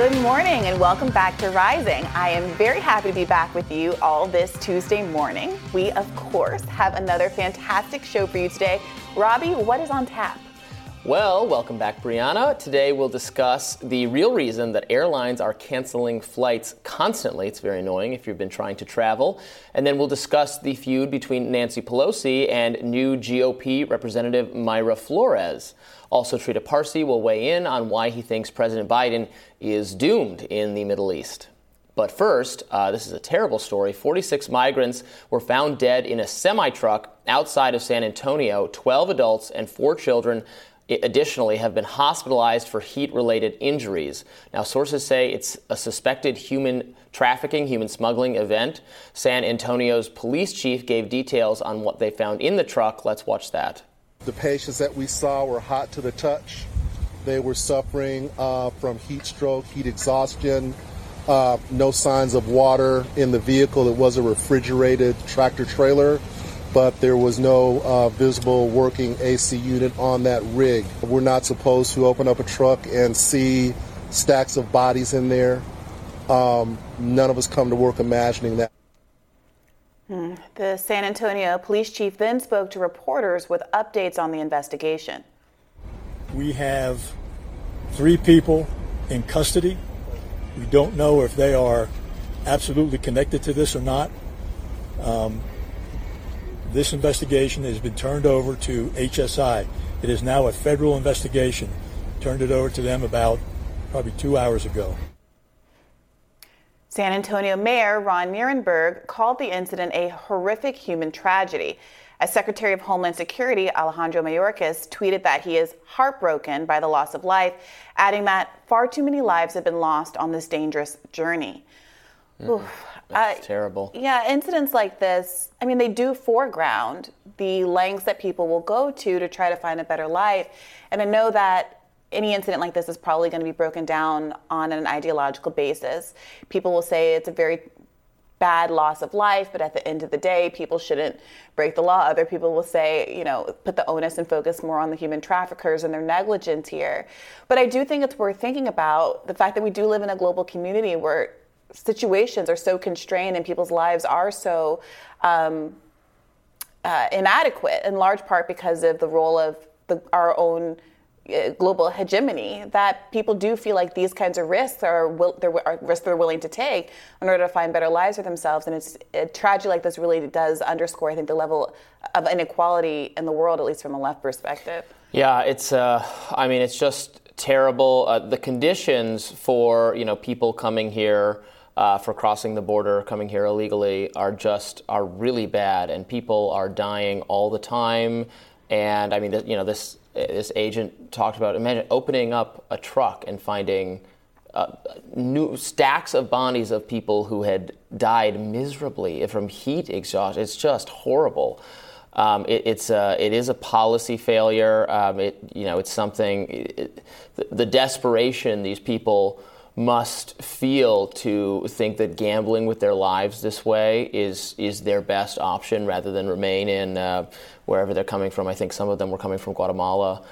Good morning and welcome back to Rising. I am very happy to be back with you all this Tuesday morning. We, of course, have another fantastic show for you today. Robby, what is on tap? Well, welcome back, Briahna. Today we'll discuss the real reason that airlines are canceling flights constantly. It's very annoying if you've been trying to travel. And then we'll discuss the feud between Nancy Pelosi and new GOP Representative Mayra Flores. Also, Trita Parsi will weigh in on why he thinks President Biden is doomed in the Middle East. But first, uh, this is a terrible story. 46 migrants were found dead in a semi truck outside of San Antonio. 12 adults and four children additionally have been hospitalized for heat related injuries. Now, sources say it's a suspected human trafficking, human smuggling event. San Antonio's police chief gave details on what they found in the truck. Let's watch that. The patients that we saw were hot to the touch. They were suffering uh, from heat stroke, heat exhaustion, uh, no signs of water in the vehicle. It was a refrigerated tractor trailer but there was no uh, visible working AC unit on that rig. We're not supposed to open up a truck and see stacks of bodies in there. Um, none of us come to work imagining that. Hmm. The San Antonio police chief then spoke to reporters with updates on the investigation. We have three people in custody. We don't know if they are absolutely connected to this or not. Um, this investigation has been turned over to HSI. It is now a federal investigation. Turned it over to them about probably two hours ago. San Antonio Mayor Ron Nirenberg called the incident a horrific human tragedy. As Secretary of Homeland Security Alejandro Mayorkas tweeted that he is heartbroken by the loss of life, adding that far too many lives have been lost on this dangerous journey. Mm. That's uh, terrible. Yeah, incidents like this, I mean, they do foreground the lengths that people will go to to try to find a better life. And I know that any incident like this is probably going to be broken down on an ideological basis. People will say it's a very bad loss of life, but at the end of the day, people shouldn't break the law. Other people will say, you know, put the onus and focus more on the human traffickers and their negligence here. But I do think it's worth thinking about the fact that we do live in a global community where situations are so constrained and people's lives are so um, uh, inadequate, in large part because of the role of the, our own global hegemony that people do feel like these kinds of risks are, will, are, risks they're willing to take in order to find better lives for themselves. And it's a tragedy like this really does underscore, I think, the level of inequality in the world, at least from a left perspective. Yeah, it's. Uh, I mean, it's just terrible. Uh, the conditions for you know people coming here uh, for crossing the border, coming here illegally, are just are really bad, and people are dying all the time. And I mean, you know, this this agent talked about imagine opening up a truck and finding uh, new stacks of bodies of people who had died miserably from heat exhaustion. It's just horrible. Um, it, it's a, it is a policy failure. Um, it you know it's something. It, the, the desperation these people must feel to think that gambling with their lives this way is is their best option rather than remain in uh, wherever they're coming from. I think some of them were coming from Guatemala.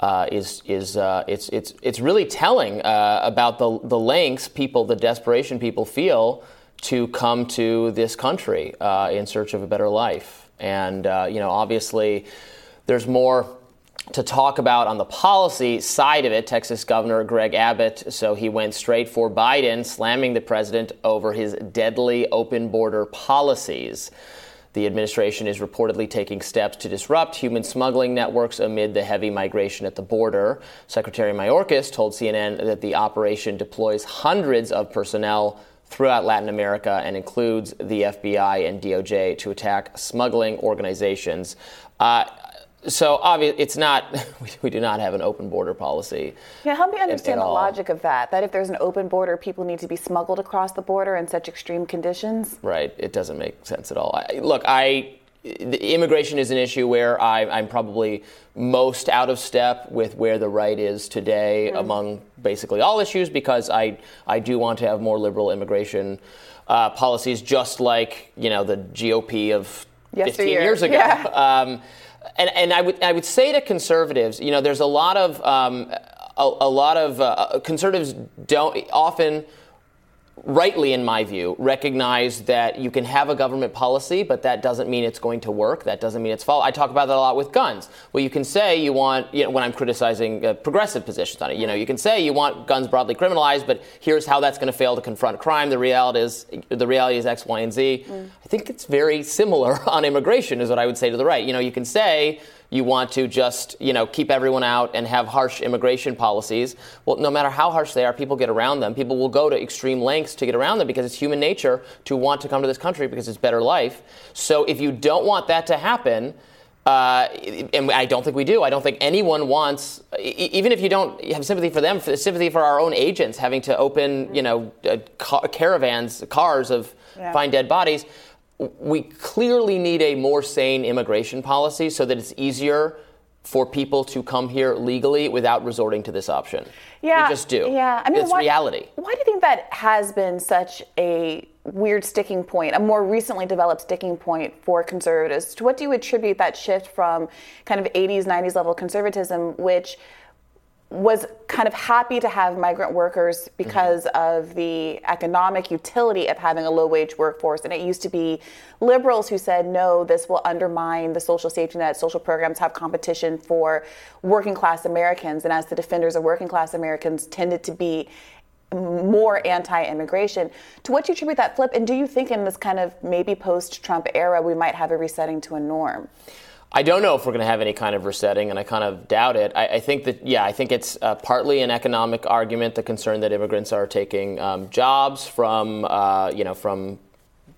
Uh, is is uh, it's it's it's really telling uh, about the the lengths people, the desperation people feel to come to this country uh, in search of a better life. And uh, you know, obviously, there's more to talk about on the policy side of it, Texas Governor Greg Abbott. So he went straight for Biden, slamming the president over his deadly open border policies. The administration is reportedly taking steps to disrupt human smuggling networks amid the heavy migration at the border. Secretary Mayorkas told CNN that the operation deploys hundreds of personnel throughout Latin America and includes the FBI and DOJ to attack smuggling organizations. Uh, so obviously, it's not. We, we, do not have an open border policy. Yeah, help me understand the all. logic of that. That if there's an open border, people need to be smuggled across the border in such extreme conditions. Right. It doesn't make sense at all. I, look, I immigration is an issue where I, am probably most out of step with where the right is today mm. among basically all issues because I I do want to have more liberal immigration uh, policies, just like you know the GOP of 15 years ago. Yeah. Um, and, and I would I would say to conservatives, you know, there's a lot of um, a, a lot of uh, conservatives don't often rightly, in my view, recognize that you can have a government policy, but that doesn't mean it's going to work. That doesn't mean it's false. I talk about that a lot with guns. Well, you can say you want, you know, when I'm criticizing uh, progressive positions on it, you know, you can say you want guns broadly criminalized, but here's how that's going to fail to confront crime. The reality is, the reality is X, Y, and Z. Mm. I think it's very similar on immigration, is what I would say to the right. You know, you can say you want to just you know keep everyone out and have harsh immigration policies. Well, no matter how harsh they are, people get around them. People will go to extreme lengths to get around them because it's human nature to want to come to this country because it's better life. So if you don't want that to happen, uh, and I don't think we do. I don't think anyone wants, even if you don't have sympathy for them, sympathy for our own agents having to open, you know, uh, caravans, cars of yeah. find dead bodies we clearly need a more sane immigration policy so that it's easier for people to come here legally without resorting to this option. Yeah, we just do. Yeah, I mean, it's why, reality. Why do you think that has been such a weird sticking point, a more recently developed sticking point for conservatives? To what do you attribute that shift from kind of 80s, 90s level conservatism, which was kind of happy to have migrant workers because mm-hmm. of the economic utility of having a low wage workforce. And it used to be liberals who said, no, this will undermine the social safety net, social programs have competition for working class Americans. And as the defenders of working class Americans tended to be more anti immigration. To what do you attribute that flip? And do you think in this kind of maybe post Trump era, we might have a resetting to a norm? I don't know if we're going to have any kind of resetting, and I kind of doubt it. I, I think that, yeah, I think it's uh, partly an economic argument, the concern that immigrants are taking um, jobs from, uh, you know, from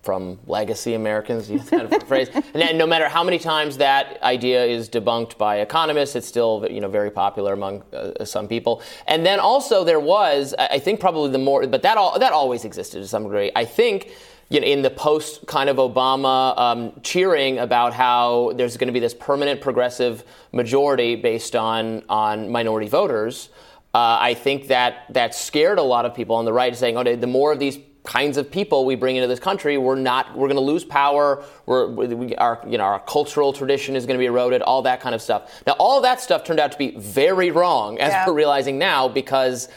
from legacy Americans, use that phrase. And no matter how many times that idea is debunked by economists, it's still you know very popular among uh, some people. And then also there was, I think probably the more, but that all that always existed to some degree. I think you know, in the post kind of Obama um, cheering about how there's going to be this permanent progressive majority based on on minority voters. Uh, I think that that scared a lot of people on the right, saying, "Oh, the more of these kinds of people we bring into this country, we're not we're going to lose power. We're we, our you know our cultural tradition is going to be eroded. All that kind of stuff. Now, all of that stuff turned out to be very wrong, as yeah. we're realizing now, because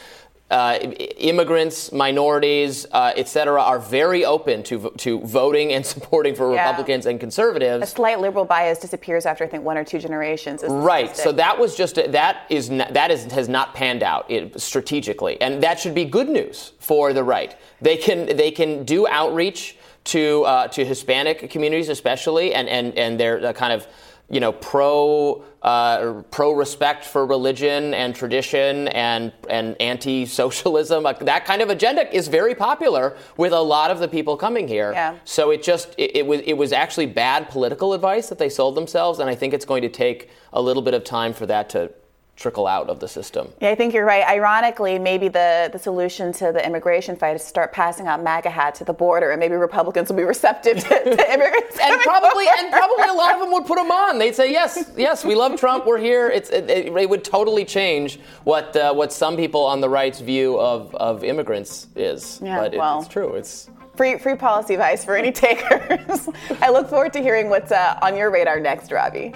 uh, immigrants, minorities, uh, et cetera, are very open to, to voting and supporting for yeah. Republicans and conservatives. A slight liberal bias disappears after I think one or two generations. Right. So that was just a, that is not, that is has not panned out strategically, and that should be good news for the right. They can they can do outreach to uh, to Hispanic communities especially, and and and they're uh, kind of you know, pro uh, pro respect for religion and tradition and and anti socialism. that kind of agenda is very popular with a lot of the people coming here. Yeah. So it just it, it was it was actually bad political advice that they sold themselves, and I think it's going to take a little bit of time for that to trickle out of the system. Yeah, I think you're right. Ironically, maybe the, the solution to the immigration fight is to start passing out MAGA hats at the border, and maybe Republicans will be receptive to, to immigrants. and probably, and probably a lot of them would put them on. They'd say, "Yes, yes, we love Trump. We're here." It's it, it, it would totally change what uh, what some people on the right's view of, of immigrants is. Yeah, but well, it's true. It's free free policy advice for any takers. I look forward to hearing what's uh, on your radar next, Robby.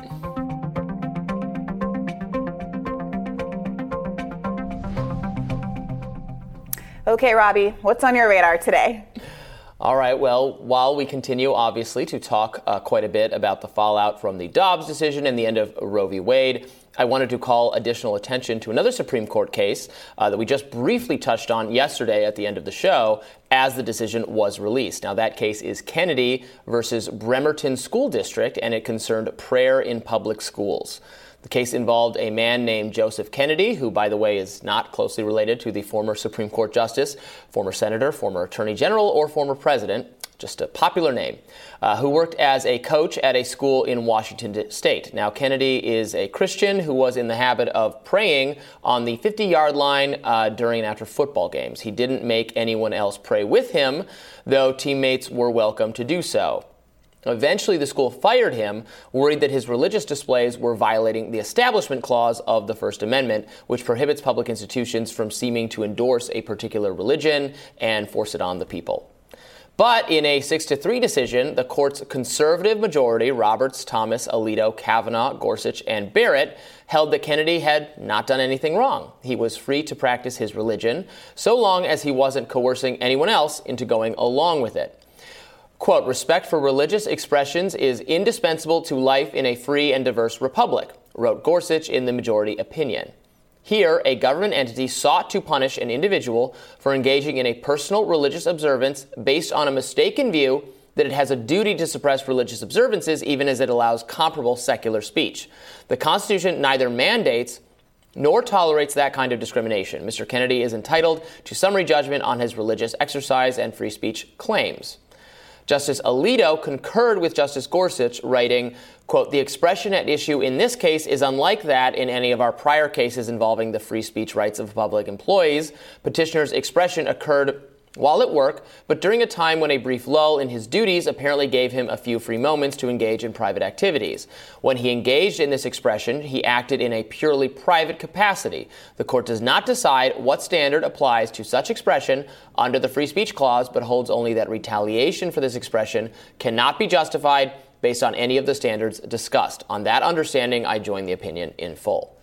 Okay, Robby, what's on your radar today? All right. Well, while we continue, obviously, to talk uh, quite a bit about the fallout from the Dobbs decision and the end of Roe v. Wade, I wanted to call additional attention to another Supreme Court case uh, that we just briefly touched on yesterday at the end of the show as the decision was released. Now, that case is Kennedy versus Bremerton School District, and it concerned prayer in public schools. The case involved a man named Joseph Kennedy, who, by the way, is not closely related to the former Supreme Court Justice, former Senator, former Attorney General, or former President, just a popular name, uh, who worked as a coach at a school in Washington state. Now, Kennedy is a Christian who was in the habit of praying on the 50 yard line uh, during and after football games. He didn't make anyone else pray with him, though teammates were welcome to do so. Eventually, the school fired him, worried that his religious displays were violating the Establishment Clause of the First Amendment, which prohibits public institutions from seeming to endorse a particular religion and force it on the people. But in a 6 to 3 decision, the court's conservative majority, Roberts, Thomas, Alito, Kavanaugh, Gorsuch, and Barrett, held that Kennedy had not done anything wrong. He was free to practice his religion, so long as he wasn't coercing anyone else into going along with it. Quote, respect for religious expressions is indispensable to life in a free and diverse republic, wrote Gorsuch in the majority opinion. Here, a government entity sought to punish an individual for engaging in a personal religious observance based on a mistaken view that it has a duty to suppress religious observances even as it allows comparable secular speech. The Constitution neither mandates nor tolerates that kind of discrimination. Mr. Kennedy is entitled to summary judgment on his religious exercise and free speech claims. Justice Alito concurred with Justice Gorsuch, writing, quote, the expression at issue in this case is unlike that in any of our prior cases involving the free speech rights of public employees. Petitioner's expression occurred while at work, but during a time when a brief lull in his duties apparently gave him a few free moments to engage in private activities. When he engaged in this expression, he acted in a purely private capacity. The court does not decide what standard applies to such expression under the Free Speech Clause, but holds only that retaliation for this expression cannot be justified based on any of the standards discussed. On that understanding, I join the opinion in full.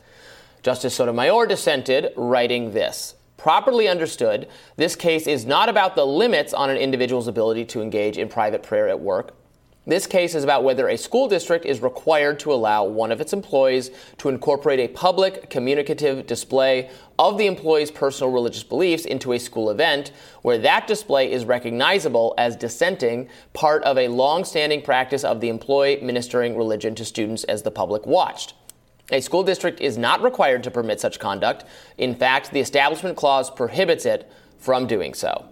Justice Sotomayor dissented, writing this Properly understood, this case is not about the limits on an individual's ability to engage in private prayer at work. This case is about whether a school district is required to allow one of its employees to incorporate a public communicative display of the employee's personal religious beliefs into a school event where that display is recognizable as dissenting, part of a long standing practice of the employee ministering religion to students as the public watched. A school district is not required to permit such conduct. In fact, the Establishment Clause prohibits it from doing so.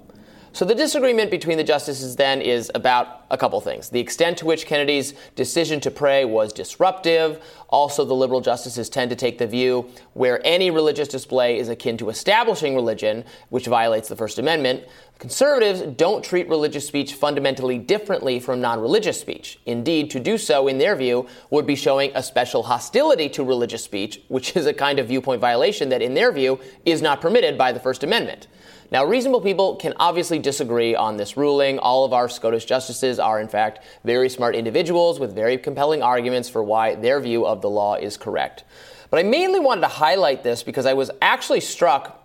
So the disagreement between the justices then is about a couple things. The extent to which Kennedy's decision to pray was disruptive. Also, the liberal justices tend to take the view where any religious display is akin to establishing religion, which violates the First Amendment. Conservatives don't treat religious speech fundamentally differently from non religious speech. Indeed, to do so, in their view, would be showing a special hostility to religious speech, which is a kind of viewpoint violation that, in their view, is not permitted by the First Amendment. Now, reasonable people can obviously disagree on this ruling. All of our SCOTUS justices are, in fact, very smart individuals with very compelling arguments for why their view of the law is correct. But I mainly wanted to highlight this because I was actually struck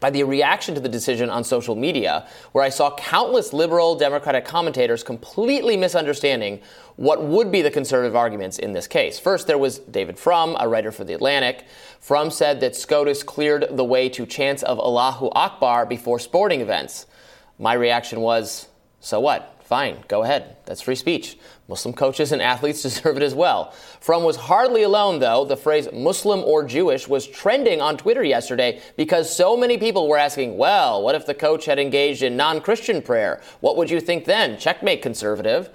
by the reaction to the decision on social media, where I saw countless liberal Democratic commentators completely misunderstanding what would be the conservative arguments in this case. First, there was David Frum, a writer for The Atlantic. Frum said that SCOTUS cleared the way to chants of Allahu Akbar before sporting events. My reaction was, so what? Fine, go ahead. That's free speech. Muslim coaches and athletes deserve it as well. Frum was hardly alone, though. The phrase Muslim or Jewish was trending on Twitter yesterday because so many people were asking, well, what if the coach had engaged in non Christian prayer? What would you think then? Checkmate, conservative.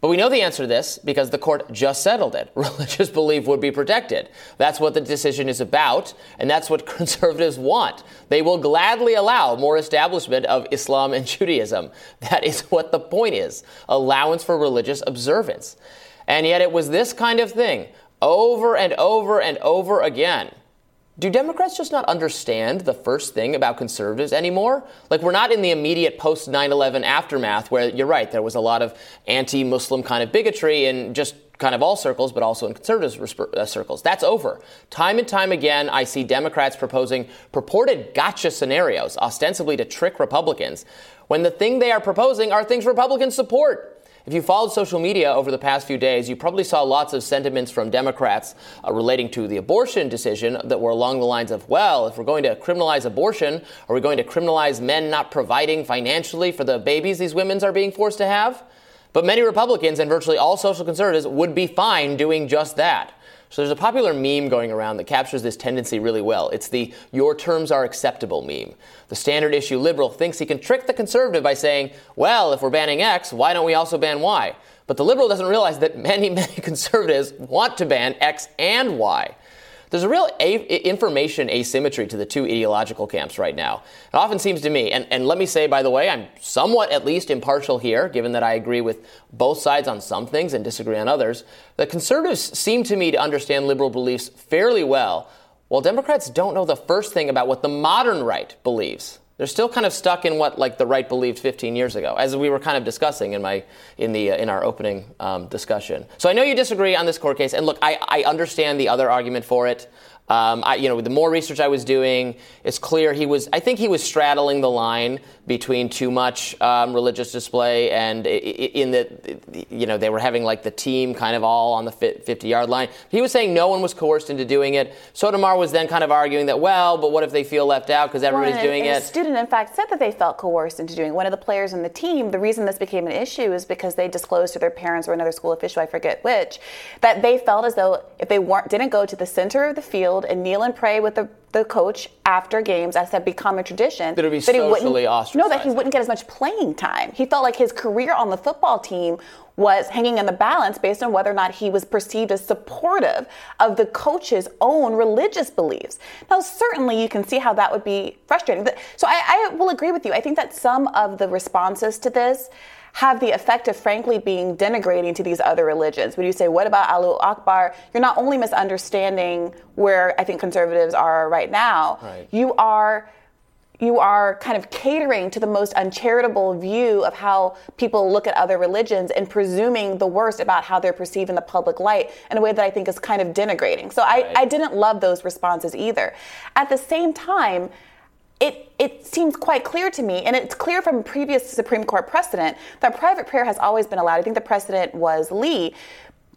But we know the answer to this because the court just settled it. Religious belief would be protected. That's what the decision is about, and that's what conservatives want. They will gladly allow more establishment of Islam and Judaism. That is what the point is allowance for religious observance. And yet it was this kind of thing over and over and over again do Democrats just not understand the first thing about conservatives anymore? Like, we're not in the immediate post 9 11 aftermath where you're right, there was a lot of anti Muslim kind of bigotry in just kind of all circles, but also in conservative uh, circles. That's over. Time and time again, I see Democrats proposing purported gotcha scenarios, ostensibly to trick Republicans, when the thing they are proposing are things Republicans support. If you followed social media over the past few days, you probably saw lots of sentiments from Democrats uh, relating to the abortion decision that were along the lines of, well, if we're going to criminalize abortion, are we going to criminalize men not providing financially for the babies these women are being forced to have? But many Republicans and virtually all social conservatives would be fine doing just that. So there's a popular meme going around that captures this tendency really well. It's the your terms are acceptable meme. The standard issue liberal thinks he can trick the conservative by saying, well, if we're banning X, why don't we also ban Y? But the liberal doesn't realize that many, many conservatives want to ban X and Y. There's a real a- information asymmetry to the two ideological camps right now. It often seems to me, and, and let me say, by the way, I'm somewhat at least impartial here, given that I agree with both sides on some things and disagree on others, The conservatives seem to me to understand liberal beliefs fairly well, while Democrats don't know the first thing about what the modern right believes. They're still kind of stuck in what like the right believed 15 years ago, as we were kind of discussing in my in the uh, in our opening um, discussion. So I know you disagree on this court case, and look, I, I understand the other argument for it. Um, I, you know, the more research I was doing, it's clear he was. I think he was straddling the line between too much um, religious display and in that, you know, they were having like the team kind of all on the 50-yard line. He was saying no one was coerced into doing it. Sotomayor was then kind of arguing that, well, but what if they feel left out because everybody's well, doing and it? A student, in fact, said that they felt coerced into doing. It. One of the players in the team. The reason this became an issue is because they disclosed to their parents or another school official, I forget which, that they felt as though if they weren't didn't go to the center of the field and kneel and pray with the, the coach after games, as had become a tradition. That it would be that socially wouldn't, No, that he wouldn't get as much playing time. He felt like his career on the football team was hanging in the balance based on whether or not he was perceived as supportive of the coach's own religious beliefs. Now, certainly you can see how that would be frustrating. So I, I will agree with you. I think that some of the responses to this have the effect of frankly being denigrating to these other religions. When you say, what about Allahu Akbar? You're not only misunderstanding where I think conservatives are right now, right. you are you are kind of catering to the most uncharitable view of how people look at other religions and presuming the worst about how they're perceived in the public light in a way that I think is kind of denigrating. So right. I, I didn't love those responses either. At the same time, it, it seems quite clear to me, and it's clear from previous Supreme Court precedent, that private prayer has always been allowed. I think the precedent was Lee,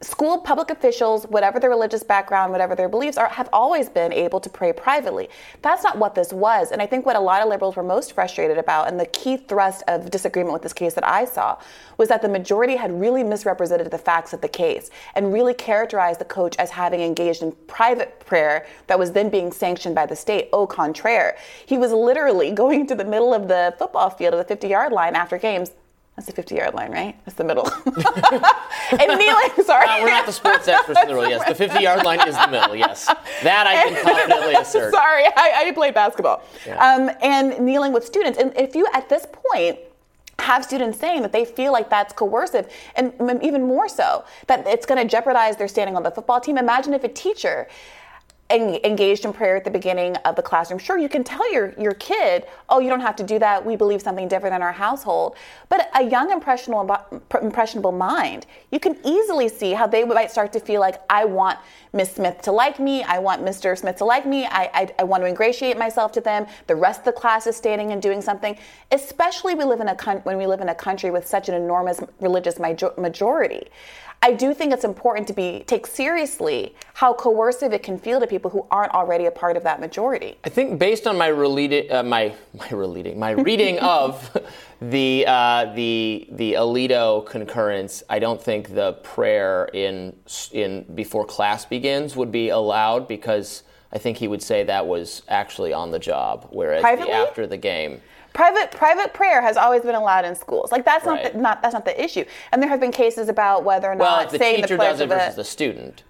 school public officials, whatever their religious background, whatever their beliefs are, have always been able to pray privately. That's not what this was. And I think what a lot of liberals were most frustrated about, and the key thrust of disagreement with this case that I saw, was that the majority had really misrepresented the facts of the case and really characterized the coach as having engaged in private prayer that was then being sanctioned by the state. Au contraire. He was literally going to the middle of the football field at the 50 yard line after games that's the 50 yard line, right? That's the middle. and kneeling, sorry. We're not the sports experts in the room. Yes, the 50 yard line is the middle, yes. That I can confidently assert. Sorry, I, I played basketball. Yeah. Um, and kneeling with students. And if you, at this point, have students saying that they feel like that's coercive, and even more so, that it's going to jeopardize their standing on the football team. Imagine if a teacher engaged in prayer at the beginning of the classroom. Sure, you can tell your, your kid, oh, you don't have to do that. We believe something different in our household. But a young, impressionable, impressionable mind, you can easily see how they might start to feel like, I want Miss Smith to like me. I want Mr. Smith to like me. I, I, I, want to ingratiate myself to them. The rest of the class is standing and doing something. Especially we live in a when we live in a country with such an enormous religious majority. I do think it's important to be take seriously how coercive it can feel to people who aren't already a part of that majority. I think based on my relating, uh, my my relating, my reading of the uh, the the Alito concurrence, I don't think the prayer in in before class begins would be allowed because I think he would say that was actually on the job, whereas the after the game. Private private prayer has always been allowed in schools. Like that's right. not the, not that's not the issue. And there have been cases about whether or well, not the saying teacher the does it versus the student.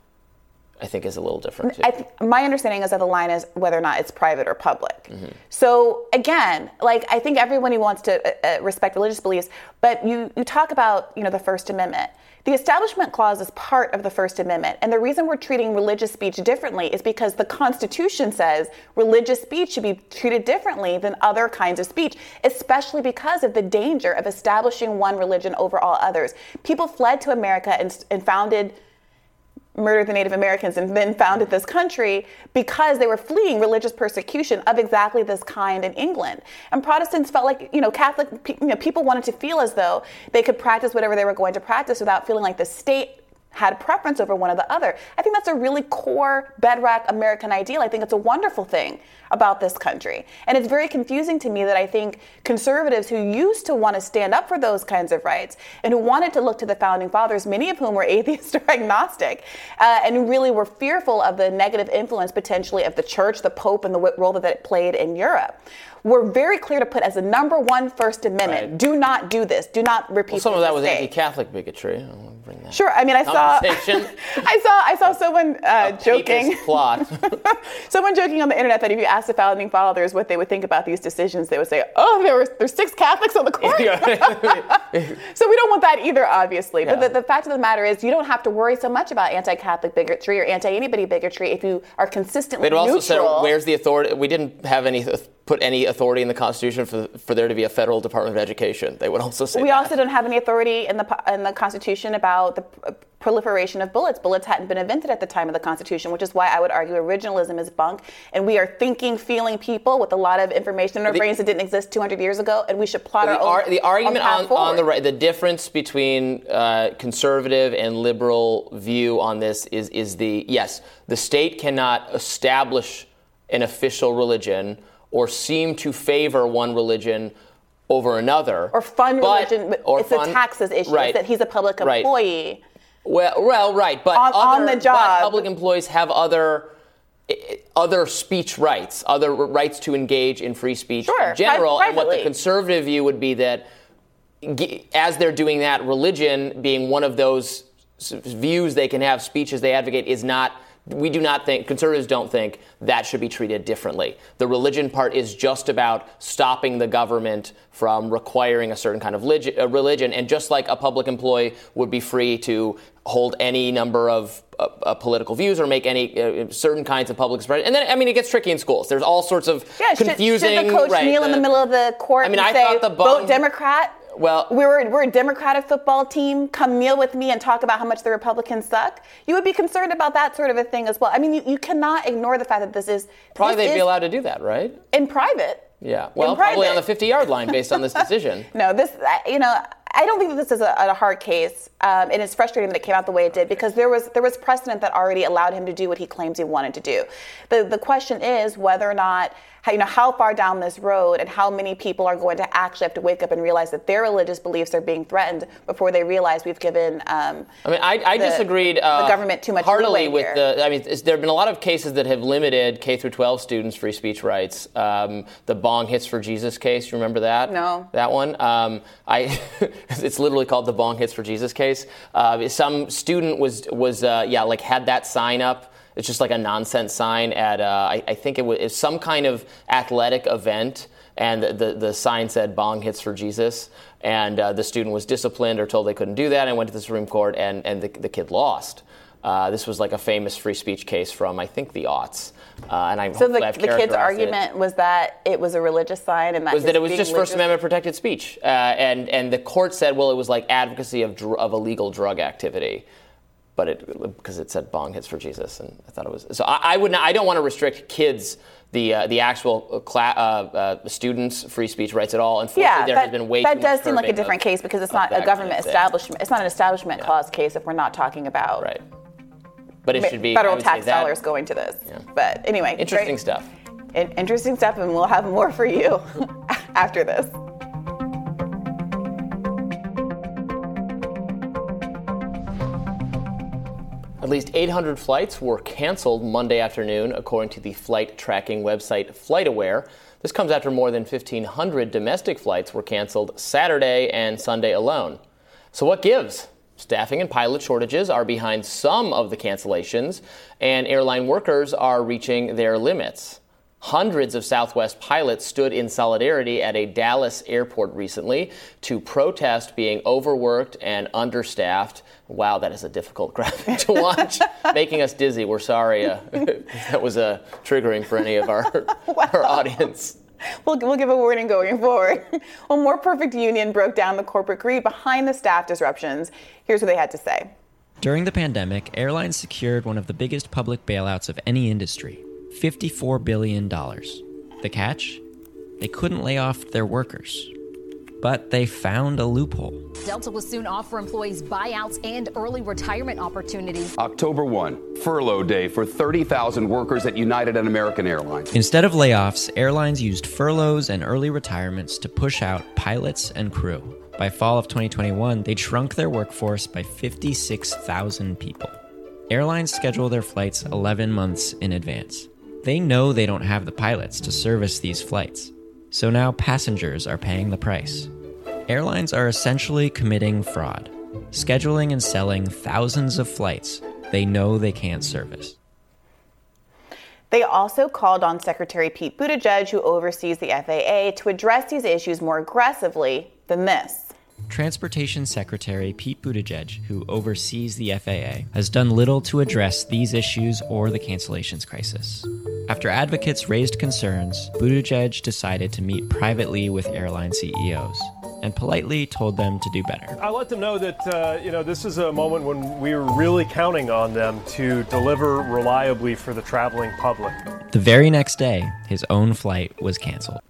I think is a little different. Th- my understanding is that the line is whether or not it's private or public. Mm-hmm. So again, like I think everyone wants to uh, uh, respect religious beliefs, but you you talk about you know the First Amendment. The Establishment Clause is part of the First Amendment, and the reason we're treating religious speech differently is because the Constitution says religious speech should be treated differently than other kinds of speech, especially because of the danger of establishing one religion over all others. People fled to America and, and founded murdered the Native Americans and then founded this country because they were fleeing religious persecution of exactly this kind in England. And Protestants felt like, you know, Catholic, you know, people wanted to feel as though they could practice whatever they were going to practice without feeling like the state had preference over one or the other. I think that's a really core bedrock American ideal. I think it's a wonderful thing about this country. And it's very confusing to me that I think conservatives who used to want to stand up for those kinds of rights and who wanted to look to the founding fathers, many of whom were atheist or agnostic, uh, and really were fearful of the negative influence potentially of the church, the Pope, and the role that it played in Europe were very clear to put as a number one First Amendment: right. do not do this, do not repeat. Well, some of that was anti-Catholic bigotry. Sure. I mean, I saw. I saw. I saw someone uh, joking. Plot. someone joking on the internet that if you asked the founding fathers what they would think about these decisions, they would say, "Oh, there were there's six Catholics on the court." so we don't want that either, obviously. Yeah. But the, the fact of the matter is, you don't have to worry so much about anti-Catholic bigotry or anti-anybody bigotry if you are consistently They'd also neutral. said, "Where's the authority?" We didn't have any put any authority in the Constitution for, for there to be a federal Department of Education. They would also say we that. also don't have any authority in the in the Constitution about the proliferation of bullets. Bullets hadn't been invented at the time of the Constitution, which is why I would argue originalism is bunk. And we are thinking, feeling people with a lot of information in our The- brains that didn't exist 200 years ago, and we should plot the, our own. ar- the argument own path on, on the right, the difference between uh, conservative and liberal view on this is is the yes, the state cannot establish an official religion or seem to favor one religion over another, or fund but- religion, but or it's fund- a taxes issue. Right. It's that he's a public Right. employee. Well, well, right, but On- on other, the but job. public employees have other other speech rights, other rights to engage in free speech Sure, in general. pri- and what the conservative view would be that, as they're doing that, religion being one of those views they can have, speeches they advocate, is not. We do not think conservatives don't think that should be treated differently. The religion part is just about stopping the government from requiring a certain kind of uh, religion, and just like a public employee would be free to hold any number of uh, uh, political views or make any uh, certain kinds of public expression. And then, I mean, it gets tricky in schools. There's all sorts of Yeah, confusing. Should, the coach right, kneel in the middle of the court I mean, and I say, thought the "Vote Democrat"? Well- we're we're a Democratic football team. Come meal with me and talk about how much the Republicans suck. You would be concerned about that sort of a thing as well. I mean, you, you cannot ignore the fact that this is Probably this they'd be allowed to do that, right? in private. Yeah. Well, probably on the 50 yard line based on this decision. No, this, you know, I don't think that this is a, a hard case, um, and it's frustrating that it came out the way it did because there was there was precedent that already allowed him to do what he claims he wanted to do. The the question is whether or not. How, you know how far down this road and how many people are going to actually have to wake up and realize that their religious beliefs are being threatened before they realize we've given um, I mean, I, I the- disagreed uh, the government too much heartily with here. the. I mean, there have been a lot of cases that have limited K through 12 students' free speech rights. Um, the Bong Hits for Jesus case, you remember that? No. That one. Um, I. it's literally called the Bong Hits for Jesus case. Uh, some student was was uh, yeah like had that sign up. It's just like a nonsense sign at uh, I, I think it was, some kind of athletic event, and the, the, the sign said "Bong hits for Jesus," and uh, the student was disciplined or told they couldn't do that, and went to the Supreme Court, and, and the, the kid lost. Uh, this was like a famous free speech case from I think the aughts, uh, and I so the, the kid's characterized it. argument was that it was a religious sign and that was that it was just First Amendment protected speech, uh, and and the court said, well, it was like advocacy of dr- of illegal drug activity, but it because it said bong hits for Jesus, and I thought it was so. I, I would not. I don't want to restrict kids. The, uh, the actual cla- uh, uh, students' free speech rights at all. Unfortunately, Yeah, there that, has been way that does seem like a different of- case because it's not a kind government of establishment. It's not an establishment clause case if we're not talking about Right. But it should be federal tax dollars going to this. But anyway, Interesting great- stuff. in- interesting stuff, and we'll have more for you after this. At least 800 flights were canceled Monday afternoon, according to the flight tracking website FlightAware. This comes after more than 1,500 domestic flights were canceled Saturday and Sunday alone. So, what gives? Staffing and pilot shortages are behind some of the cancellations, and airline workers are reaching their limits. Hundreds of Southwest pilots stood in solidarity at a Dallas airport recently to protest being overworked and understaffed. Wow, that is a difficult graphic to watch, making us dizzy. We're sorry uh, that was uh, triggering for any of our, our audience. We'll, we'll give a warning going forward. well, More Perfect Union broke down the corporate greed behind the staff disruptions. Here's what they had to say. During the pandemic, airlines secured one of the biggest public bailouts of any industry $54 billion. The catch? They couldn't lay off their workers. But they found a loophole. Delta will soon offer employees buyouts and early retirement opportunities. October 1, furlough day for 30,000 workers at United and American Airlines. Instead of layoffs, airlines used furloughs and early retirements to push out pilots and crew. By fall of 2021, they'd shrunk their workforce by 56,000 people. Airlines schedule their flights 11 months in advance. They know they don't have the pilots to service these flights. So now passengers are paying the price. Airlines are essentially committing fraud, scheduling and selling thousands of flights they know they can't service. They also called on Secretary Pete Buttigieg, who oversees the FAA, to address these issues more aggressively than this. Transportation Secretary Pete Buttigieg, who oversees the FAA, has done little to address these issues or the cancellations crisis. After advocates raised concerns, Buttigieg decided to meet privately with airline CEOs and politely told them to do better. I let them know that uh, you know this is a moment when we are really counting on them to deliver reliably for the traveling public. The very next day, his own flight was canceled.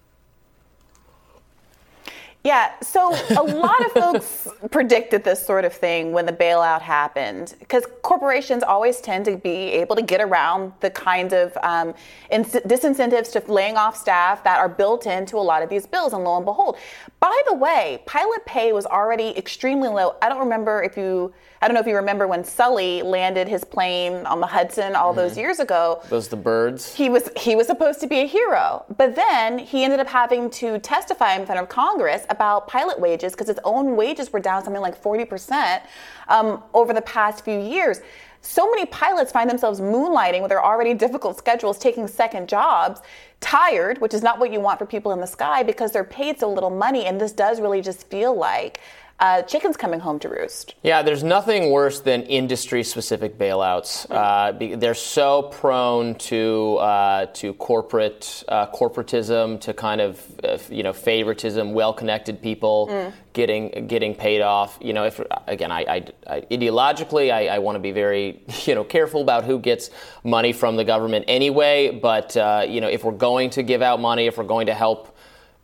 Yeah, so a lot of folks predicted this sort of thing when the bailout happened because corporations always tend to be able to get around the kind of um, ins- disincentives to laying off staff that are built into a lot of these bills. And lo and behold, by the way, pilot pay was already extremely low. I don't remember if you. I don't know if you remember when Sully landed his plane on the Hudson all mm-hmm. those years ago. Those the birds. He was he was supposed to be a hero, but then he ended up having to testify in front of Congress about pilot wages because its own wages were down something like forty percent um, over the past few years. So many pilots find themselves moonlighting with their already difficult schedules, taking second jobs, tired, which is not what you want for people in the sky because they're paid so little money. And this does really just feel like uh, chickens coming home to roost. Yeah, there's nothing worse than industry-specific bailouts. Uh, they're so prone to uh, to corporate uh, corporatism, to kind of uh, you know favoritism, well-connected people mm. getting getting paid off. You know, if again, I, I, I ideologically, I, I want to be very you know careful about who gets money from the government anyway. But uh, you know, if we're going to give out money, if we're going to help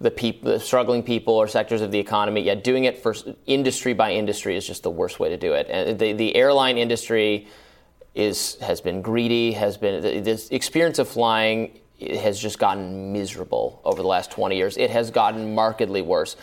the people, the struggling people or sectors of the economy. Yet doing it for industry by industry is just the worst way to do it. And the, the airline industry is has been greedy. Has been the experience of flying has just gotten miserable over the last 20 years. It has gotten markedly worse.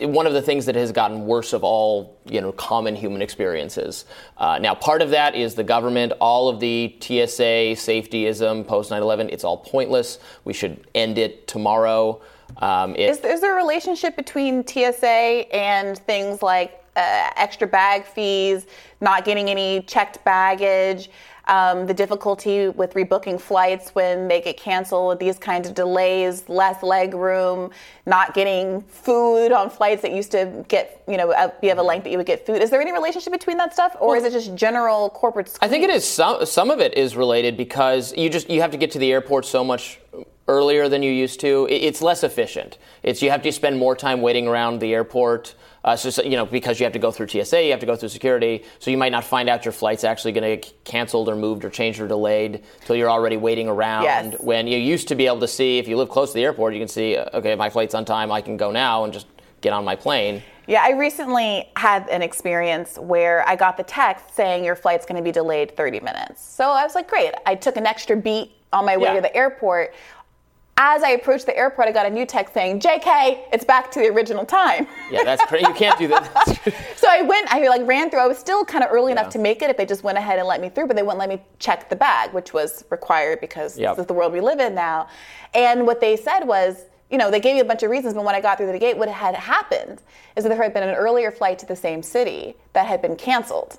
One of the things that has gotten worse of all, you know, common human experiences. Uh, now, part of that is the government. All of the TSA safetyism post 9/11. It's all pointless. We should end it tomorrow. Um, it, is, is, there a relationship between TSA and things like uh, extra bag fees, not getting any checked baggage, um, the difficulty with rebooking flights when they get canceled, these kinds of delays, less leg room, not getting food on flights that used to get, you know, be of a length that you would get food. Is there any relationship between that stuff, or well, is it just general corporate? Squeeze? I think it is. Some some of it is related because you just you have to get to the airport so much earlier than you used to. It's less efficient. It's you have to spend more time waiting around the airport. Uh, so, you know, because you have to go through TSA, you have to go through security, so you might not find out your flight's actually going to get canceled or moved or changed or delayed until you're already waiting around. Yes. When you used to be able to see, if you live close to the airport, you can see, uh, okay, my flight's on time, I can go now and just get on my plane. Yeah, I recently had an experience where I got the text saying your flight's going to be delayed 30 minutes. So I was like, great. I took an extra beat on my way yeah. to the airport as I approached the airport, I got a new text saying, "JK, it's back to the original time." Yeah, that's crazy. You can't do that. so I went. I like ran through. I was still kind of early yeah. enough to make it if they just went ahead and let me through, but they wouldn't let me check the bag, which was required because yep. this is the world we live in now. And what they said was, you know, they gave me a bunch of reasons, but when I got through the gate, what had happened is that there had been an earlier flight to the same city that had been canceled.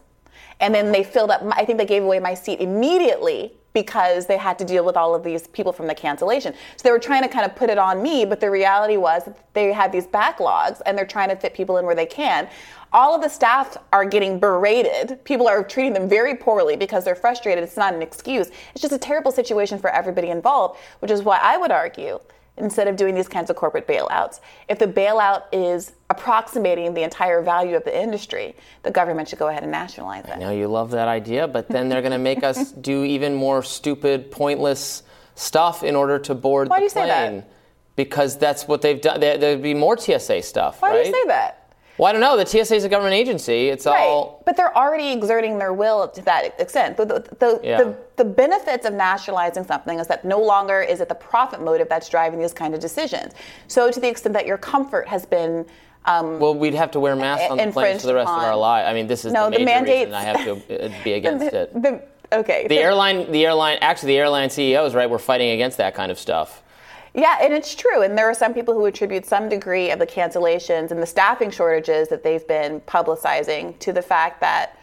And then they filled up, I think they gave away my seat immediately because they had to deal with all of these people from the cancellation. So they were trying to kind of put it on me, but the reality was they had these backlogs and they're trying to fit people in where they can. All of the staff are getting berated. People are treating them very poorly because they're frustrated. It's not an excuse. It's just a terrible situation for everybody involved, which is why I would argue instead of doing these kinds of corporate bailouts. If the bailout is approximating the entire value of the industry, the government should go ahead and nationalize it. I know you love that idea, but then they're going to make us do even more stupid, pointless stuff in order to board Why the do you plane. Say that? Because that's what they've done. There, would be more TSA stuff. Why right? do you say that? Well, I don't know. The TSA is a government agency. It's right. all. But they're already exerting their will to that extent. The, the, the, yeah. the, the, benefits of nationalizing something is that no longer is it the profit motive that's driving these kind of decisions. So, to the extent that your comfort has been. Um, well, we'd have to wear masks on the planes for the rest on, of our life. I mean, this is no, the, major the reason I have to uh, be against it. okay. The airline, the airline, actually, the airline CEOs, right, were fighting against that kind of stuff. Yeah, and it's true. And there are some people who attribute some degree of the cancellations and the staffing shortages that they've been publicizing to the fact that,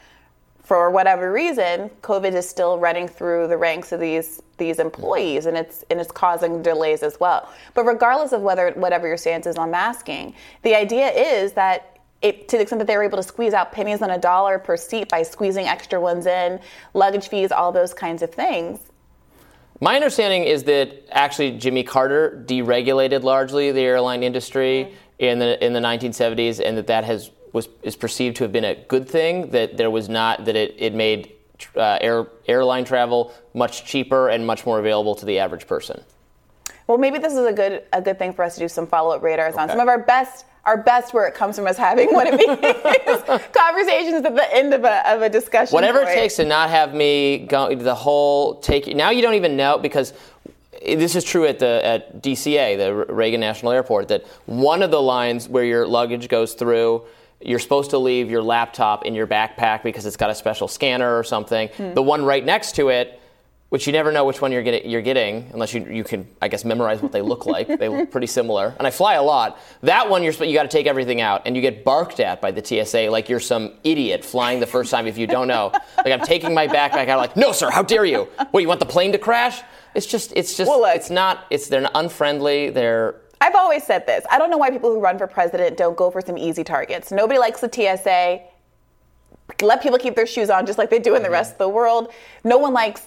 for whatever reason, COVID is still running through the ranks of these these employees, and it's and it's causing delays as well. But regardless of whether whatever your stance is on masking, the idea is that. It, to the extent that they were able to squeeze out pennies on a dollar per seat by squeezing extra ones in, luggage fees, all those kinds of things, My understanding is that actually Jimmy Carter deregulated largely the airline industry in the in the 1970s, and that that has was is perceived to have been a good thing. That there was not that it it made uh, air airline travel much cheaper and much more available to the average person. Well, maybe this is a good a good thing for us to do some follow up radars okay. on some of our best our best work comes from us having one of these conversations at the end of a, of a discussion. Whatever point. it takes to not have me go the whole take. Now you don't even know because this is true at the at DCA, the Reagan National Airport, that one of the lines where your luggage goes through. You're supposed to leave your laptop in your backpack because it's got a special scanner or something. Hmm. The one right next to it which you never know which one you're, get, you're getting unless you, you can, I guess, memorize what they look like. they look pretty similar. And I fly a lot. That one, you're, you got to take everything out, and you get barked at by the TSA like you're some idiot flying the first time if you don't know. like I'm taking my backpack out, like, no, sir, how dare you? What, you want the plane to crash? It's just, it's just, well, look, it's not, it's, they're unfriendly. They're, I've always said this. I don't know why people who run for president don't go for some easy targets. Nobody likes the TSA. Let people keep their shoes on just like they do in the mm-hmm. rest of the world. No one likes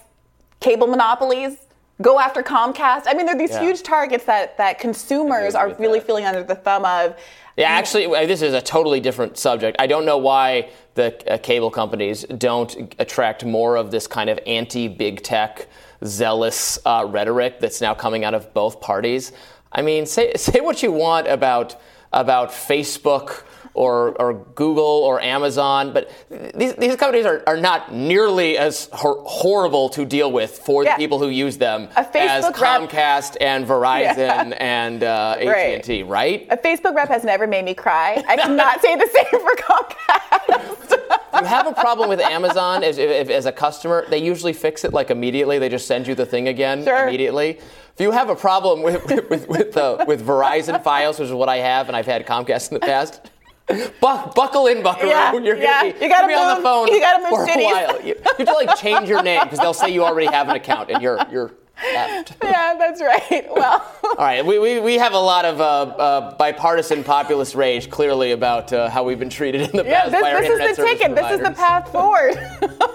cable monopolies go after Comcast. I mean, there are these yeah. huge targets that, that consumers are really that. feeling under the thumb of. Yeah, actually, this is a totally different subject. I don't know why the uh, cable companies don't attract more of this kind of anti big tech, zealous uh, rhetoric that's now coming out of both parties. I mean, say, say what you want about, about Facebook or, or Google or Amazon, but these, these companies are, are not nearly as hor- horrible to deal with for yeah. the people who use them as Comcast rep. and Verizon yeah. and uh, AT&T, right. A Facebook rep has never made me cry. I cannot say the same for Comcast. If you have a problem with Amazon as, if, as a customer, they usually fix it like immediately. They just send you the thing again sure. immediately. If you have a problem with with with, with, uh, with Verizon Fios, which is what I have, and I've had Comcast in the past, Buck, buckle in, Buckaroo. Yeah, You're yeah. be, you gotta be move, on the phone you gotta move for cities. a while. You, you have to like change your name because they'll say you already have an account and you're you're left. Yeah, that's right. Well. All right, we, we, we have a lot of uh, uh, bipartisan populist rage clearly about uh, how we've been treated in the yeah, past this, our this internet is the ticket. Providers. This is the path forward.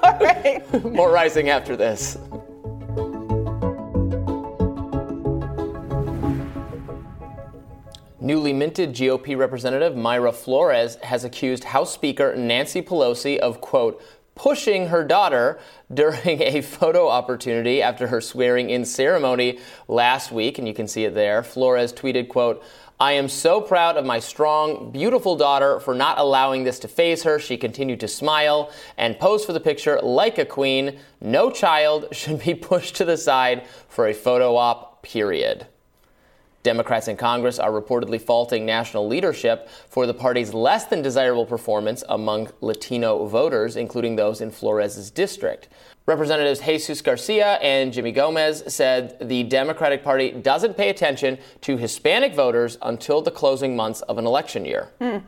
All right. More rising after this. Newly minted GOP Representative Mayra Flores has accused House Speaker Nancy Pelosi of, quote, pushing her daughter during a photo opportunity after her swearing in ceremony last week. And you can see it there. Flores tweeted, quote, I am so proud of my strong, beautiful daughter for not allowing this to faze her. She continued to smile and pose for the picture like a queen. No child should be pushed to the side for a photo op, period. Democrats in Congress are reportedly faulting national leadership for the party's less than desirable performance among Latino voters, including those in Flores's district. Representatives Jesus Garcia and Jimmy Gomez said the Democratic Party doesn't pay attention to Hispanic voters until the closing months of an election year. Hmm.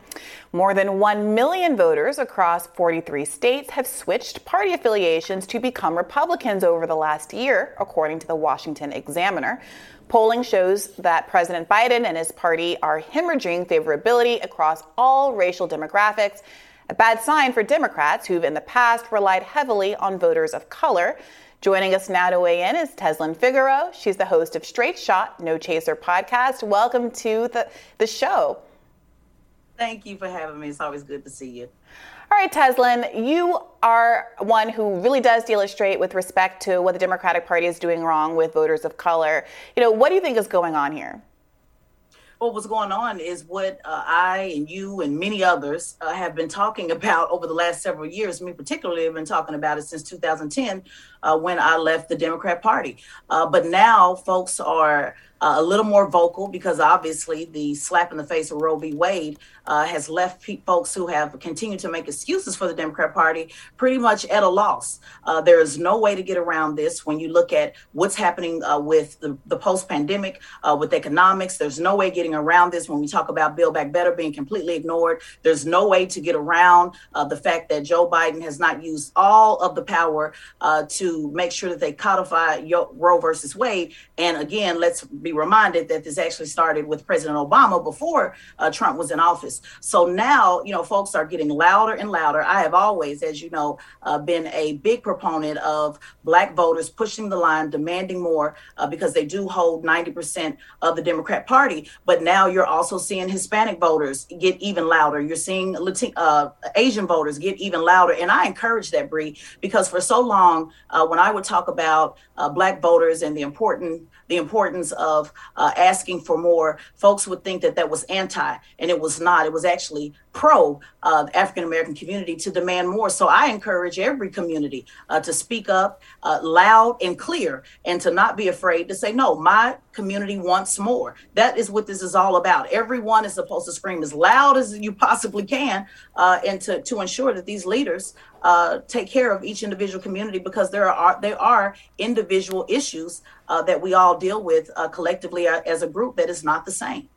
More than 1 million voters across 43 states have switched party affiliations to become Republicans over the last year, according to the Washington Examiner. Polling shows that President Biden and his party are hemorrhaging favorability across all racial demographics, a bad sign for Democrats who've in the past relied heavily on voters of color. Joining us now to weigh in is Tezlyn Figaro. She's the host of Straight Shot, No Chaser podcast. Welcome to the, the show. Thank you for having me. It's always good to see you. All right, Tezlyn, you are one who really does illustrate with respect to what the Democratic Party is doing wrong with voters of color. You know, what do you think is going on here? Well, what's going on is what uh, I and you and many others uh, have been talking about over the last several years. Me, particularly, have been talking about it since 2010 uh, when I left the Democrat Party. Uh, but now folks are uh, a little more vocal because obviously the slap in the face of Roe v. Wade uh, has left pe- folks who have continued to make excuses for the Democrat Party pretty much at a loss. Uh, there is no way to get around this when you look at what's happening uh, with the, the post pandemic, uh, with economics. There's no way getting around this when we talk about Build Back Better being completely ignored. There's no way to get around uh, the fact that Joe Biden has not used all of the power to make sure that they codify Roe versus Wade. And again, let's be reminded that this actually started with President Obama before uh, Trump was in office. So now, you know, folks are getting louder and louder. I have always, as you know, uh, been a big proponent of black voters pushing the line, demanding more uh, because they do hold 90% of the Democrat Party. But now you're also seeing Hispanic voters get even louder. You're seeing Latin, uh, Asian voters get even louder. And I encourage that, Bree, because for so long, uh, when I would talk about uh, black voters and the important the importance of uh, asking for more, folks would think that that was anti, and it was not. It was actually pro uh, African American community to demand more. So I encourage every community uh, to speak up uh, loud and clear and to not be afraid to say, no, my community wants more. That is what this is all about. Everyone is supposed to scream as loud as you possibly can uh, and to, to ensure that these leaders uh, take care of each individual community because there are there are individual issues uh, that we all deal with uh, collectively uh, as a group that is not the same.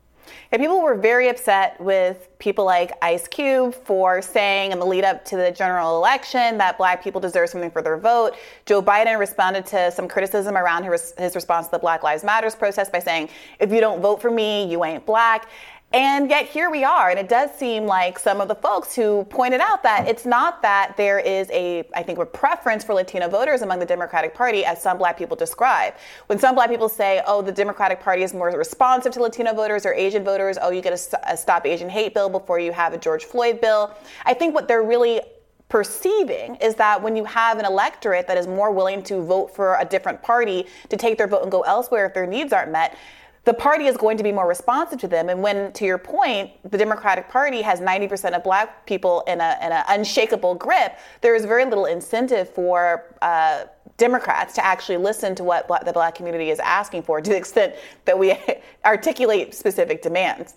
And people were very upset with people like Ice Cube for saying in the lead up to the general election that black people deserve something for their vote. Joe Biden responded to some criticism around his, his response to the Black Lives Matters protest by saying, if you don't vote for me, you ain't black. And yet here we are. And it does seem like some of the folks who pointed out that it's not that there is a, I think, a preference for Latino voters among the Democratic Party, as some black people describe. When some black people say, oh, the Democratic Party is more responsive to Latino voters or Asian voters, oh, you get a, a Stop Asian Hate bill before you have a George Floyd bill. I think what they're really perceiving is that when you have an electorate that is more willing to vote for a different party to take their vote and go elsewhere if their needs aren't met, the party is going to be more responsive to them. And when, to your point, the Democratic Party has 90% of black people in an in a unshakable grip, there is very little incentive for uh, Democrats to actually listen to what black, the black community is asking for to the extent that we articulate specific demands.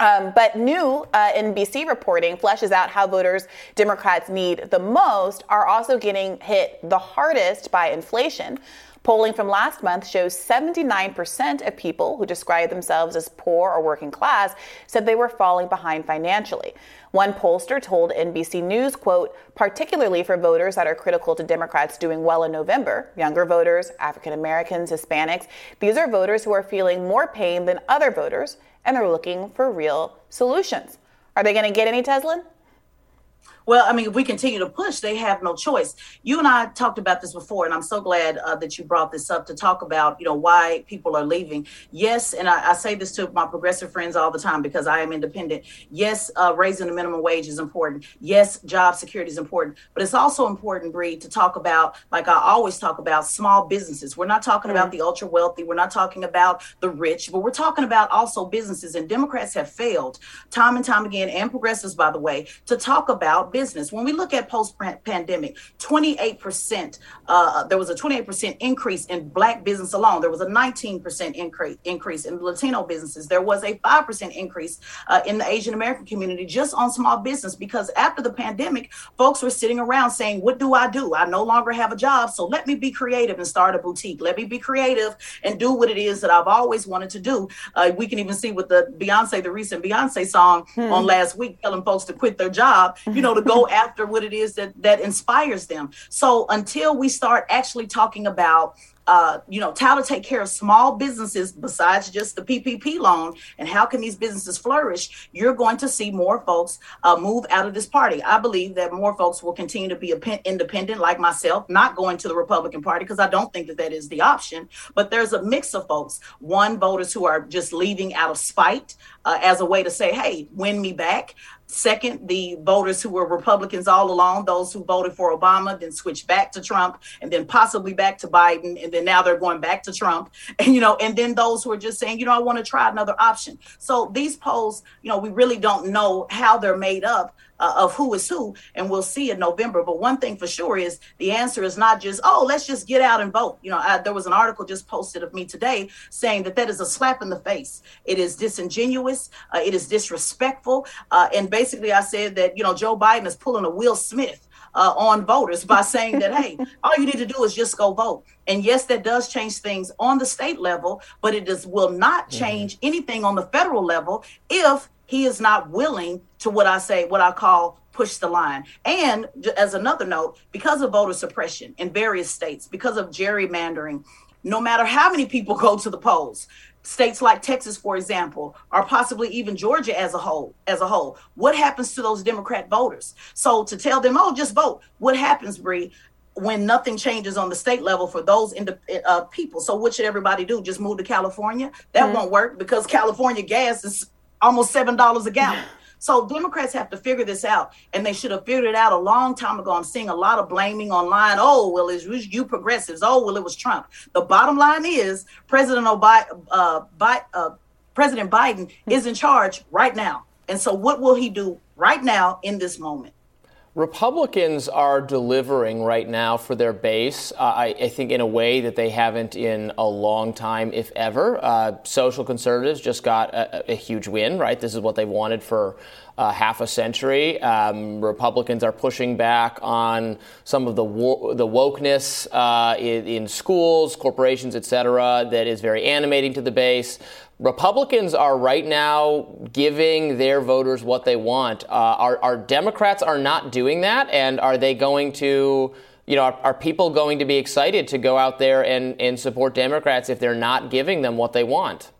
Um, but new uh, NBC reporting fleshes out how voters Democrats need the most are also getting hit the hardest by inflation. Polling from last month shows 79% of people who describe themselves as poor or working class said they were falling behind financially. One pollster told NBC News, quote, particularly for voters that are critical to Democrats doing well in November, younger voters, African Americans, Hispanics, these are voters who are feeling more pain than other voters and they're looking for real solutions. Are they going to get any Tezlyn? Well, I mean, if we continue to push, they have no choice. You and I talked about this before, and I'm so glad uh, that you brought this up to talk about, you know, why people are leaving. Yes, and I, I, say this to my progressive friends all the time because I am independent. Yes, uh, raising the minimum wage is important. Yes, job security is important, but it's also important, Bree, to talk about, like I always talk about, small businesses. We're not talking mm-hmm. about the ultra wealthy. We're not talking about the rich, but we're talking about also businesses. And Democrats have failed time and time again, and progressives, by the way, to talk about business. When we look at post pandemic, 28%, uh, there was a 28% increase in black business alone. There was a 19% increase, increase in Latino businesses. There was a 5% increase uh, in the Asian American community just on small business because after the pandemic, folks were sitting around saying, What do I do? I no longer have a job. So let me be creative and start a boutique. Let me be creative and do what it is that I've always wanted to do. Uh, we can even see with the Beyonce, the recent Beyonce song hmm. on last week, telling folks to quit their job, you know, to go after what it is that that inspires them. So until we start actually talking about uh, you know, how to take care of small businesses besides just the PPP loan and how can these businesses flourish, you're going to see more folks uh, move out of this party. I believe that more folks will continue to be independent, like myself, not going to the Republican Party because I don't think that that is the option. But there's a mix of folks. One, voters who are just leaving out of spite uh, as a way to say, hey, win me back. Second, the voters who were Republicans all along, those who voted for Obama, then switched back to Trump, and then possibly back to Biden, and then now they're going back to Trump. And you know, and then those who are just saying, you know, I want to try another option. So these polls, you know, we really don't know how they're made up uh, of who is who, and we'll see in November. But one thing for sure is the answer is not just, oh, let's just get out and vote. You know, I, there was an article just posted of me today saying that that is a slap in the face. It is disingenuous. Uh, it is disrespectful. Uh, and basically, I said that you know Joe Biden is pulling a Will Smith. Uh, on voters by saying that, hey, all you need to do is just go vote. And yes, that does change things on the state level, but it does will not mm-hmm. change anything on the federal level if he is not willing to what I say, what I call push the line. And as another note, because of voter suppression in various states, because of gerrymandering, no matter how many people go to the polls, states like Texas, for example, or possibly even Georgia as a whole, as a whole, what happens to those Democrat voters? So to tell them, oh, just vote, what happens, Bree? when nothing changes on the state level for those ind- uh, people. So what should everybody do? Just move to California? That mm-hmm. won't work because California gas is almost seven dollars a gallon. So Democrats have to figure this out, and they should have figured it out a long time ago. I'm seeing a lot of blaming online. Oh, well, it was you progressives. Oh, well, it was Trump. The bottom line is President Obama, uh, Bi- uh, President Biden is in charge right now. And so, what will he do right now in this moment? Republicans are delivering right now for their base, uh, I, I, think, in a way that they haven't in a long time, if ever. Uh, social conservatives just got a, a, huge win, right? This is what they've wanted for uh, half a century. Um, Republicans are pushing back on some of the wo- the wokeness uh, in, in schools, corporations, et cetera, that is very animating to the base. Republicans are right now giving their voters what they want. Uh, our, Democrats are not doing that, and are they going to, you know, are, are, people going to be excited to go out there and, and support Democrats if they're not giving them what they want?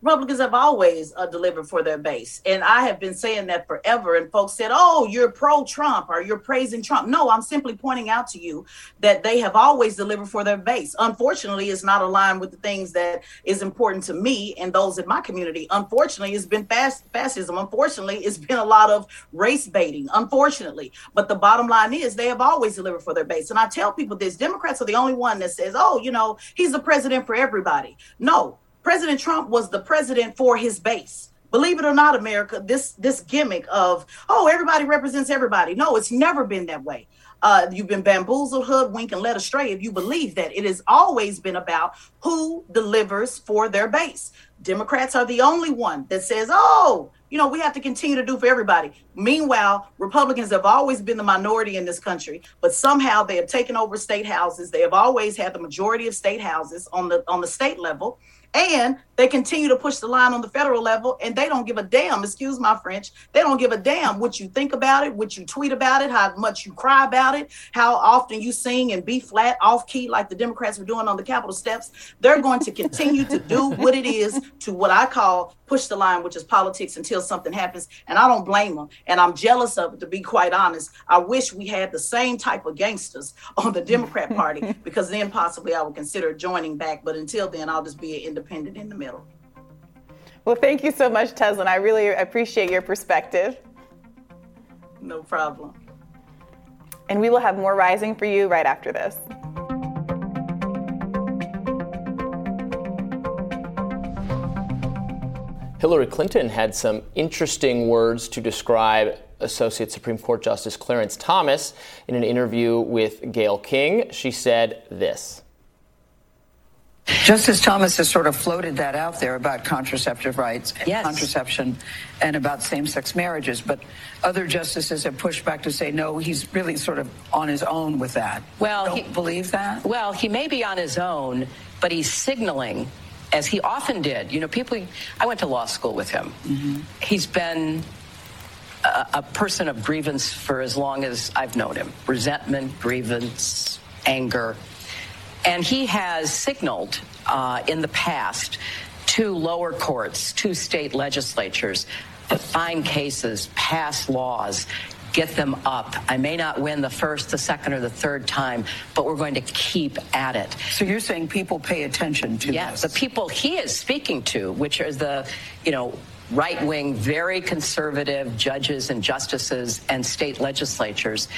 Republicans have always uh, delivered for their base. And I have been saying that forever. And folks said, oh, you're pro Trump or you're praising Trump. No, I'm simply pointing out to you that they have always delivered for their base. Unfortunately, it's not aligned with the things that is important to me and those in my community. Unfortunately, it's been fast, fascism. Unfortunately, it's been a lot of race baiting, unfortunately. But the bottom line is they have always delivered for their base. And I tell people this Democrats are the only one that says, oh, you know, he's the president for everybody. No, President Trump was the president for his base. Believe it or not, America, this this gimmick of oh everybody represents everybody. No, it's never been that way. Uh, you've been bamboozled, hoodwinked, and led astray if you believe that. It has always been about who delivers for their base. Democrats are the only one that says, oh, you know, we have to continue to do for everybody. Meanwhile, Republicans have always been the minority in this country, but somehow they have taken over state houses. They have always had the majority of state houses on the on the state level and they continue to push the line on the federal level and they don't give a damn, excuse my French, they don't give a damn what you think about it, what you tweet about it, how much you cry about it, how often you sing and be flat, off key, like the Democrats were doing on the Capitol steps. They're going to continue to do what it is to what I call push the line, which is politics, until something happens. And I don't blame them. And I'm jealous of it, to be quite honest. I wish we had the same type of gangsters on the Democrat Party, because then possibly I would consider joining back. But until then, I'll just be an independent in the middle. Well, thank you so much, Tezlyn. I really appreciate your perspective. No problem. And we will have more rising for you right after this. Hillary Clinton had some interesting words to describe Associate Supreme Court Justice Clarence Thomas in an interview with Gayle King. She said this. Justice Thomas has sort of floated that out there about contraceptive rights, yes. contraception, and about same-sex marriages. But other justices have pushed back to say no, he's really sort of on his own with that. Well, Don't he, believe that. Well, he may be on his own, but he's signaling, as he often did. You know, people. I went to law school with him. Mm-hmm. He's been a, a person of grievance for as long as I've known him. Resentment, grievance, anger. And he has signaled uh, in the past to lower courts, to state legislatures, to find cases, pass laws, get them up. I may not win the first, the second, or the third time, but we're going to keep at it. So you're saying people pay attention to yes, this? the people he is speaking to, which is the, you know, right wing, very conservative judges and justices and state legislatures.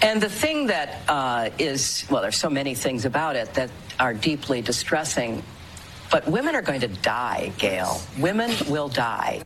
And the thing that uh, is, well, there's so many things about it that are deeply distressing, but women are going to die, Gail. Women will die.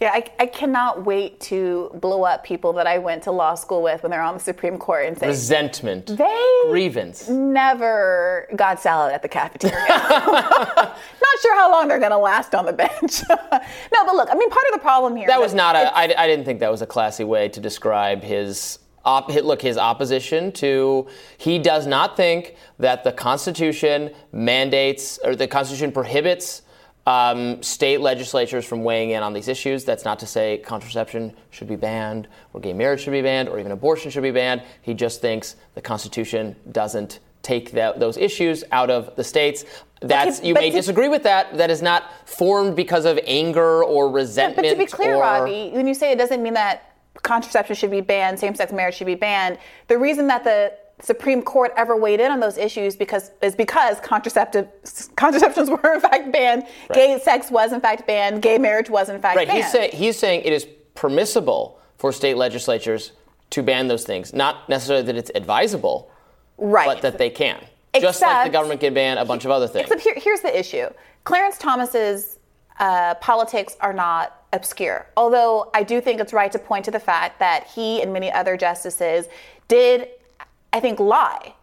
Yeah, I, I, cannot wait to blow up people that I went to law school with when they're on the Supreme Court and say resentment, they grievance, never got salad at the cafeteria. not sure how long they're going to last on the bench. no, but look, I mean, part of the problem here. That was not a. I, I didn't think that was a classy way to describe his op- look, his opposition to, he does not think that the Constitution mandates or the Constitution prohibits um, state legislatures from weighing in on these issues. That's not to say contraception should be banned, or gay marriage should be banned, or even abortion should be banned. He just thinks the Constitution doesn't take that, those issues out of the states. That's Okay, you may to- disagree with that. That is not formed because of anger or resentment. But to be clear, or, Robby, when you say it doesn't mean that contraception should be banned, same-sex marriage should be banned, the reason that the Supreme Court ever weighed in on those issues because is because contraceptive contraceptions were in fact banned, gay sex was in fact banned, gay marriage was in fact Right. banned. He's saying he's saying it is permissible for state legislatures to ban those things. Not necessarily that it's advisable, right. but that they can. Just like the government can ban a bunch of other things. Except here, here's the issue: Clarence Thomas's uh, politics are not obscure. Although I do think it's right to point to the fact that he and many other justices did, I think, lie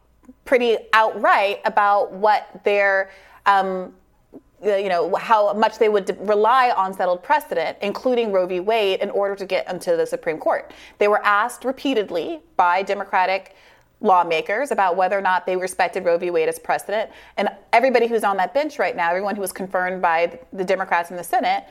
pretty outright about what their um, you know how much they would rely on settled precedent, including Roe v. Wade, in order to get into the Supreme Court. They were asked repeatedly by Democratic lawmakers about whether or not they respected Roe v. Wade as precedent, and everybody who's on that bench right now, everyone who was confirmed by the Democrats in the Senate,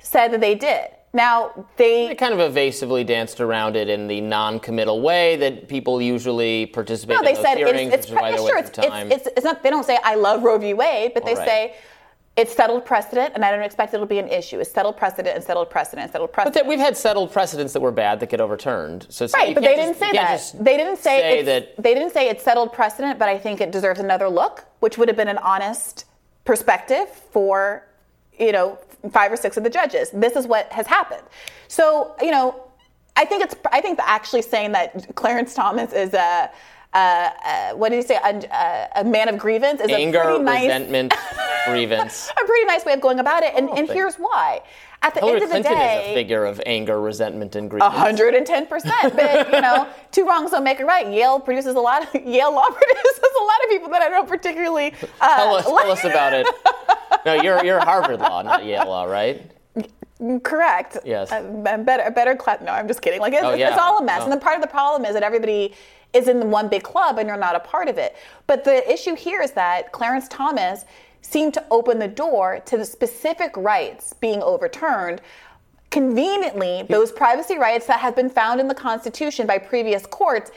said that they did. Now they They kind of evasively danced around it in the non-committal way that people usually participate No, they said hearings, it's, it's, which is why yeah, sure, it's, time. it's, it's, not, they don't say, I love Roe v. Wade, but they right. say, it's settled precedent, and I don't expect it'll be an issue. It's settled precedent and settled precedent and settled but precedent. that we've had settled precedents that were bad that get overturned. So it's right, but they didn't just- say you can't that. They didn't say, say that- They didn't say it's settled precedent, but I think it deserves another look, which would have been an honest perspective for, you know, five or six of the judges. This is what has happened. So, you know, I think it's. I think actually saying that Clarence Thomas is a. Uh, uh, what did he say? A, a, a man of grievance is anger, a pretty nice, resentment, grievance. a pretty nice way of going about it. And, and here's why. At the Hillary end of the Clinton day, is a figure of anger, resentment, and grievance. hundred and ten percent. But you know, two wrongs don't make a right. Yale produces a lot. Of, Yale law produces a lot of people that I don't particularly. Uh, Tell us, like. tell us about it. No, you're you're Harvard Law, not Yale Law, right? Correct. Yes. Uh, a better, a better club. No, I'm just kidding. Like it's, Oh, it's all a mess. Oh. And then part of the problem is that everybody is in the one big club and you're not a part of it. But the issue here is that Clarence Thomas seemed to open the door to the specific rights being overturned. Conveniently, those privacy rights that have been found in the Constitution by previous courts,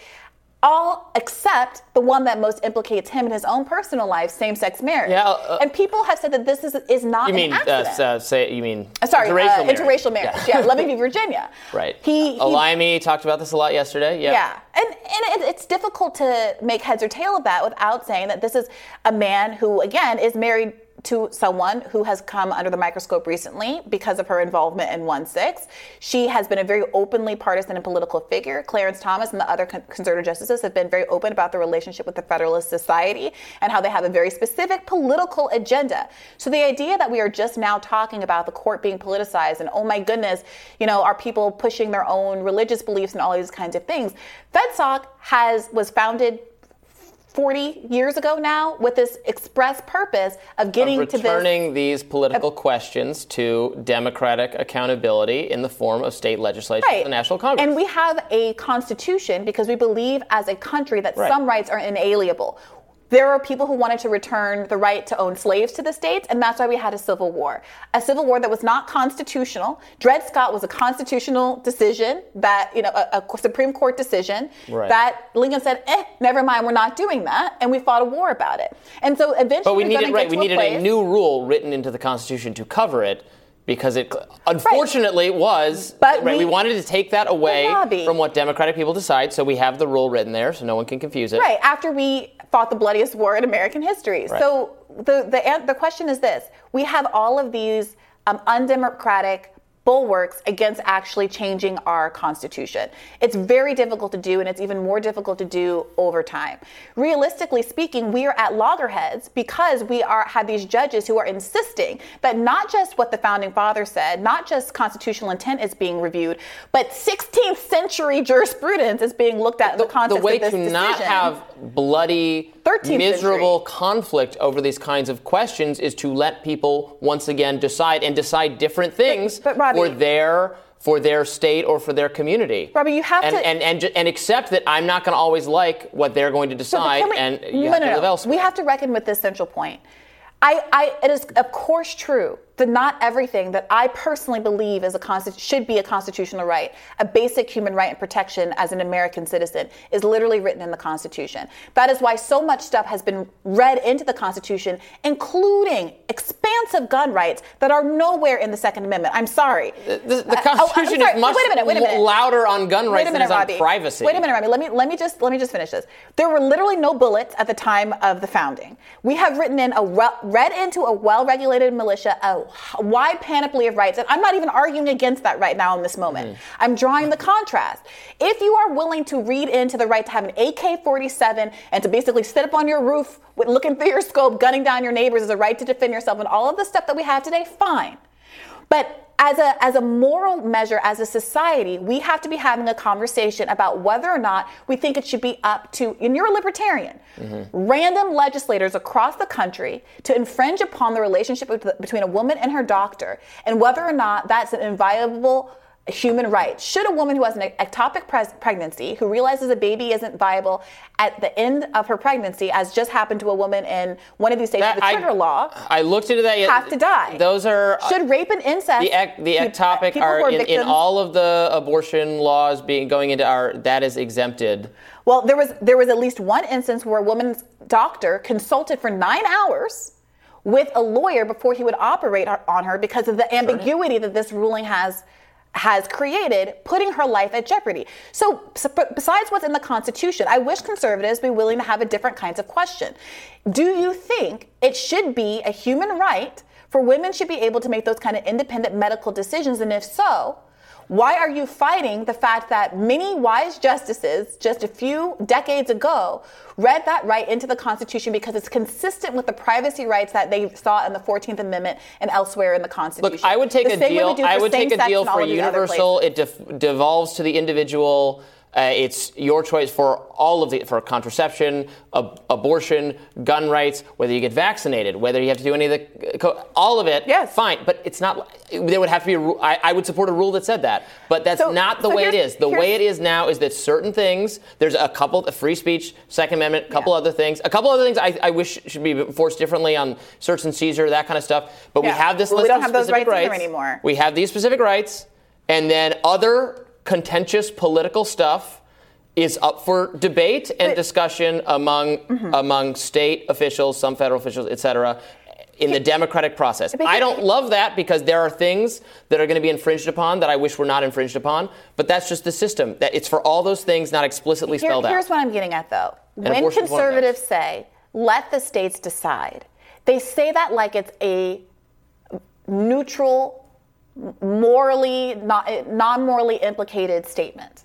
all except the one that most implicates him in his own personal life, same-sex marriage. Yeah, uh, and people have said that this is is not You mean an uh, accident. uh, say you mean Uh, sorry, interracial uh, marriage? interracial marriage. Yeah, Loving v. Virginia. Right. He, he Alimi talked about this a lot yesterday. Yeah. yeah, and and it, it's difficult to make heads or tail of that without saying that this is a man who, again, is married to someone who has come under the microscope recently because of her involvement in 1-6. She has been a very openly partisan and political figure. Clarence Thomas and the other conservative justices have been very open about their relationship with the Federalist Society and how they have a very specific political agenda. So the idea that we are just now talking about the court being politicized and oh my goodness, you know, are people pushing their own religious beliefs and all these kinds of things? FedSoc has was founded 40 years ago now with this express purpose of getting of to returning these political questions to democratic accountability in the form of state legislatures and the National Congress. And we have a constitution because we believe as a country that Right. some rights are inalienable. There were people who wanted to return the right to own slaves to the states, and that's why we had a civil war. A civil war that was not constitutional. Dred Scott was a constitutional decision that, you know, a, a Supreme Court decision Right. that Lincoln said, eh, never mind, we're not doing that. And we fought a war about it. And so eventually but we needed right. We needed place, a new rule written into the Constitution to cover it. Because it unfortunately was, But right, we, we- wanted to take that away from what Democratic people decide, so we have the rule written there, so no one can confuse it. Right after we fought the bloodiest war in American history. Right. So the the the question is this: We have all of these um, undemocratic bulwarks against actually changing our constitution. It's very difficult to do, and it's even more difficult to do over time. Realistically speaking, we are at loggerheads because we are have these judges who are insisting that not just what the founding fathers said, not just constitutional intent is being reviewed, but 16th century jurisprudence is being looked at in the, the way of this to decision. not have bloody, 13th miserable conflict over these kinds of questions is to let people once again decide and decide different things but Robby- for their for their state or for their community. Robby, you have and, to- and and and accept that I'm not going to always like what they're going to decide, we- and you no, have no, to no. live elsewhere. We have to reckon with this central point. I, I, it is of course true the not everything that I personally believe is a consti- should be a constitutional right, a basic human right and protection as an American citizen, is literally written in the Constitution. That is why so much stuff has been read into the Constitution, including expansive gun rights that are nowhere in the Second Amendment. I'm sorry. The, the Uh, oh, Constitution is much Wait a minute, wait a minute. louder on gun rights Wait a than minute, is on Robby. privacy. Wait a minute, Robby. Let me let me just let me just finish this. There were literally no bullets at the time of the founding. We have written in a well, read into a well-regulated militia a wide panoply of rights, and I'm not even arguing against that right now in this moment. Mm-hmm. I'm drawing the contrast. If you are willing to read into the right to have an AK-47 and to basically sit up on your roof with looking through your scope, gunning down your neighbors as a right to defend yourself, and all of the stuff that we have today, fine. But as a, as a moral measure, as a society, we have to be having a conversation about whether or not we think it should be up to, and you're a libertarian, mm-hmm. random legislators across the country to infringe upon the relationship between a woman and her doctor, and whether or not that's an inviolable human rights. Should a woman who has an ectopic pres- pregnancy, who realizes a baby isn't viable at the end of her pregnancy, as just happened to a woman in one of these states That- with the I- trigger law, I looked into that. have to die? Those are uh, Should rape and incest the ec- the ectopic people who are in, in all of the abortion laws being going into our that is exempted. Well, there was there was at least one instance where a woman's doctor consulted for nine hours with a lawyer before he would operate on her because of the ambiguity that this ruling has has created, putting her life at jeopardy. So, besides what's in the Constitution, I wish conservatives be willing to have a different kinds of question. Do you think it should be a human right for women should be able to make those kind of independent medical decisions? And if so, why are you fighting the fact that many wise justices just a few decades ago read that right into the Constitution because it's consistent with the privacy rights that they saw in the 14th Amendment and elsewhere in the Constitution? Look, I would take The a same way we deal. I would take a deal for of these other universal. It def- devolves to the individual. Uh, it's your choice for all of the for contraception, ab- abortion, gun rights, whether you get vaccinated, whether you have to do any of the co- all of it. Yes, fine, but it's not. There would have to be a. I, I would support a rule that said that, but that's So- not the so way it is. The way it is now is that certain things. There's a couple, a free speech, Second Amendment, a couple other things, a couple other things. I, I wish should be enforced differently on search and seizure, that kind of stuff. But we have this Well, we don't of have those rights rights anymore. We have these specific rights, and then other contentious political stuff is up for debate and discussion among Mm-hmm. among state officials, some federal officials, et cetera, in the democratic process. But I don't love that because there are things that are going to be infringed upon that I wish were not infringed upon, but that's just the system. That it's for all those things not explicitly Here- spelled here's out. Here's what I'm getting at, though. And when abortion is one of those. conservatives say, let the states decide, they say that like it's a neutral, morally, not, non-morally implicated statement.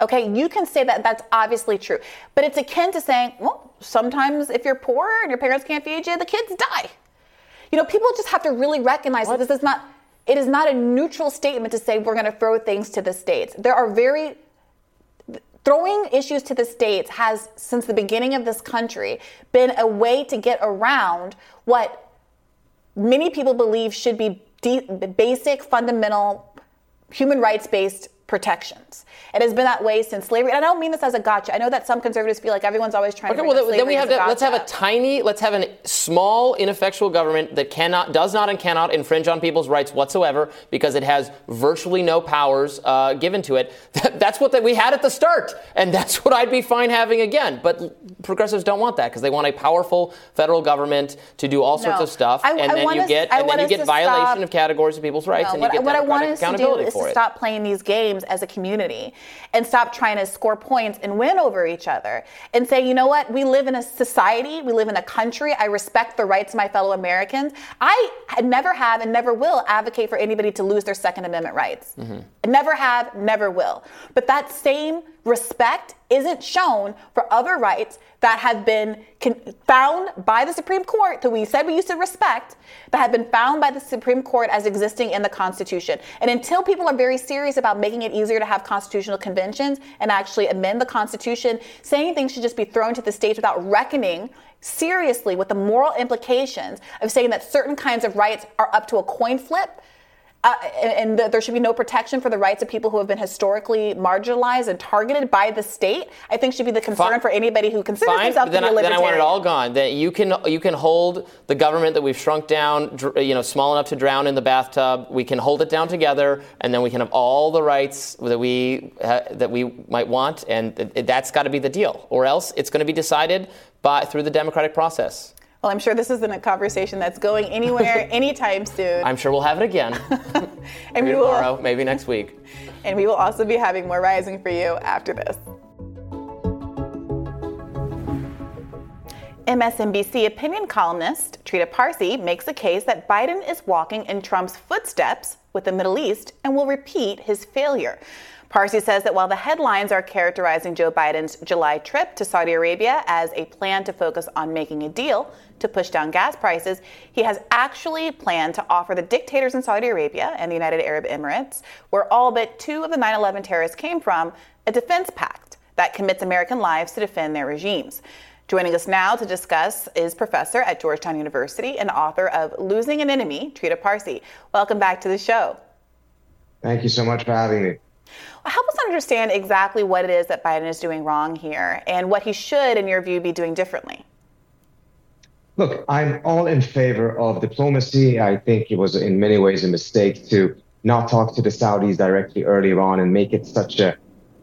Okay, you can say that that's obviously true, but it's akin to saying, well, sometimes if you're poor and your parents can't feed you, the kids die. You know, people just have to really recognize that this is not. It is not a neutral statement to say we're going to throw things to the states. There are very throwing issues to the states has since the beginning of this country been a way to get around what many people believe should be de- basic fundamental human rights based protections. It has been that way since slavery. And I don't mean this as a gotcha. I know that some conservatives feel like everyone's always trying Okay, to well then, then we have to as let's have a tiny, let's have a small, ineffectual government that cannot, does not, and cannot infringe on people's rights whatsoever because it has virtually no powers uh, given to it. That, that's what that we had at the start, and that's what I'd be fine having again. But progressives don't want that because they want a powerful federal government to do all sorts No. of stuff, I- and I then you us- get I and then you get violation stop- of categories of people's rights, No, and what, you get what I want us to do is to stop playing these games as a community and stop trying to score points and win over each other and say, you know what, we live in a society, we live in a country. I respect the rights of my fellow Americans. I never have and never will advocate for anybody to lose their Second Amendment rights. Mm-hmm. Never have, never will. But that same respect isn't shown for other rights that have been con- found by the Supreme Court that we said we used to respect, that have been found by the Supreme Court as existing in the Constitution. And until people are very serious about making it easier to have constitutional conventions and actually amend the Constitution, saying things should just be thrown to the states without reckoning seriously with the moral implications of saying that certain kinds of rights are up to a coin flip. Uh, and, and there should be no protection for the rights of people who have been historically marginalized and targeted by the state. I think should be the concern Fine. for anybody who considers Fine. himself then to be a I, Then I want it all gone. That you can you can hold the government that we've shrunk down, you know, small enough to drown in the bathtub. We can hold it down together, and then we can have all the rights that we uh, that we might want, and that's got to be the deal. Or else it's going to be decided by through the democratic process. Well, I'm sure this isn't a conversation that's going anywhere anytime soon. I'm sure we'll have it again. and maybe will, tomorrow, maybe next week. And we will also be having more rising for you after this. MSNBC opinion columnist Trita Parsi makes a case that Biden is walking in Trump's footsteps with the Middle East and will repeat his failure. Parsi says that while the headlines are characterizing Joe Biden's July trip to Saudi Arabia as a plan to focus on making a deal to push down gas prices, he has actually planned to offer the dictators in Saudi Arabia and the United Arab Emirates, where all but two of the 9 11 terrorists came from, a defense pact that commits American lives to defend their regimes. Joining us now to discuss is professor at Georgetown University and author of Losing an Enemy, Trita Parsi. Welcome back to the show. Thank you so much for having me. Help us understand exactly what it is that Biden is doing wrong here and what he should, in your view, be doing differently. Look, I'm all in favor of diplomacy. I think it was in many ways a mistake to not talk to the Saudis directly earlier on and make it such a,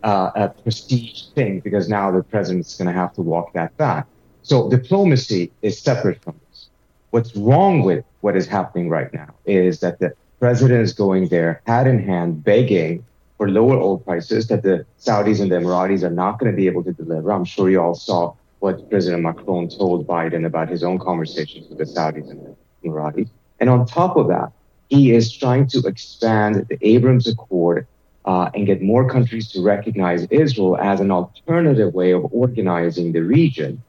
uh, a prestige thing because now the president's going to have to walk that back. So diplomacy is separate from this. What's wrong with what is happening right now is that the president is going there, hat in hand, begging for lower oil prices that the Saudis and the Emiratis are not going to be able to deliver. I'm sure you all saw what President Macron told Biden about his own conversations with the Saudis and the Emiratis. And on top of that, he is trying to expand the Abraham Accord uh, and get more countries to recognize Israel as an alternative way of organizing the region.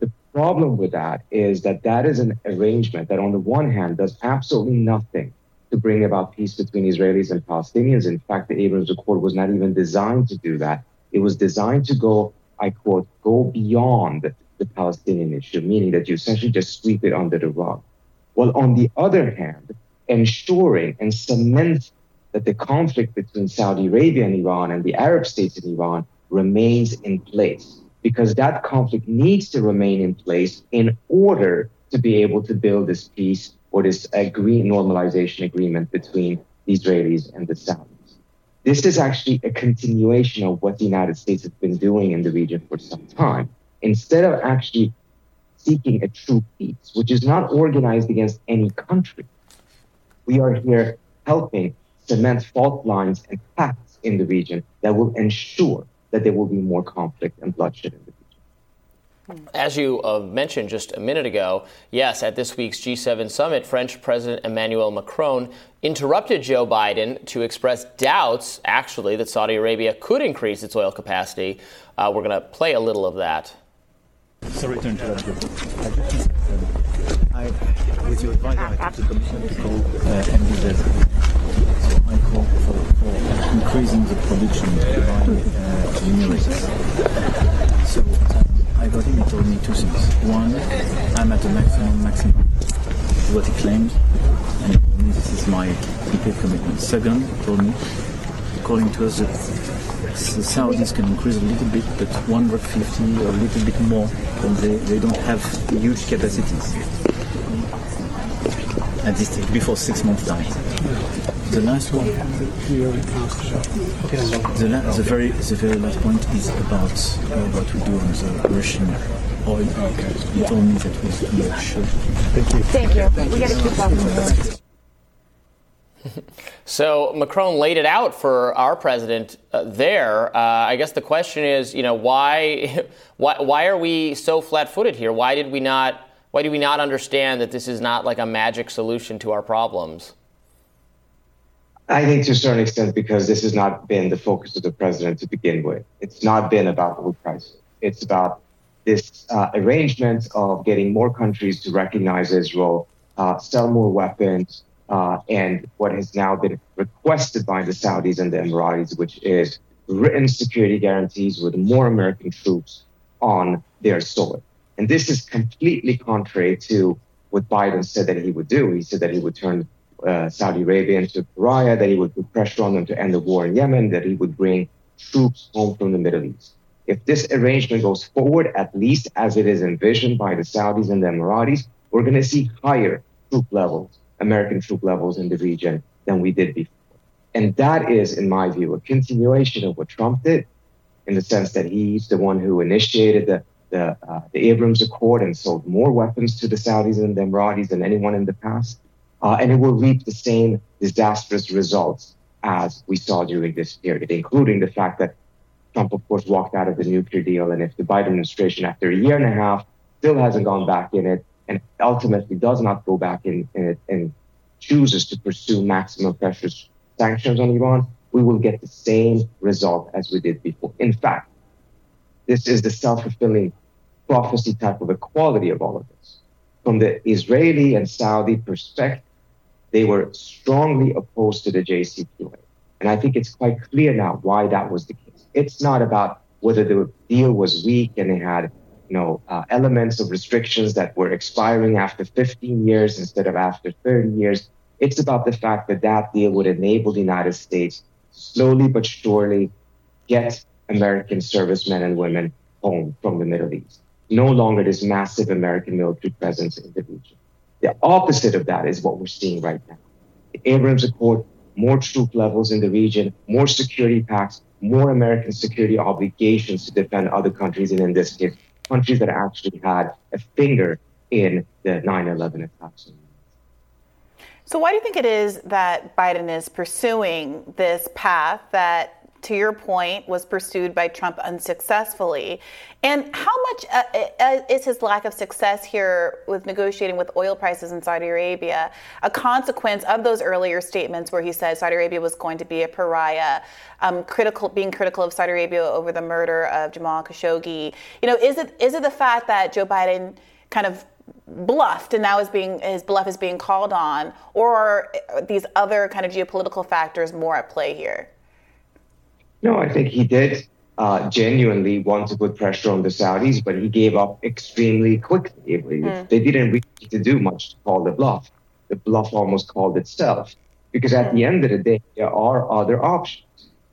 The problem with that is that that is an arrangement that, on the one hand, does absolutely nothing to bring about peace between Israelis and Palestinians. In fact, the Abraham Accord was not even designed to do that. It was designed to go, I quote, go beyond the Palestinian issue, meaning that you essentially just sweep it under the rug. Well, on the other hand, ensuring and cement that the conflict between Saudi Arabia and Iran and the Arab states in Iran remains in place because that conflict needs to remain in place in order to be able to build this peace or this agree, normalization agreement between the Israelis and the Saudis. This is actually a continuation of what the United States has been doing in the region for some time. Instead of actually seeking a true peace, which is not organized against any country, we are here helping cement fault lines and pacts in the region that will ensure that there will be more conflict and bloodshed as you uh, mentioned just a minute ago, yes, at this week's G7 summit, French President Emmanuel Macron interrupted Joe Biden to express doubts, actually, that Saudi Arabia could increase its oil capacity. Uh, we're going to play a little of that. Sorry to interrupt you. I, with your advice, I took the commission to call uh, MBZ. So I call for, for increasing the production by uh, generates. So I got him, he told me two things. One, I'm at the maximum, maximum, what he claimed, and this is my complete commitment. Second, he told me, according to us, the Saudis can increase a little bit, but 150 or a little bit more, because they, they don't have huge capacities at this stage, before six months time. The last one. The, la- the very the very last point is about uh, what we do on the Russian oil. You told me that was not sure. Thank you. Thank you. We got to keep talking. So Macron laid it out for our president uh, there. Uh, I guess the question is, you know, why, why, why are we so flat-footed here? Why did we not, why do we not understand that this is not like a magic solution to our problems? I think to a certain extent because this has not been the focus of the president to begin with. It's not been about the oil prices. It's about this uh, arrangement of getting more countries to recognize Israel, uh, sell more weapons, uh, and what has now been requested by the Saudis and the Emiratis, which is written security guarantees with more American troops on their soil. And this is completely contrary to what Biden said that he would do. He said that he would turn uh, Saudi Arabia into pariah, that he would put pressure on them to end the war in Yemen, that he would bring troops home from the Middle East. If this arrangement goes forward, at least as it is envisioned by the Saudis and the Emiratis, we're going to see higher troop levels, American troop levels in the region than we did before. And that is, in my view, a continuation of what Trump did, in the sense that he's the one who initiated the the, uh, the Abraham Accord and sold more weapons to the Saudis and the Emiratis than anyone in the past. Uh, and it will reap the same disastrous results as we saw during this period, including the fact that Trump, of course, walked out of the nuclear deal. And if the Biden administration, after a year and a half, still hasn't gone back in it and ultimately does not go back in, in it and chooses to pursue maximum pressure sanctions on Iran, we will get the same result as we did before. In fact, this is the self fulfilling prophecy type of equality of all of this. From the Israeli and Saudi perspective, they were strongly opposed to the JCPOA. And I think it's quite clear now why that was the case. It's not about whether the deal was weak and it had you know, uh, elements of restrictions that were expiring after 15 years instead of after 30 years. It's about the fact that that deal would enable the United States slowly but surely get American servicemen and women home from the Middle East. No longer this massive American military presence in the region. The opposite of that is what we're seeing right now. The Abraham Accord, more troop levels in the region, more security pacts, more American security obligations to defend other countries, and in this case, countries that actually had a finger in the 9 11 attacks. So, why do you think it is that Biden is pursuing this path that to your point, was pursued by Trump unsuccessfully. And how much uh, uh, is his lack of success here with negotiating with oil prices in Saudi Arabia a consequence of those earlier statements where he said Saudi Arabia was going to be a pariah, um, critical, being critical of Saudi Arabia over the murder of Jamal Khashoggi? You know, is it is it the fact that Joe Biden kind of bluffed and now is being his bluff is being called on, or are these other kind of geopolitical factors more at play here? No, I think he did uh, genuinely want to put pressure on the Saudis, but he gave up extremely quickly. Mm. They didn't really need to do much to call the bluff. The bluff almost called itself. Because at the end of the day, there are other options.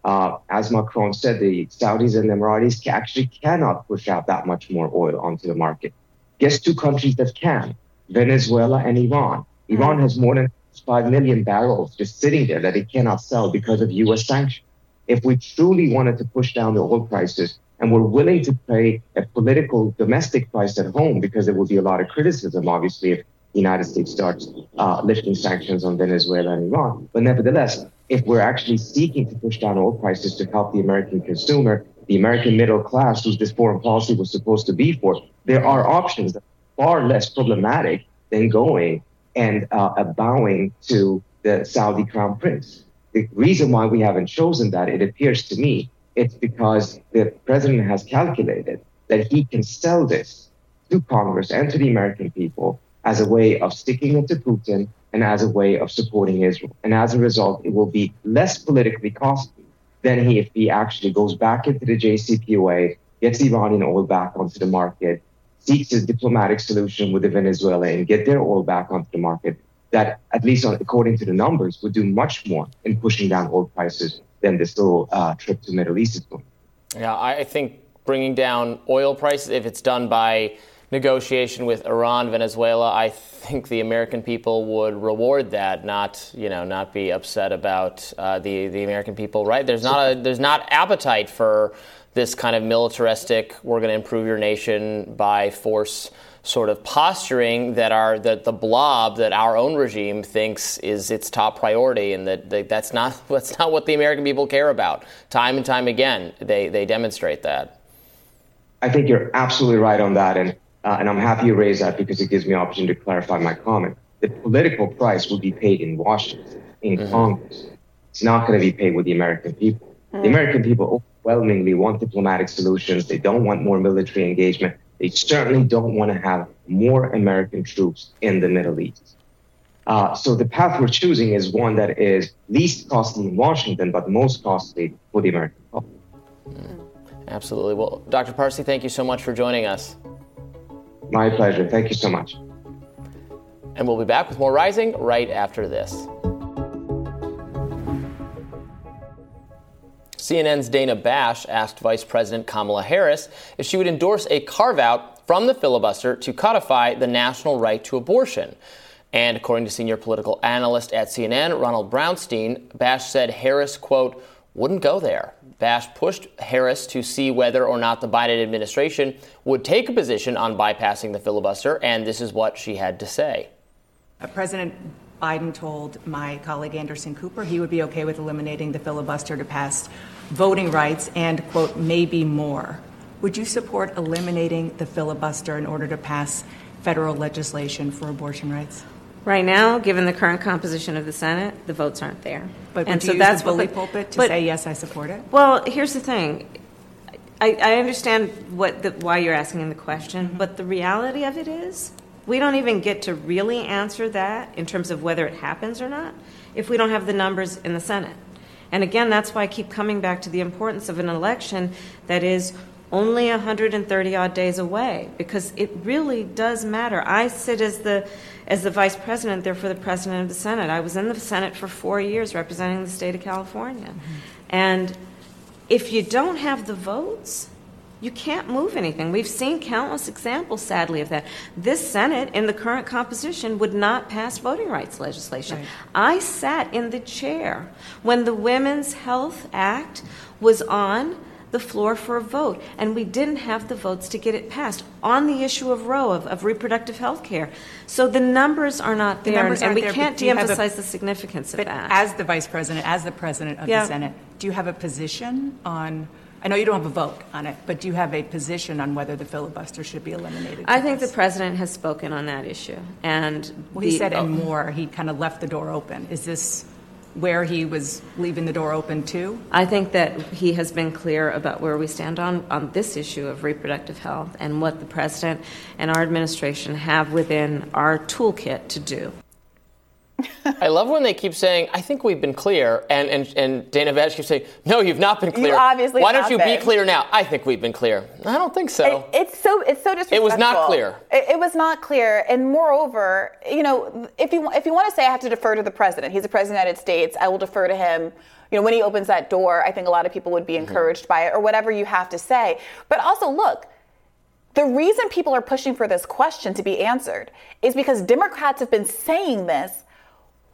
Uh, as Macron said, the Saudis and the Emiratis actually cannot push out that much more oil onto the market. Guess two countries that can Venezuela and Iran. Iran has more than 5 million barrels just sitting there that it cannot sell because of US sanctions if we truly wanted to push down the oil prices and we're willing to pay a political domestic price at home, because there will be a lot of criticism, obviously, if the United States starts uh, lifting sanctions on Venezuela and Iran. But nevertheless, if we're actually seeking to push down oil prices to help the American consumer, the American middle class, whose this foreign policy was supposed to be for, there are options that are far less problematic than going and uh, bowing to the Saudi crown prince. The reason why we haven't chosen that, it appears to me, it's because the president has calculated that he can sell this to Congress and to the American people as a way of sticking it to Putin and as a way of supporting Israel. And as a result, it will be less politically costly than he, if he actually goes back into the JCPOA, gets Iranian oil back onto the market, seeks a diplomatic solution with the Venezuela and get their oil back onto the market, that, at least according to the numbers, would do much more in pushing down oil prices than this little uh, trip to Middle East is doing. Yeah, I think bringing down oil prices, if it's done by negotiation with Iran, Venezuela, I think the American people would reward that, not you know, not be upset about uh, the the American people. Right? There's not a there's not appetite for this kind of militaristic. We're going to improve your nation by force sort of posturing that our that the blob that our own regime thinks is its top priority, and that, that that's not that's not what the American people care about. Time and time again, they they demonstrate that. I think you're absolutely right on that, and uh, and I'm happy you raised that because it gives me an opportunity to clarify my comment. The political price will be paid in Washington, in mm-hmm. Congress. It's not going to be paid with the American people. Mm-hmm. The American people overwhelmingly want diplomatic solutions. They don't want more military engagement. They certainly don't want to have more American troops in the Middle East. Uh, so the path we're choosing is one that is least costly in Washington, but most costly for the American public. Mm, absolutely. Well, Dr. Parsi, thank you so much for joining us. My pleasure. Thank you so much. And we'll be back with more Rising right after this. CNN's Dana Bash asked Vice President Kamala Harris if she would endorse a carve out from the filibuster to codify the national right to abortion. And according to senior political analyst at CNN, Ronald Brownstein, Bash said Harris, quote, wouldn't go there. Bash pushed Harris to see whether or not the Biden administration would take a position on bypassing the filibuster, and this is what she had to say. Uh, President Biden told my colleague Anderson Cooper he would be okay with eliminating the filibuster to pass voting rights and, quote, maybe more. Would you support eliminating the filibuster in order to pass federal legislation for abortion rights? Right now, given the current composition of the Senate, the votes aren't there. But and so that's the bully what pulpit to but- say, yes, I support it? Well, here's the thing. I, I understand what the, why you're asking the question, Mm-hmm. but the reality of it is, we don't even get to really answer that in terms of whether it happens or not if we don't have the numbers in the Senate. And again, that's why I keep coming back to the importance of an election that is only 130 odd days away because it really does matter. I sit as the as the vice president, therefore the president of the Senate. I was in the Senate for four years representing the state of California. Mm-hmm. And if you don't have the votes, you can't move anything. We've seen countless examples, sadly, of that. This Senate, in the current composition, would not pass voting rights legislation. I sat in the chair when the Women's Health Act was on the floor for a vote, and we didn't have the votes to get it passed on the issue of Roe, of, of reproductive health care. So the numbers are not The there, and aren't we there, can't do you have a- de-emphasize the significance of But that. as the vice president, as the president of Yeah. the Senate, do you have a position on? I know you don't have a vote on it, but do you have a position on whether the filibuster should be eliminated? I think the president has spoken on that issue, and Well, he the- said and oh. more. He kind of left the door open. Is this where he was leaving the door open too? I think that he has been clear about where we stand on, on this issue of reproductive health and what the president and our administration have within our toolkit to do. I love when they keep saying, I think we've been clear. And, and, and Dana Bash keeps saying, No, you've not been clear. obviously Why don't you not be clear now? I think we've been clear. I don't think so. It's so it's so disrespectful. It was not clear. It, it was not clear, and moreover, you know, if you if you want to say I have to defer to the president, he's the president of the United States. I will defer to him. You know, when he opens that door, I think a lot of people would be mm-hmm. encouraged by it, or whatever you have to say. But also, look. The reason people are pushing for this question to be answered is because Democrats have been saying this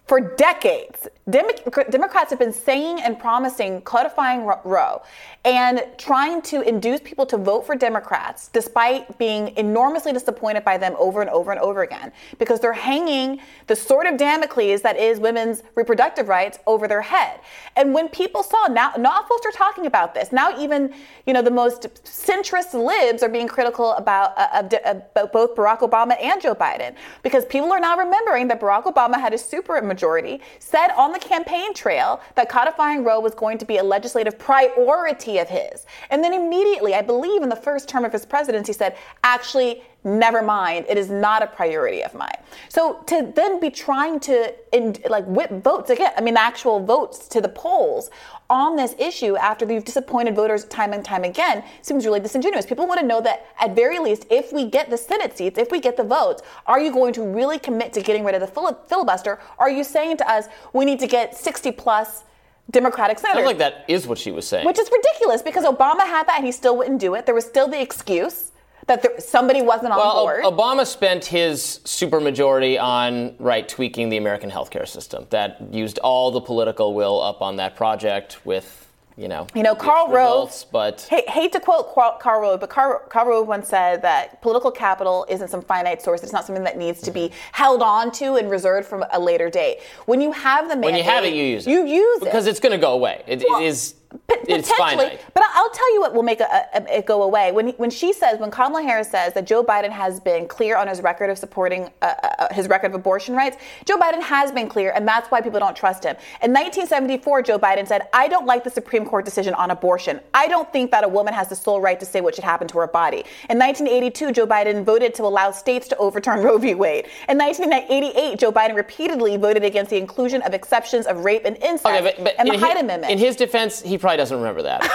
for decades. Demo- Democrats have been saying and promising codifying Roe and trying to induce people to vote for Democrats despite being enormously disappointed by them over and over and over again because they're hanging the sword of Damocles that is women's reproductive rights over their head. And when people saw now, now folks are talking about this. Now even you know the most centrist libs are being critical about, uh, of- about both Barack Obama and Joe Biden because people are now remembering that Barack Obama had a super majority said on the campaign trail that codifying Roe was going to be a legislative priority of his. And then immediately, I believe in the first term of his presidency, said, actually, never mind, it is not a priority of mine. So to then be trying to in, like whip votes again, I mean, actual votes to the polls on this issue after you've disappointed voters time and time again seems really disingenuous. People want to know that at very least, if we get the Senate seats, if we get the votes, are you going to really commit to getting rid of the fili- filibuster? Are you saying to us we need to get 60 plus Democratic senators? Sounds like that is what she was saying. Which is ridiculous because Obama had that and he still wouldn't do it. There was still the excuse that there, somebody wasn't on well, board. Obama spent his supermajority on right tweaking the American healthcare system. That used all the political will up on that project with, you know, You know, results, Rove. but Hate, hate to quote Karl Rove, but Karl Rove once said that political capital isn't some finite source. It's not something that needs to be mm-hmm. held on to and reserved for a later date. When you have the mandate, when you have it, you use it. You use it because it's going to go away. It, it is. It's potentially. finite. But I'll tell you what will make a, a- it go away. When when she says, when Kamala Harris says that Joe Biden has been clear on his record of supporting uh, uh, his record of abortion rights, Joe Biden has been clear, and that's why people don't trust him. In 1974, Joe Biden said, "I don't like the Supreme Court decision on abortion. I don't think that a woman has the sole right to say what should happen to her body." In 1982, Joe Biden voted to allow states to overturn Roe v. Wade. In 1988, Joe Biden repeatedly voted against the inclusion of exceptions of rape and incest Okay, but, but and the Hyde Amendment. in his defense, he probably doesn't remember that.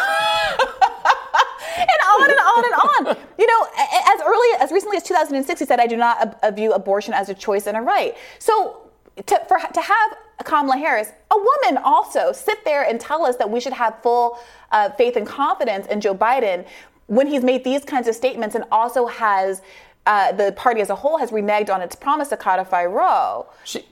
and on and on and on. You know, as early as recently as 2006, he said, "I do not ab- view abortion as a choice and a right." So, to, for, to have Kamala Harris, a woman also, sit there and tell us that we should have full uh, faith and confidence in Joe Biden when he's made these kinds of statements and also has uh, the party as a whole has reneged on its promise to codify Roe. She,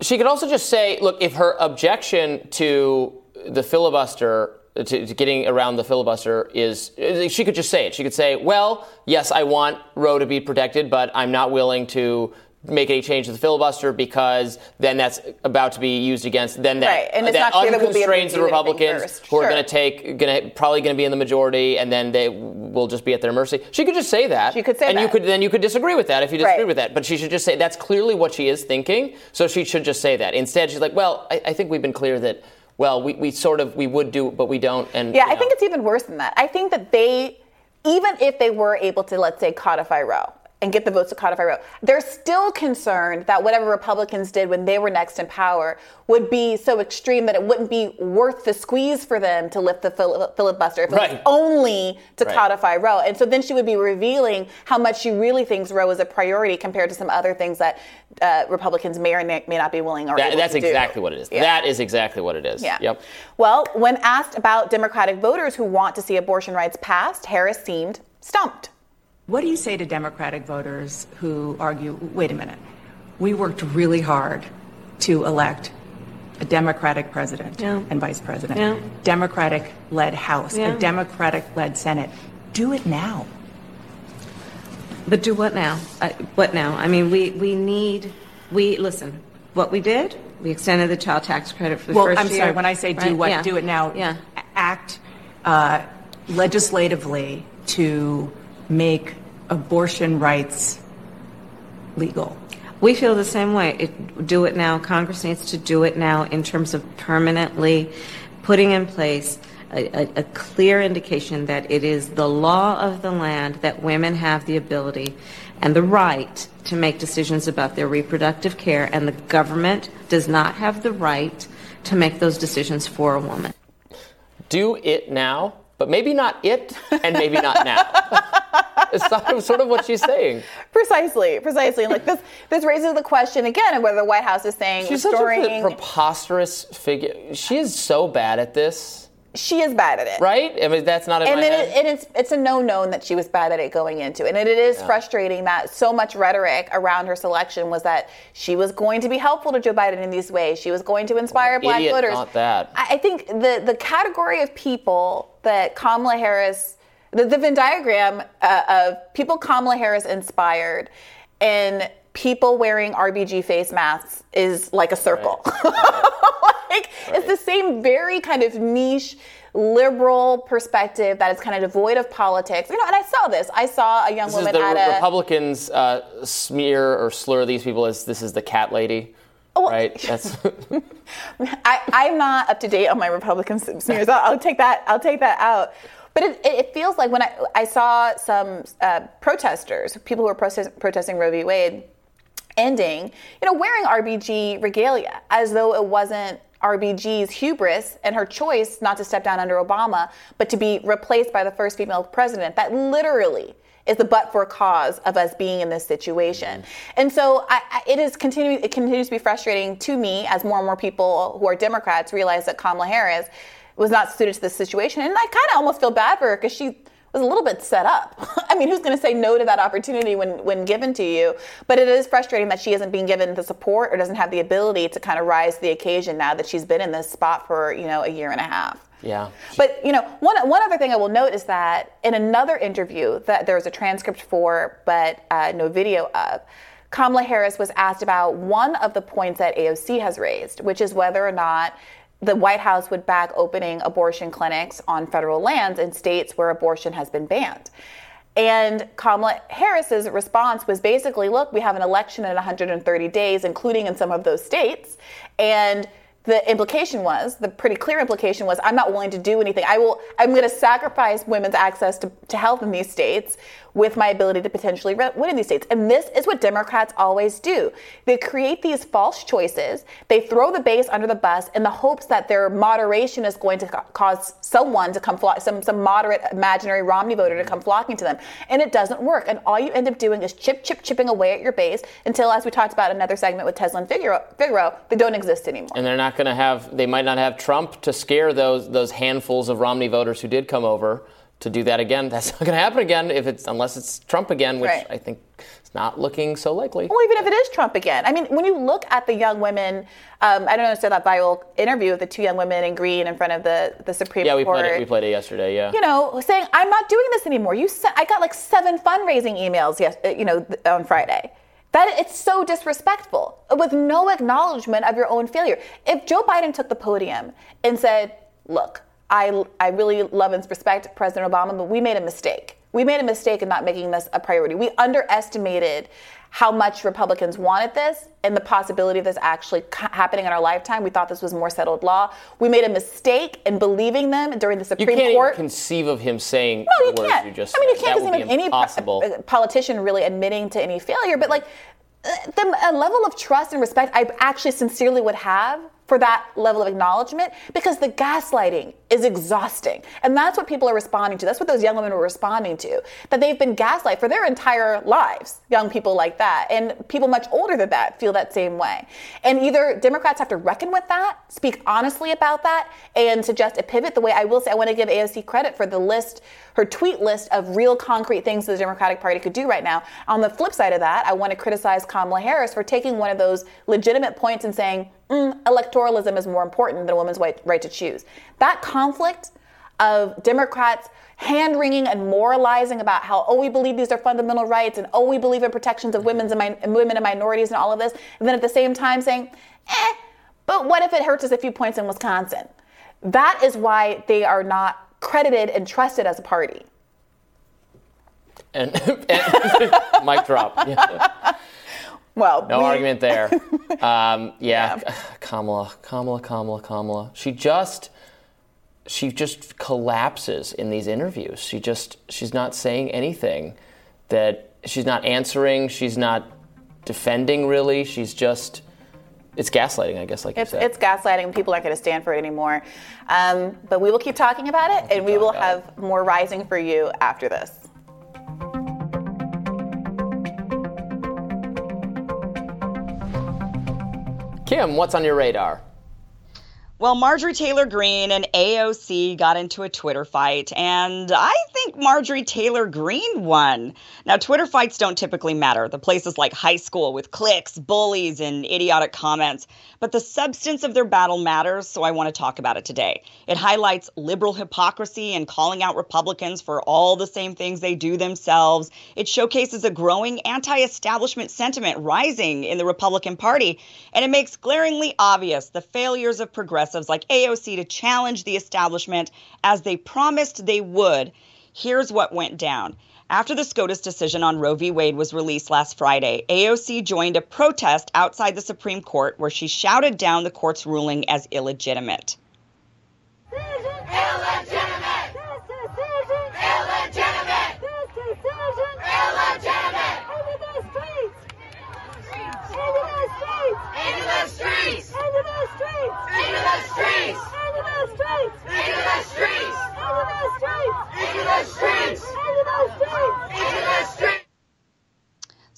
she could also just say, look, if her objection to the filibuster to, to, getting around the filibuster is she could just say it. She could say, "Well, yes, I want Roe to be protected, but I'm not willing to make any change to the filibuster because then that's about to be used against then that, right. and it's that not unconstrains that the Republicans who sure. are going to take going to probably going to be in the majority and then they will just be at their mercy. She could just say that. She could say and that. you could then you could disagree with that if you disagree Right. with that. But she should just say that's clearly what she is thinking. So she should just say that. Instead, she's like, well, I, I think we've been clear that. Well, we, we sort of we would do, but we don't. And Yeah, you I think it's even worse than that. I think that they, even if they were able to, let's say, codify Roe and get the votes to codify Roe, they're still concerned that whatever Republicans did when they were next in power would be so extreme that it wouldn't be worth the squeeze for them to lift the fil- filibuster if it was only to Right. codify Roe. And so then she would be revealing how much she really thinks Roe is a priority compared to some other things that uh, Republicans may or may may not be willing or That- able that's to do. exactly what it is. Yeah. That is exactly what it is. Yeah. Yep. Well, when asked about Democratic voters who want to see abortion rights passed, Harris seemed stumped. What do you say to Democratic voters who argue, wait a minute, we worked really hard to elect a Democratic president Yeah. and vice president, Yeah. Democratic led House, Yeah. a Democratic led Senate? Do it now. But do what now? Uh, what now? I mean, we, we need, we, listen, what we did, we extended the child tax credit for the well, first I'm year. sorry, when I say do what, do it now, Yeah. act uh, legislatively to make abortion rights legal. We feel the same way. It, do it now. Congress needs to do it now in terms of permanently putting in place a, a, a clear indication that it is the law of the land that women have the ability and the right to make decisions about their reproductive care, and the government does not have the right to make those decisions for a woman. Do it now, but maybe not it, and maybe not now. it's sort of- sort of what she's saying. Precisely, precisely. Like this, this raises the question again of whether the White House is saying She's such a preposterous figure. She is so bad at this, she is bad at it. right? I mean, that's not and then it, it is it's a no known that she was bad at it going into it. and it is Yeah. frustrating that so much rhetoric around her selection was that she was going to be helpful to Joe Biden in these ways. She was going to inspire black Idiot, voters. not that. I, I think the the category of people that Kamala Harris, the, the Venn diagram uh, of people Kamala Harris inspired, and people wearing RBG face masks is like a circle. like it's the same very kind of niche liberal perspective that is kind of devoid of politics. You know, and I saw this. I saw a young This is woman the at a Republicans uh, smear or slur these people as this is the cat lady. Oh, right? That's I, I'm not up to date on my Republican smears. I'll, I'll take that. I'll take that out. But it, it it feels like when I, I saw some uh, protesters, people who were protest, protesting Roe v. Wade ending, you know, wearing RBG regalia as though it wasn't RBG's hubris and her choice not to step down under Obama, but to be replaced by the first female president. That literally is the but for cause of us being in this situation. Mm-hmm. And so I, I, it is continuing, it continues to be frustrating to me as more and more people who are Democrats realize that Kamala Harris was not suited to this situation. And I kind of almost feel bad for her because she was a little bit set up. I mean, who's going to say no to that opportunity when, when given to you? But it is frustrating that she isn't being given the support or doesn't have the ability to kind of rise to the occasion now that she's been in this spot for, you know, a year and a half. yeah. But you know, one one other thing I will note is that in another interview that there was a transcript for, but uh, no video of, Kamala Harris was asked about one of the points that AOC has raised, which is whether or not the White House would back opening abortion clinics on federal lands in states where abortion has been banned. And Kamala Harris's response was basically, look, we have an election in 130 days, including in some of those states. And the implication was, the pretty clear implication was, I'm not willing to do anything. I will, I'm going to sacrifice women's access to, to health in these states with my ability to potentially win in these states. And this is what Democrats always do. They create these false choices. They throw the base under the bus in the hopes that their moderation is going to cause someone to come flock, some some moderate imaginary Romney voter to come flocking to them. And it doesn't work. And all you end up doing is chip, chip, chipping away at your base until, as we talked about another segment with Tezlyn Figaro, Figaro they don't exist anymore. And they're not going to have. They might not have Trump to scare those those handfuls of Romney voters who did come over to do that again. That's not going to happen again if it's unless it's Trump again, which right. I think is not looking so likely. Well, even if it is Trump again, I mean, when you look at the young women, um, I don't understand that viral interview of the two young women in green in front of the the Supreme yeah, Court. Yeah, we played it. We played it yesterday. Yeah. You know, saying I'm not doing this anymore. You, sent, I got like seven fundraising emails. Yes, uh, you know, on Friday. That it's so disrespectful with no acknowledgement of your own failure. If Joe Biden took the podium and said, "Look, I, I really love and respect President Obama, but we made a mistake. We made a mistake in not making this a priority. We underestimated how much Republicans wanted this and the possibility of this actually happening in our lifetime. We thought this was more settled law. We made a mistake in believing them during the Supreme Court. you can't Court. Conceive of him saying no, you the can't. you just I mean, you can't conceive of any po- uh, politician really admitting to any failure, but like uh, the a level of trust and respect I actually sincerely would have for that level of acknowledgement because the gaslighting is exhausting. And that's what people are responding to. That's what those young women were responding to. That they've been gaslighted for their entire lives, young people like that. And people much older than that feel that same way. And either Democrats have to reckon with that, speak honestly about that, and suggest a pivot. The way I will say, I want to give AOC credit for the list, her tweet list of real concrete things the Democratic Party could do right now. On the flip side of that, I want to criticize Kamala Harris for taking one of those legitimate points and saying, mm, electoralism is more important than a woman's right, to choose. That conflict of Democrats hand wringing and moralizing about how, oh, we believe these are fundamental rights and oh, we believe in protections of women's and, min- women and minorities and all of this. And then at the same time saying, eh, but what if it hurts us a few points in Wisconsin? That is why they are not credited and trusted as a party. And, and mic drop. Yeah. Well, no we, argument there. Um, yeah, yeah, Kamala, Kamala, Kamala, Kamala. She just, she just collapses in these interviews. She just, she's not saying anything that she's not answering. She's not defending really. She's just. It's gaslighting, I guess, like it's, you said. It's gaslighting. People aren't going to stand for it anymore. Um, but we will keep talking about it, and we will have it. more rising for you after this. Kim, what's on your radar? Well, Marjorie Taylor Greene and AOC got into a Twitter fight, and I think Marjorie Taylor Greene won. Now, Twitter fights don't typically matter. The places like high school with cliques, bullies, and idiotic comments. But the substance of their battle matters, so I want to talk about it today. It highlights liberal hypocrisy and calling out Republicans for all the same things they do themselves. It showcases a growing anti establishment sentiment rising in the Republican Party, and it makes glaringly obvious the failures of progressive progressives like AOC to challenge the establishment as they promised they would. Here's what went down. After the SCOTUS decision on Roe v. Wade was released last Friday, AOC joined a protest outside the Supreme Court where she shouted down the court's ruling as illegitimate. Illegitimate! Illegitimate!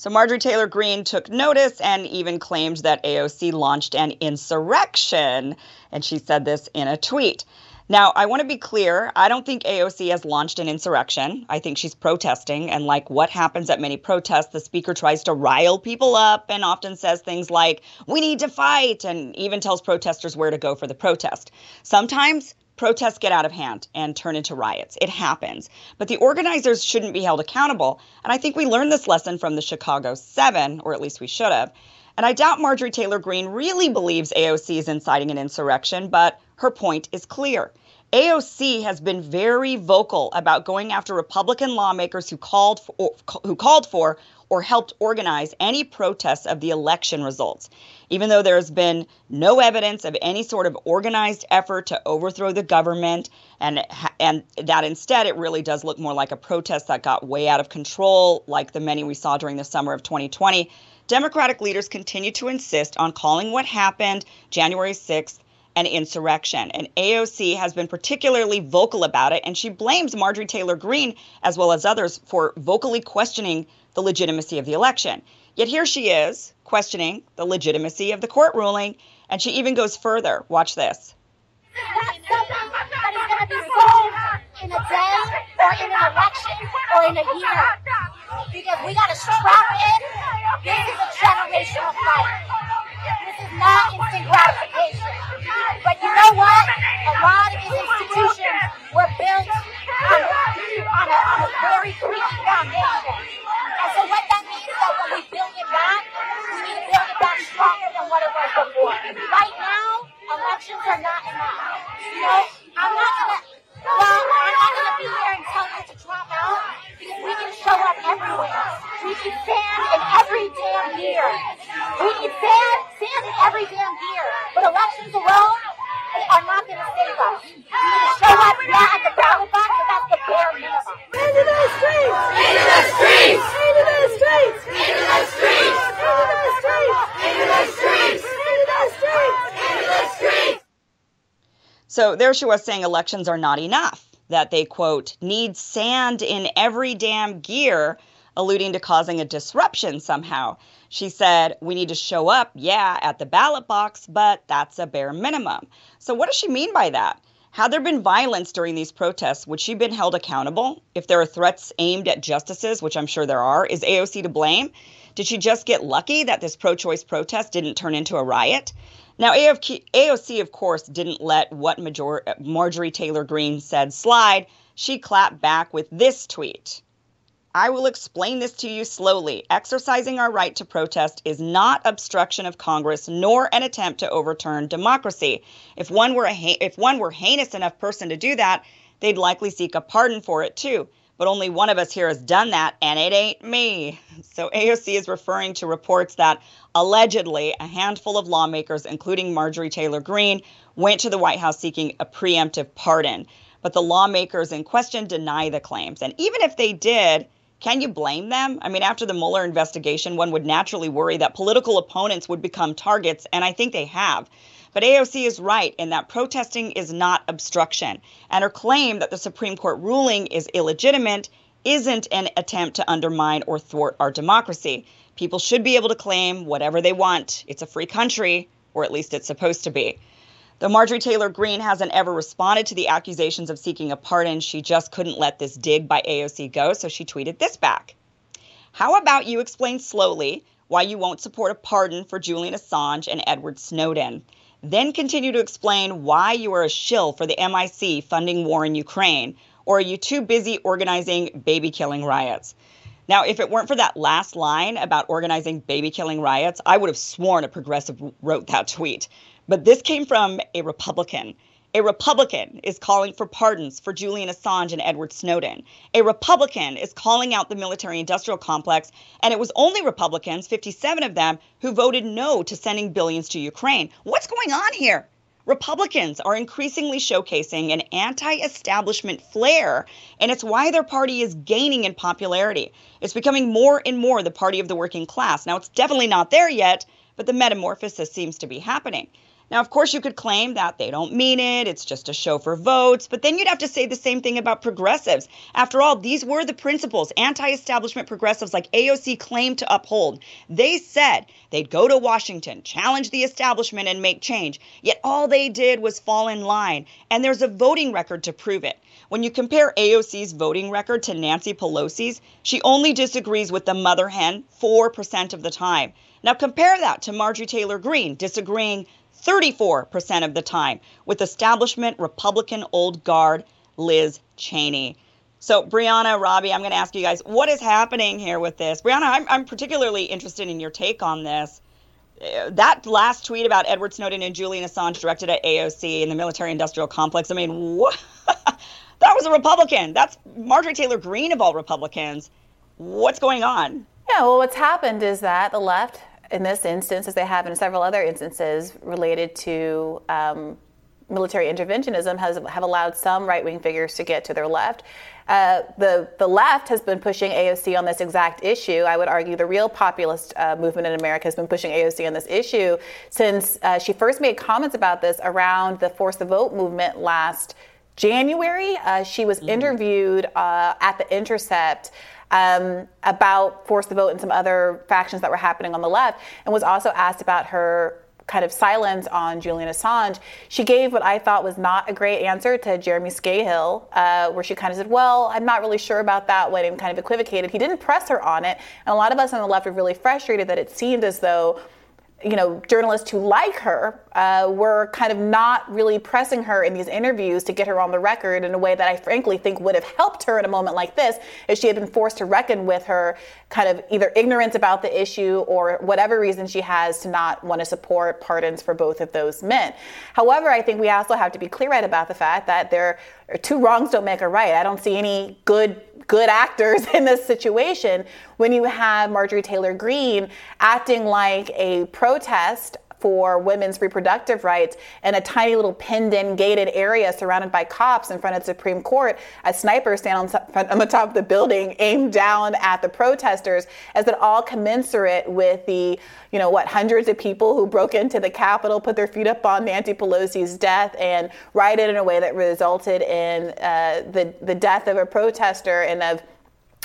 So Marjorie Taylor Greene took notice and even claimed that AOC launched an insurrection. And she said this in a tweet. Now, I want to be clear. I don't think AOC has launched an insurrection. I think she's protesting. And like what happens at many protests, the speaker tries to rile people up and often says things like, we need to fight, and even tells protesters where to go for the protest. Sometimes protests get out of hand and turn into riots. It happens. But the organizers shouldn't be held accountable. And I think we learned this lesson from the Chicago Seven, or at least we should have. And I doubt Marjorie Taylor Greene really believes AOC is inciting an insurrection, but her point is clear. AOC has been very vocal about going after Republican lawmakers who called for, who called for or helped organize any protests of the election results, even though there has been no evidence of any sort of organized effort to overthrow the government, and and that instead it really does look more like a protest that got way out of control, like the many we saw during the summer of 2020. Democratic leaders continue to insist on calling what happened January 6th an insurrection. And AOC has been particularly vocal about it, and she blames Marjorie Taylor Greene, as well as others, for vocally questioning the legitimacy of the election. Yet here she is, questioning the legitimacy of the court ruling, and she even goes further. Watch this. in a day or in an election or in a year. Because we got to strap in. This is a generational fight. This is not instant gratification. But you know what? A lot of these institutions were built on a, on a, on a very creaky foundation. And so what that means is that when we build it back, we need to build it back stronger than what it was before. Right now, elections are not enough. You I'm not gonna well, I'm not gonna be here and tell you to drop out because we can show up everywhere. We can stand in every damn year. We can stand, stand in every damn year. But elections are So there she was saying elections are not enough, that they, quote, need sand in every damn gear, alluding to causing a disruption somehow. She said, we need to show up, yeah, at the ballot box, but that's a bare minimum. So what does she mean by that? Had there been violence during these protests, would she been held accountable? If there are threats aimed at justices, which I'm sure there are, is AOC to blame? Did she just get lucky that this pro choice protest didn't turn into a riot? Now, AOC, of course, didn't let what Major- Marjorie Taylor Greene said slide. She clapped back with this tweet I will explain this to you slowly. Exercising our right to protest is not obstruction of Congress nor an attempt to overturn democracy. If one were a if one were heinous enough person to do that, they'd likely seek a pardon for it too but only one of us here has done that, and it ain't me. So AOC is referring to reports that allegedly a handful of lawmakers, including Marjorie Taylor Greene, went to the White House seeking a preemptive pardon. But the lawmakers in question deny the claims. And even if they did, can you blame them? I mean, after the Mueller investigation, one would naturally worry that political opponents would become targets, and I think they have. But AOC is right in that protesting is not obstruction, and her claim that the Supreme Court ruling is illegitimate isn't an attempt to undermine or thwart our democracy. People should be able to claim whatever they want. It's a free country, or at least it's supposed to be. Though Marjorie Taylor Greene hasn't ever responded to the accusations of seeking a pardon, she just couldn't let this dig by AOC go, so she tweeted this back. How about you explain slowly why you won't support a pardon for Julian Assange and Edward Snowden? Then continue to explain why you are a shill for the MIC funding war in Ukraine, or are you too busy organizing baby killing riots? Now, if it weren't for that last line about organizing baby killing riots, I would have sworn a progressive wrote that tweet. But this came from a Republican. A Republican is calling for pardons for Julian Assange and Edward Snowden. A Republican is calling out the military industrial complex, and it was only Republicans, 57 of them, who voted no to sending billions to Ukraine. What's going on here? Republicans are increasingly showcasing an anti establishment flair, and it's why their party is gaining in popularity. It's becoming more and more the party of the working class. Now, it's definitely not there yet, but the metamorphosis seems to be happening. Now, of course, you could claim that they don't mean it, it's just a show for votes, but then you'd have to say the same thing about progressives. After all, these were the principles anti establishment progressives like AOC claimed to uphold. They said they'd go to Washington, challenge the establishment, and make change. Yet all they did was fall in line, and there's a voting record to prove it. When you compare AOC's voting record to Nancy Pelosi's, she only disagrees with the mother hen 4% of the time. Now compare that to Marjorie Taylor Greene disagreeing 34% of the time with establishment Republican old guard Liz Cheney. So, Briahna, Robby, I'm going to ask you guys what is happening here with this? Briahna, I'm, I'm particularly interested in your take on this. Uh, that last tweet about Edward Snowden and Julian Assange directed at AOC and the military industrial complex, I mean, what? that was a Republican. That's Marjorie Taylor Greene of all Republicans. What's going on? Yeah, well, what's happened is that the left, in this instance, as they have in several other instances related to um, military interventionism, has have allowed some right wing figures to get to their left. Uh, the the left has been pushing AOC on this exact issue. I would argue the real populist uh, movement in America has been pushing AOC on this issue since uh, she first made comments about this around the Force the Vote movement last January. Uh, she was interviewed uh, at the Intercept um, about Force the Vote and some other factions that were happening on the left, and was also asked about her kind of silence on Julian Assange. She gave what I thought was not a great answer to Jeremy Scahill, uh, where she kind of said, Well, I'm not really sure about that one, and kind of equivocated. He didn't press her on it. And a lot of us on the left were really frustrated that it seemed as though you know, journalists who like her uh, were kind of not really pressing her in these interviews to get her on the record in a way that I frankly think would have helped her in a moment like this if she had been forced to reckon with her kind of either ignorance about the issue or whatever reason she has to not want to support pardons for both of those men. However, I think we also have to be clear right about the fact that there two wrongs don't make a right. I don't see any good good actors in this situation when you have Marjorie Taylor Greene acting like a protest for women's reproductive rights in a tiny little pinned in gated area surrounded by cops in front of the Supreme Court. A sniper stand on, on the top of the building aimed down at the protesters as it all commensurate with the, you know, what, hundreds of people who broke into the Capitol, put their feet up on Nancy Pelosi's death, and rioted in a way that resulted in uh, the, the death of a protester and of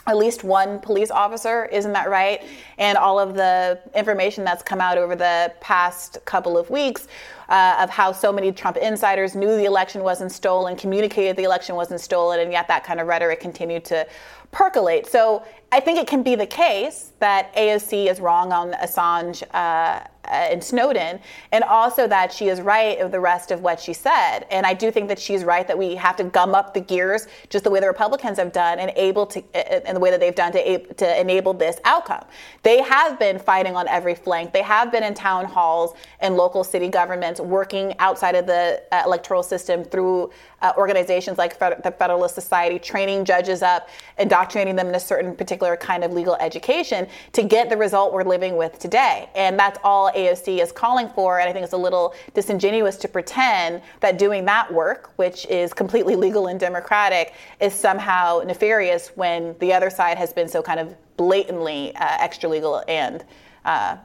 at least one police officer, isn't that right? And all of the information that's come out over the past couple of weeks uh, of how so many Trump insiders knew the election wasn't stolen, communicated the election wasn't stolen, and yet that kind of rhetoric continued to percolate. So I think it can be the case that AOC is wrong on Assange uh, and Snowden, and also that she is right of the rest of what she said. And I do think that she's right that we have to gum up the gears, just the way the Republicans have done, and able to, and the way that they've done to, to enable this outcome. They have been fighting on every flank. They have been in town halls and local city governments, working outside of the uh, electoral system through uh, organizations like the Federalist Society, training judges up, indoctrinating them in a certain particular kind of legal education to get the result we're living with today. And that's all AOC is calling for. And I think it's a little disingenuous to pretend that doing that work, which is completely legal and democratic, is somehow nefarious when the other side has been so kind of blatantly uh, extra legal and uh,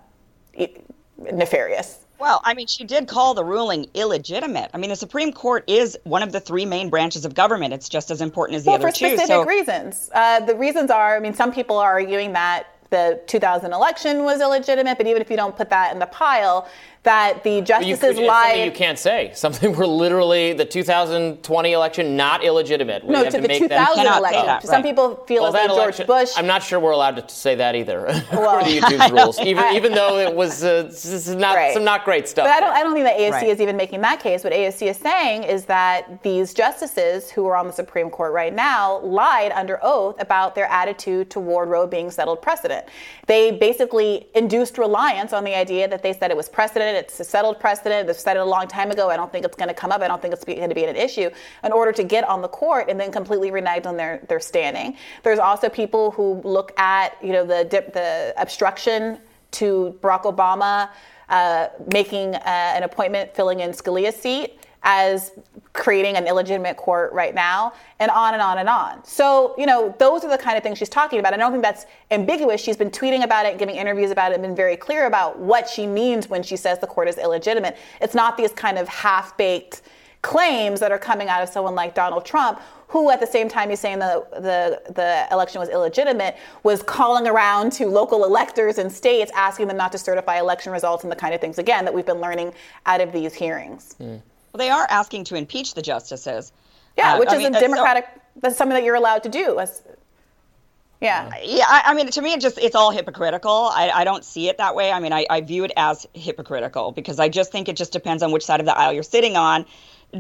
nefarious. Well, I mean, she did call the ruling illegitimate. I mean, the Supreme Court is one of the three main branches of government. It's just as important as the well, other two. Well, For specific so. reasons. Uh, the reasons are, I mean, some people are arguing that the 2000 election was illegitimate, but even if you don't put that in the pile, that the justices you, lied. Something you can't say. Something where literally the 2020 election not illegitimate. We no, to, to the 2000 election. That, Some people feel well, as though George Bush. I'm not sure we're allowed to say that either. Well, the YouTube's rules, even even though it was uh, not right. some not great stuff. But I don't, I don't think that AOC right. is even making that case. What AOC is saying is that these justices who are on the Supreme Court right now lied under oath about their attitude toward Roe being settled precedent. They basically induced reliance on the idea that they said it was precedent precedent. It's a settled precedent. It's settled a long time ago. I don't think it's going to come up. I don't think it's going to be an issue in order to get on the court and then completely renege on their, their standing. There's also people who look at, you know, the, the obstruction to Barack Obama uh, making uh, an appointment filling in Scalia's seat as creating an illegitimate court right now, and on and on and on. So, you know, those are the kind of things she's talking about. I don't think that's ambiguous. She's been tweeting about it, giving interviews about it, and been very clear about what she means when she says the court is illegitimate. It's not these kind of half baked claims that are coming out of someone like Donald Trump, who at the same time he's saying the, the, the election was illegitimate, was calling around to local electors and states asking them not to certify election results and the kind of things, again, that we've been learning out of these hearings. Mm. Well, they are asking to impeach the justices. Yeah, uh, which I is mean, a democratic. So, that's something that you're allowed to do. As, yeah. Yeah. I, I, mean, to me, it just it's all hypocritical. I, I don't see it that way. I mean, I, I view it as hypocritical because I just think it just depends on which side of the aisle you're sitting on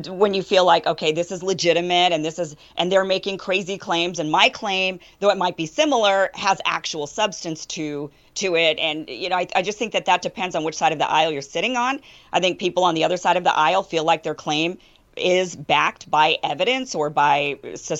when you feel like okay this is legitimate and this is and they're making crazy claims and my claim though it might be similar has actual substance to to it and you know I, I just think that that depends on which side of the aisle you're sitting on i think people on the other side of the aisle feel like their claim is backed by evidence or by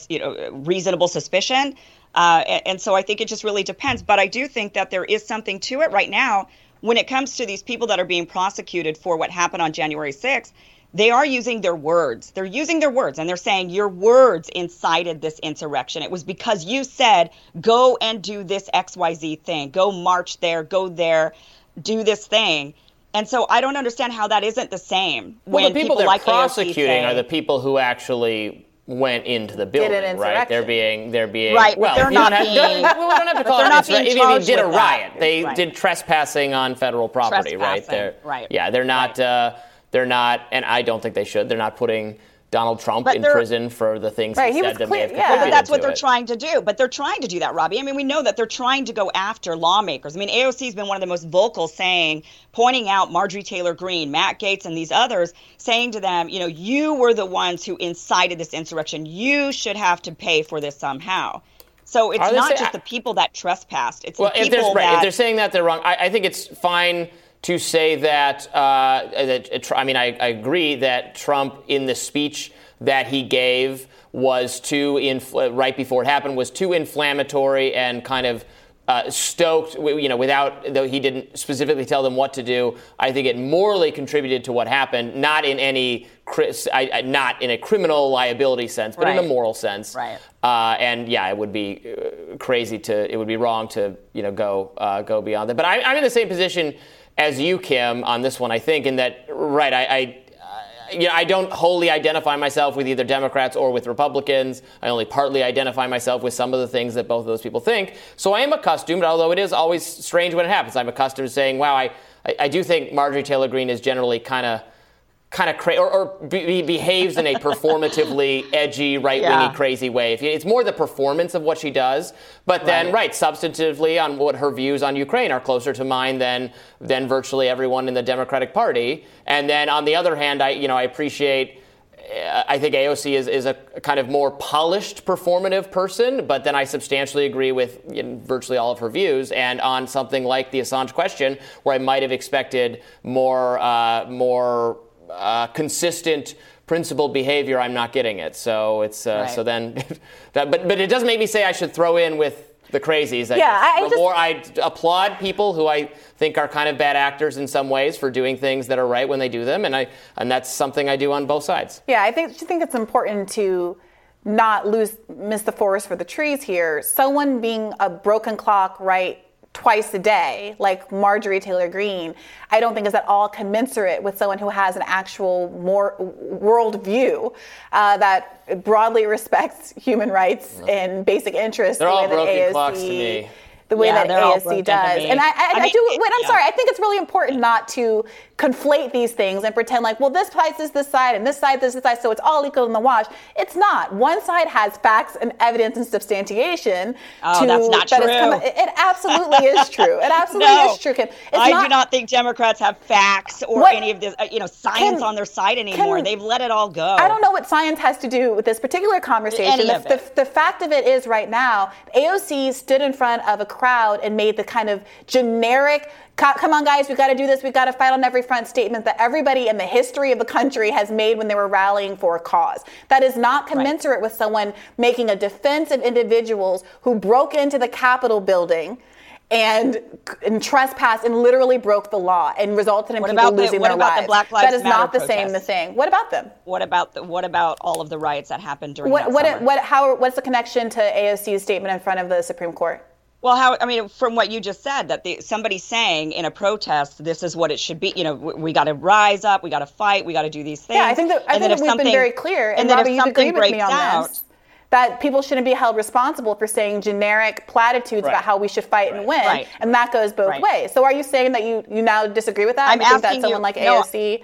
you know reasonable suspicion. Uh, and, and so I think it just really depends. But I do think that there is something to it right now when it comes to these people that are being prosecuted for what happened on January 6th. They are using their words. They're using their words and they're saying your words incited this insurrection. It was because you said, go and do this XYZ thing, go march there, go there, do this thing. And so I don't understand how that isn't the same Well, when the people, they're like prosecuting say- are the people who actually went into the building, an right? They're being, they're being, Right, well, they're don't not have, being- well, we don't have to but call they're it not insurrection. being Even if charged you did a with that. riot. They Right. did trespassing on federal property, right? Trespassing, They're, right. Yeah, they're not, uh, they're not, and I don't think they should. They're not putting Donald Trump But in prison for the things Right, he said that clear- may have yeah. But that's what they're it. trying to do. But they're trying to do that, Robby. I mean, we know that they're trying to go after lawmakers. I mean, AOC has been one of the most vocal saying, pointing out Marjorie Taylor Greene, Matt Gaetz, and these others, saying to them, you know, you were the ones who incited this insurrection. You should have to pay for this somehow. So it's not just the people that trespassed. It's well, the if, people right, if they're saying that, they're wrong. I, I think it's fine to say that. Uh, that uh, I mean, I, I agree that Trump, in the speech that he gave, was too infl- right before it happened, was too inflammatory and kind of. Uh, stoked, you know, without though he didn't specifically tell them what to do. I think it morally contributed to what happened, not in any, not in a criminal liability sense, but in a moral sense. Right. Uh, and yeah, it would be uh, crazy to, it would be wrong to, you know, go uh, go beyond that. But I, I'm in the same position as you, Kim, on this one. I think in that, right? I, I you know, I don't wholly identify myself with either Democrats or with Republicans. I only partly identify myself with some of the things that both of those people think. So I am accustomed, although it is always strange when it happens. I'm accustomed to saying, "Wow, I, I, I do think Marjorie Taylor Greene is generally kind of." Kind of crazy, or, or be, be- behaves in a performatively edgy, right-wingy, Yeah. crazy way. It's more the performance of what she does, but then, Right. right, substantively on what her views on Ukraine are closer to mine than than virtually everyone in the Democratic Party. And then on the other hand, I you know I appreciate. I think AOC is, is a kind of more polished performative person, but then I substantially agree with you know, virtually all of her views. And on something like the Assange question, where I might have expected more uh, more uh, consistent principled behavior, I'm not getting it. So it's uh, Right. so then, that, but but it does make me say I should throw in with the crazies. Yeah, I- I the just- more I applaud people who I think are kind of bad actors in some ways for doing things that are right when they do them, and I and that's something I do on both sides. Yeah, I think I think it's important to not lose miss the forest for the trees here. Someone being a broken clock right twice a day, like Marjorie Taylor Greene, I don't think is at all commensurate with someone who has an actual more world view uh, that broadly respects human rights and basic interests. They're the all way that broken AOC clocks to me. the way Yeah, that AOC does. And I, I, I I mean, do, it- wait, I'm yeah. sorry, I think it's really important not to conflate these things and pretend like, well, this side is this side and this side is this side, so it's all equal in the wash. It's not. One side has facts and evidence and substantiation. Oh, to, that's not that true. come- it, it absolutely is true. It absolutely No, is true, Kim. It's I not, do not think Democrats have facts or What- any of this, uh, you know, science on their side anymore. They've let it all go. I don't know what science has to do with this particular conversation. The, the, the fact of it is, right now, AOC stood in front of a crowd and made the kind of generic, "Co- come on, guys, we got to do this, we got to fight on every front statement that everybody in the history of the country has made when they were rallying for a cause. That is not commensurate with someone making a defense of individuals who broke into the Capitol building. And, and trespassed and literally broke the law and resulted in What people the- losing what their about the lives. That Lives is not the same the protests? thing. What about them? What about the, what about all of the riots that happened during What what what how what's the connection to AOC's statement in front of the Supreme Court? Well, how I mean, from what you just said, that the, somebody saying in a protest, this is what it should be. You know, we, we got to rise up, we got to fight, we got to do these things. Yeah, I think that I And think that we've been very clear, and, then Robby, if you'd agree something with me on out, this. That people shouldn't be held responsible for saying generic platitudes Right. about how we should fight and win, Right. and that goes both Right. ways. So, are you saying that you you now disagree with that? I'm you think that asking someone you- like no, AOC?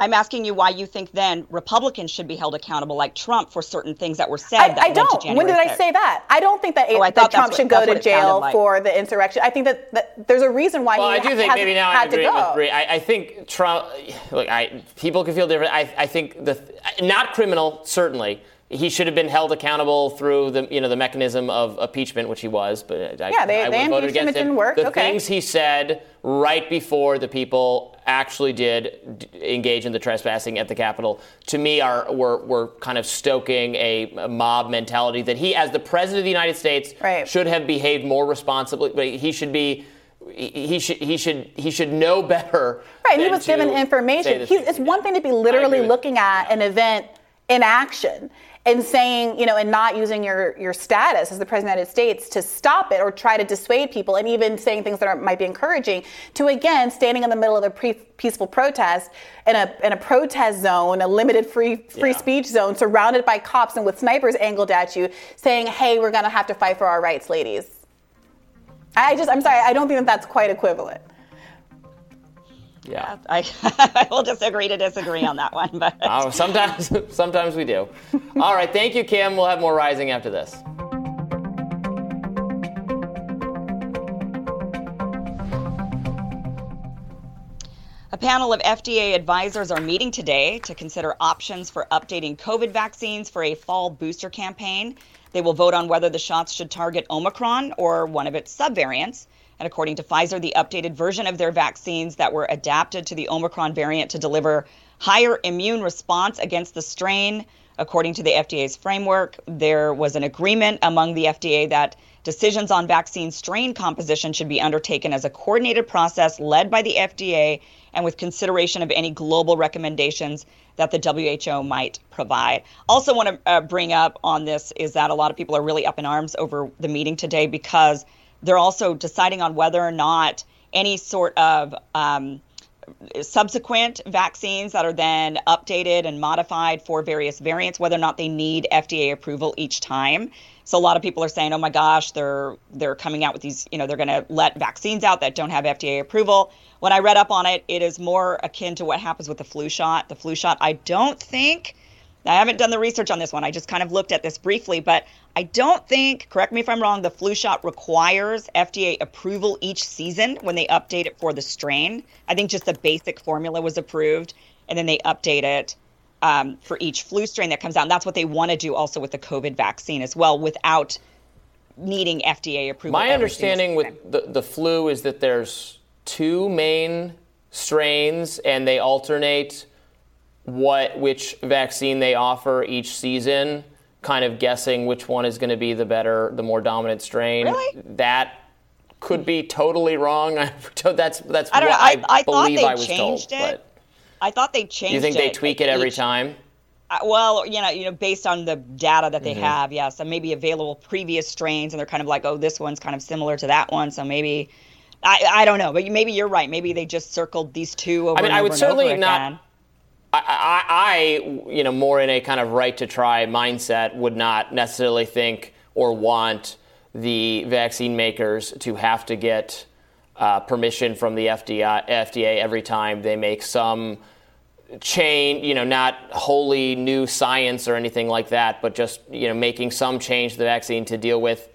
I'm asking you why you think then Republicans should be held accountable, like Trump, for certain things that were said. I, that I led to don't. When did January I say that? I don't think that, Oh, I that thought that's Trump what- should go to what it sounded jail like. for the insurrection. I think that, that there's a reason why Well, he I do think maybe now I had agree to with go. Bree. I, I think Trump. Look, I people can feel different. I, I think the not criminal certainly. he should have been held accountable through the you know the mechanism of impeachment, which he was. But I, Yeah, they- I they voted impeached him, against it didn't work, The okay. things he said right before the people actually did d- engage in the trespassing at the Capitol, to me, are were, were kind of stoking a, a mob mentality that he, as the president of the United States, should have behaved more responsibly. But he should be. He he should he should he should know better. Right, he was given information. He's, it's one thing to be literally looking at an event in action and saying, you know, and not using your, your status as the President of the United States to stop it or try to dissuade people, and even saying things that are, might be encouraging, to again standing in the middle of a pre- peaceful protest in a, in a protest zone, a limited free free speech zone, surrounded by cops and with snipers angled at you, saying, hey, we're going to have to fight for our rights, ladies. I just, I'm sorry, I don't think that that's quite equivalent. Yeah. I, I will disagree to disagree on that one, but Oh, sometimes, sometimes we do. All right, thank you, Kim. We'll have more rising after this. A panel of FDA advisors are meeting today to consider options for updating COVID vaccines for a fall booster campaign. They will vote on whether the shots should target Omicron or one of its subvariants. And according to Pfizer, the updated version of their vaccines that were adapted to the Omicron variant to deliver higher immune response against the strain. According to the FDA's framework, there was an agreement among the FDA that decisions on vaccine strain composition should be undertaken as a coordinated process led by the FDA and with consideration of any global recommendations that the WHO might provide. Also, want to uh, bring up on this is that a lot of people are really up in arms over the meeting today because they're also deciding on whether or not any sort of um, subsequent vaccines that are then updated and modified for various variants, whether or not they need FDA approval each time. So a lot of people are saying, "Oh my gosh, they're they're coming out with these, you know, they're going to let vaccines out that don't have FDA approval." When I read up on it, it is more akin to what happens with the flu shot. The flu shot, I don't think I haven't done the research on this one. I just kind of looked at this briefly, but I don't think, correct me if I'm wrong, the flu shot requires FDA approval each season when they update it for the strain. I think just the basic formula was approved, and then they update it um, for each flu strain that comes out. And that's what they want to do also with the COVID vaccine as well, without needing FDA approval. My understanding with the, the flu is that there's two main strains and they alternate what which vaccine they offer each season, kind of guessing which one is going to be the better, the more dominant strain. Really? That could be totally wrong. that's that's I don't know. what I, I believe they I was changed told. it. I thought they But changed you think they it tweak it every each- time? Uh, well, you know, you know, based on the data that they Mhm. have, yes, and maybe available previous strains, and they're kind of like, oh, this one's kind of similar to that one, so maybe, I, I don't know, but maybe you're right. Maybe they just circled these two over. I mean, I would certainly not-. I, I, you know, more in a kind of right to try mindset, would not necessarily think or want the vaccine makers to have to get uh, permission from the FDA, FDA every time they make some chain, you know, not wholly new science or anything like that, but just, you know, making some change to the vaccine to deal with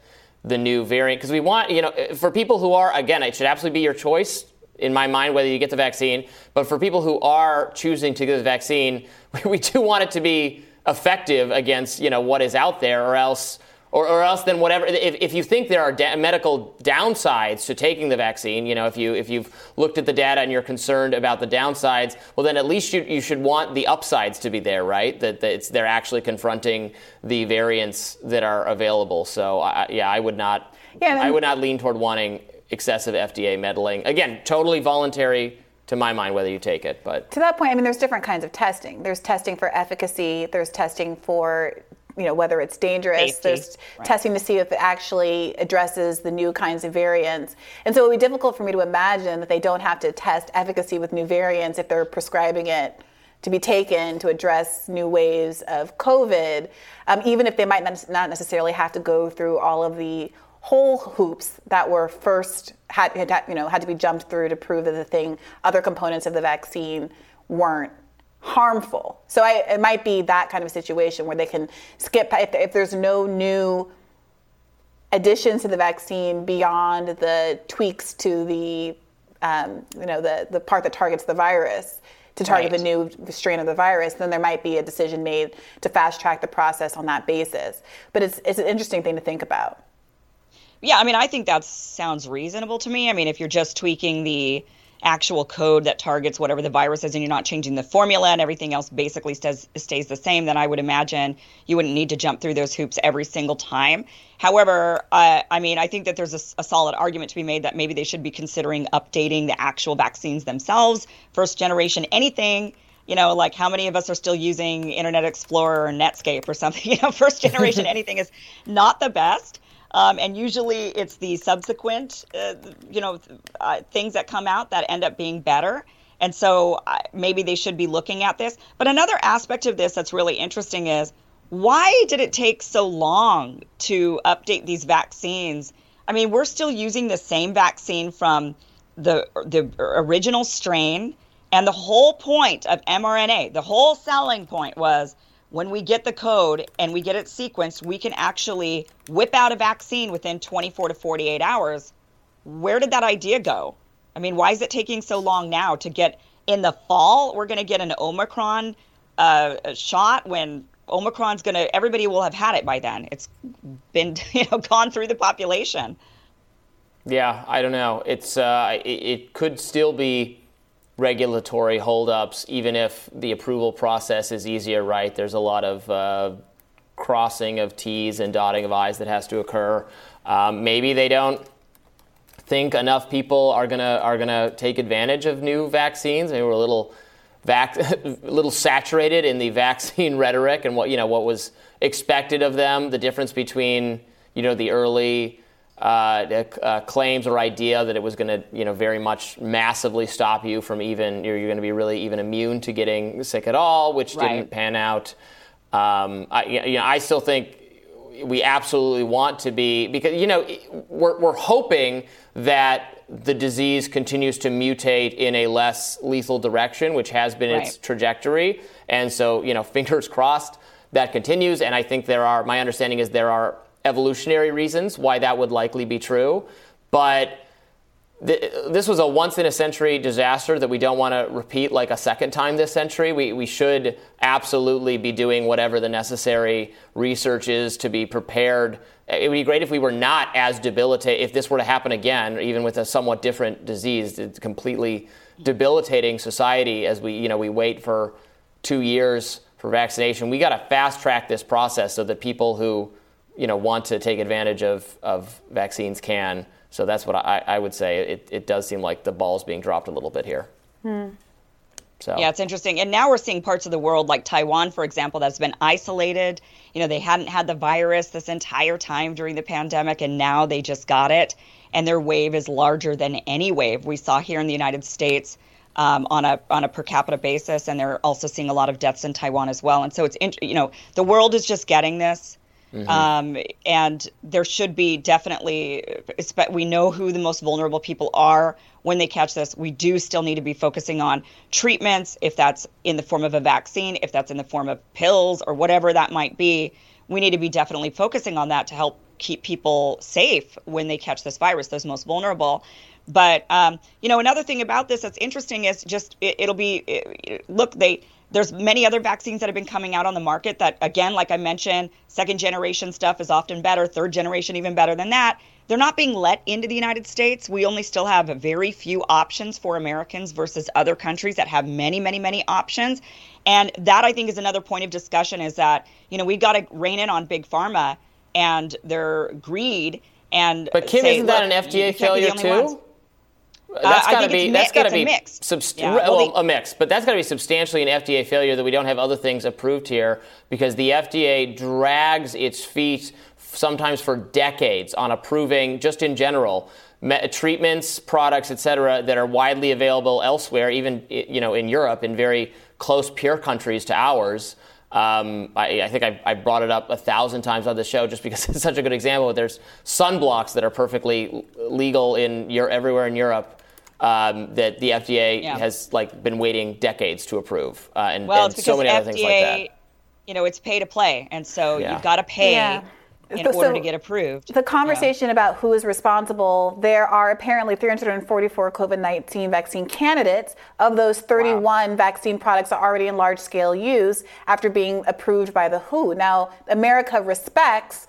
the new variant. Because we want, you know, for people who are, again, it should absolutely be your choice in my mind whether you get the vaccine. But for people who are choosing to get the vaccine, we do want it to be effective against, you know, what is out there or else. Or, or else then whatever if, if you think there are da- medical downsides to taking the vaccine you know if you if you've looked at the data and you're concerned about the downsides well then at least you, you should want the upsides to be there right that, that it's they're actually confronting the variants that are available so I, yeah I would not Yeah, I would not lean toward wanting excessive FDA meddling again totally voluntary to my mind whether you take it but To that point, I mean, there's different kinds of testing. There's testing for efficacy. There's testing for, you know, whether it's dangerous. Safety, There's right. testing to see if it actually addresses the new kinds of variants. And so it would be difficult for me to imagine that they don't have to test efficacy with new variants if they're prescribing it to be taken to address new waves of COVID, um, even if they might not not necessarily have to go through all of the whole hoops that were first had, had you know had to be jumped through to prove that the thing other components of the vaccine weren't harmful. So I, it might be that kind of situation where they can skip if, if there's no new additions to the vaccine beyond the tweaks to the um, you know, the the part that targets the virus to target Right. the new strain of the virus, then there might be a decision made to fast track the process on that basis. But it's it's an interesting thing to think about. Yeah, I mean, I think that sounds reasonable to me. I mean, if you're just tweaking the actual code that targets whatever the virus is and you're not changing the formula and everything else basically stays, stays the same, then I would imagine you wouldn't need to jump through those hoops every single time. However, uh, I mean, I think that there's a solid argument to be made that maybe they should be considering updating the actual vaccines themselves, first generation, anything. You know, like how many of us are still using Internet Explorer or Netscape or something? You know, first generation anything is not the best. Um, and usually it's the subsequent, uh, you know, uh, things that come out that end up being better. And so uh, maybe they should be looking at this. But another aspect of this that's really interesting is why did it take so long to update these vaccines? I mean, we're still using the same vaccine from the the original strain, and the whole point of mRNA, the whole selling point was when we get the code and we get it sequenced, we can actually whip out a vaccine within 24 to 48 hours. Where did that idea go? I mean, why is it taking so long now to get in the fall? We're going to get an Omicron uh, shot when Omicron's going to, everybody will have had it by then. It's been, you know, gone through the population. Yeah, I don't know. It's uh, it, it could still be regulatory holdups, even if the approval process is easier. Right? There's a lot of uh, crossing of T's and dotting of I's that has to occur. Um, maybe they don't think enough people are gonna are gonna take advantage of new vaccines. Maybe we're a little vac- a little saturated in the vaccine rhetoric and what you know what was expected of them. The difference between you know the early uh, uh, claims or idea that it was going to you know very much massively stop you from even you're, you're going to be really even immune to getting sick at all, which Right. didn't pan out. Um, I, you know, I still think we absolutely want to be because you know we're, we're hoping that the disease continues to mutate in a less lethal direction, which has been its trajectory, and so you know fingers crossed that continues. And I think there are my understanding is there are evolutionary reasons why that would likely be true, but th- this was a once in a century disaster that we don't want to repeat like a second time this century. We, we should absolutely be doing whatever the necessary research is to be prepared. It would be great if we were not as debilitated, if this were to happen again, even with a somewhat different disease, it's completely debilitating society as we, you know, we wait for two years for vaccination. We got to fast track this process so that people who, you know, want to take advantage of, of vaccines can. So that's what I, I would say. It, it does seem like the ball's being dropped a little bit here. So Yeah, it's interesting. And now we're seeing parts of the world, like Taiwan, for example, that's been isolated. You know, they hadn't had the virus this entire time during the pandemic, and now they just got it. And their wave is larger than any wave we saw here in the United States um, on a on a per capita basis. And they're also seeing a lot of deaths in Taiwan as well. And so it's, int- you know, the world is just getting this. Mm-hmm. Um, and there should be definitely, we know who the most vulnerable people are when they catch this. We do still need to be focusing on treatments, if that's in the form of a vaccine, if that's in the form of pills or whatever that might be. We need to be definitely focusing on that to help keep people safe when they catch this virus, those most vulnerable. But um, you know, another thing about this that's interesting is just it, it'll be it, look they there's many other vaccines that have been coming out on the market that again like i mentioned second generation stuff is often better third generation even better than that they're not being let into the united states we only still have very few options for americans versus other countries that have many many many options and that i think is another point of discussion is that you know we've got to rein in on big pharma and their greed and But Kim, say, isn't that an FDA can't be the failure too? ones." That's got to be that's got to it's a be mix. subst- Yeah, well, well, the- a mix, but that's got to be substantially an FDA failure that we don't have other things approved here because the FDA drags its feet sometimes for decades on approving just in general me- treatments, products, et cetera, that are widely available elsewhere, even you know in Europe, in very close peer countries to ours. Um, I, I think I, I brought it up a thousand times on the show just because it's such a good example. There's sunblocks that are perfectly legal in Europe, everywhere in Europe um, that the FDA Yeah. has like been waiting decades to approve, uh, and, Well, and it's so because many FDA, other things like that. you know, it's pay to play, and so Yeah. you've got to pay Yeah. in So- order to get approved. The conversation about who is responsible, there are apparently 344 COVID 19 vaccine candidates. Of those, 31 vaccine products are already in large scale use after being approved by the WHO. Now, America respects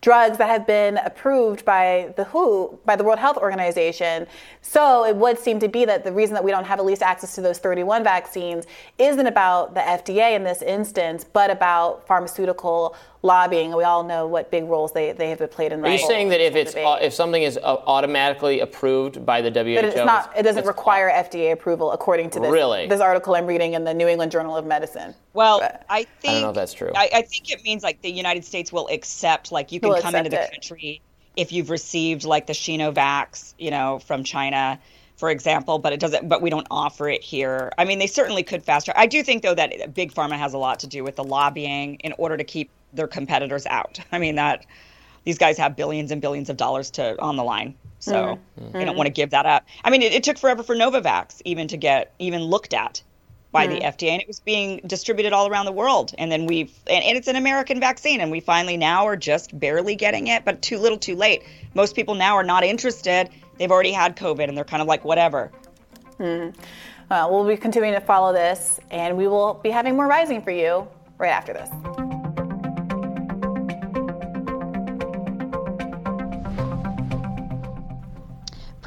drugs that have been approved by the WHO, by the World Health Organization. So it would seem to be that the reason that we don't have at least access to those 31 vaccines isn't about the FDA in this instance, but about pharmaceutical lobbying. We all know what big roles they, they have played in Are that. you saying that if it's debate. if something is uh, automatically approved by the WHO, But it's not. It doesn't it's- require FDA approval, according to this Really? this article I'm reading in the New England Journal of Medicine. Well, I think I don't know if that's true. I, I think it means like the United States will accept, like you can Will come into the it. country if you've received like the Shinovax, you know, from China, for example, but it doesn't. But we don't offer it here. I mean, they certainly could faster. I do think though that big pharma has a lot to do with the lobbying in order to keep their competitors out. I mean that these guys have billions and billions of dollars to on the line. So Mhm. they don't Mhm. want to give that up. I mean, it, it took forever for Novavax even to get even looked at by the Mhm. FDA, and it was being distributed all around the world. And then we've, and, and it's an American vaccine, and we finally now are just barely getting it, but too little, too late. Most people now are not interested. They've already had COVID, and they're kind of like, whatever. Hmm. Uh, we'll be continuing to follow this, and we will be having more rising for you right after this.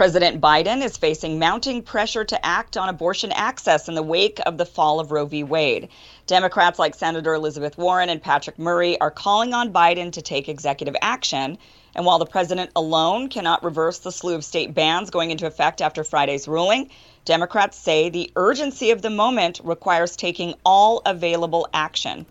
President Biden is facing mounting pressure to act on abortion access in the wake of the fall of Roe v. Wade. Democrats like Senator Elizabeth Warren and Patty Murray are calling on Biden to take executive action. And while the president alone cannot reverse the slew of state bans going into effect after Friday's ruling, Democrats say the urgency of the moment requires taking all available action.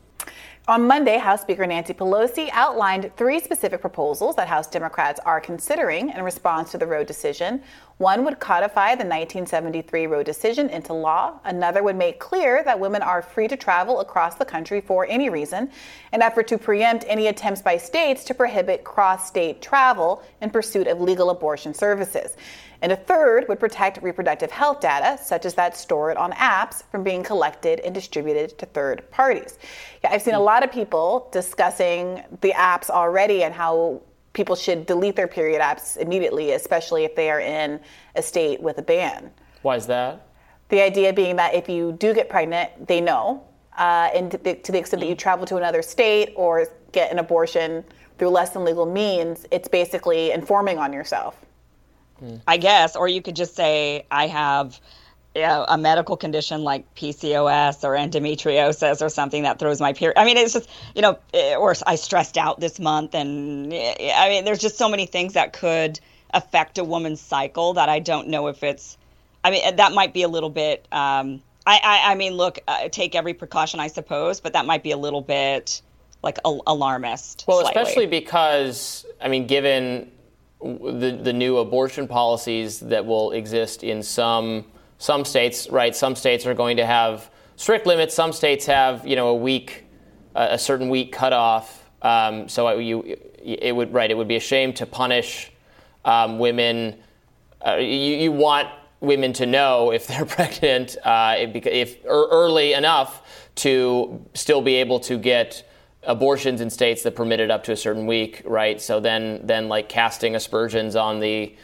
On Monday, House Speaker Nancy Pelosi outlined three specific proposals that House Democrats are considering in response to the Roe decision. One would codify the 1973 Roe decision into law. Another would make clear that women are free to travel across the country for any reason, an effort to preempt any attempts by states to prohibit cross state travel in pursuit of legal abortion services. And a third would protect reproductive health data, such as that stored on apps, from being collected and distributed to third parties. Yeah, I've seen a lot of people discussing the apps already and how people should delete their period apps immediately, especially if they are in a state with a ban. Why is that? The idea being that if you do get pregnant, they know. Uh, and to the, to the extent that you travel to another state or get an abortion through less than legal means, it's basically informing on yourself. I guess, or you could just say, I have know, a medical condition like PCOS or endometriosis or something that throws my period. I mean, it's just, you know, eh, or I stressed out this month. And eh, I mean, there's just so many things that could affect a woman's cycle that I don't know if it's, I mean, that might be a little bit, um, I, I, I mean, look, uh, take every precaution, I suppose, but that might be a little bit like al- alarmist. Well, slightly. especially because I mean, given the the new abortion policies that will exist in some some states, right? Some states are going to have strict limits. Some states have you know a week, uh, a certain week cutoff. Um, so I- you, it would right. It would be a shame to punish um, women. Uh, you, you want women to know if they're pregnant, uh, if, if early enough to still be able to get abortions in states that permit it up to a certain week, right? So then, then like casting aspersions on the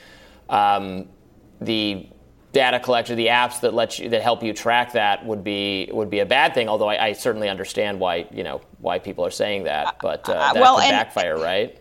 um, the data collector, the apps that let you that help you track that would be would be a bad thing. Although I, I certainly understand why you know why people are saying that, but uh, that well, could backfire, right?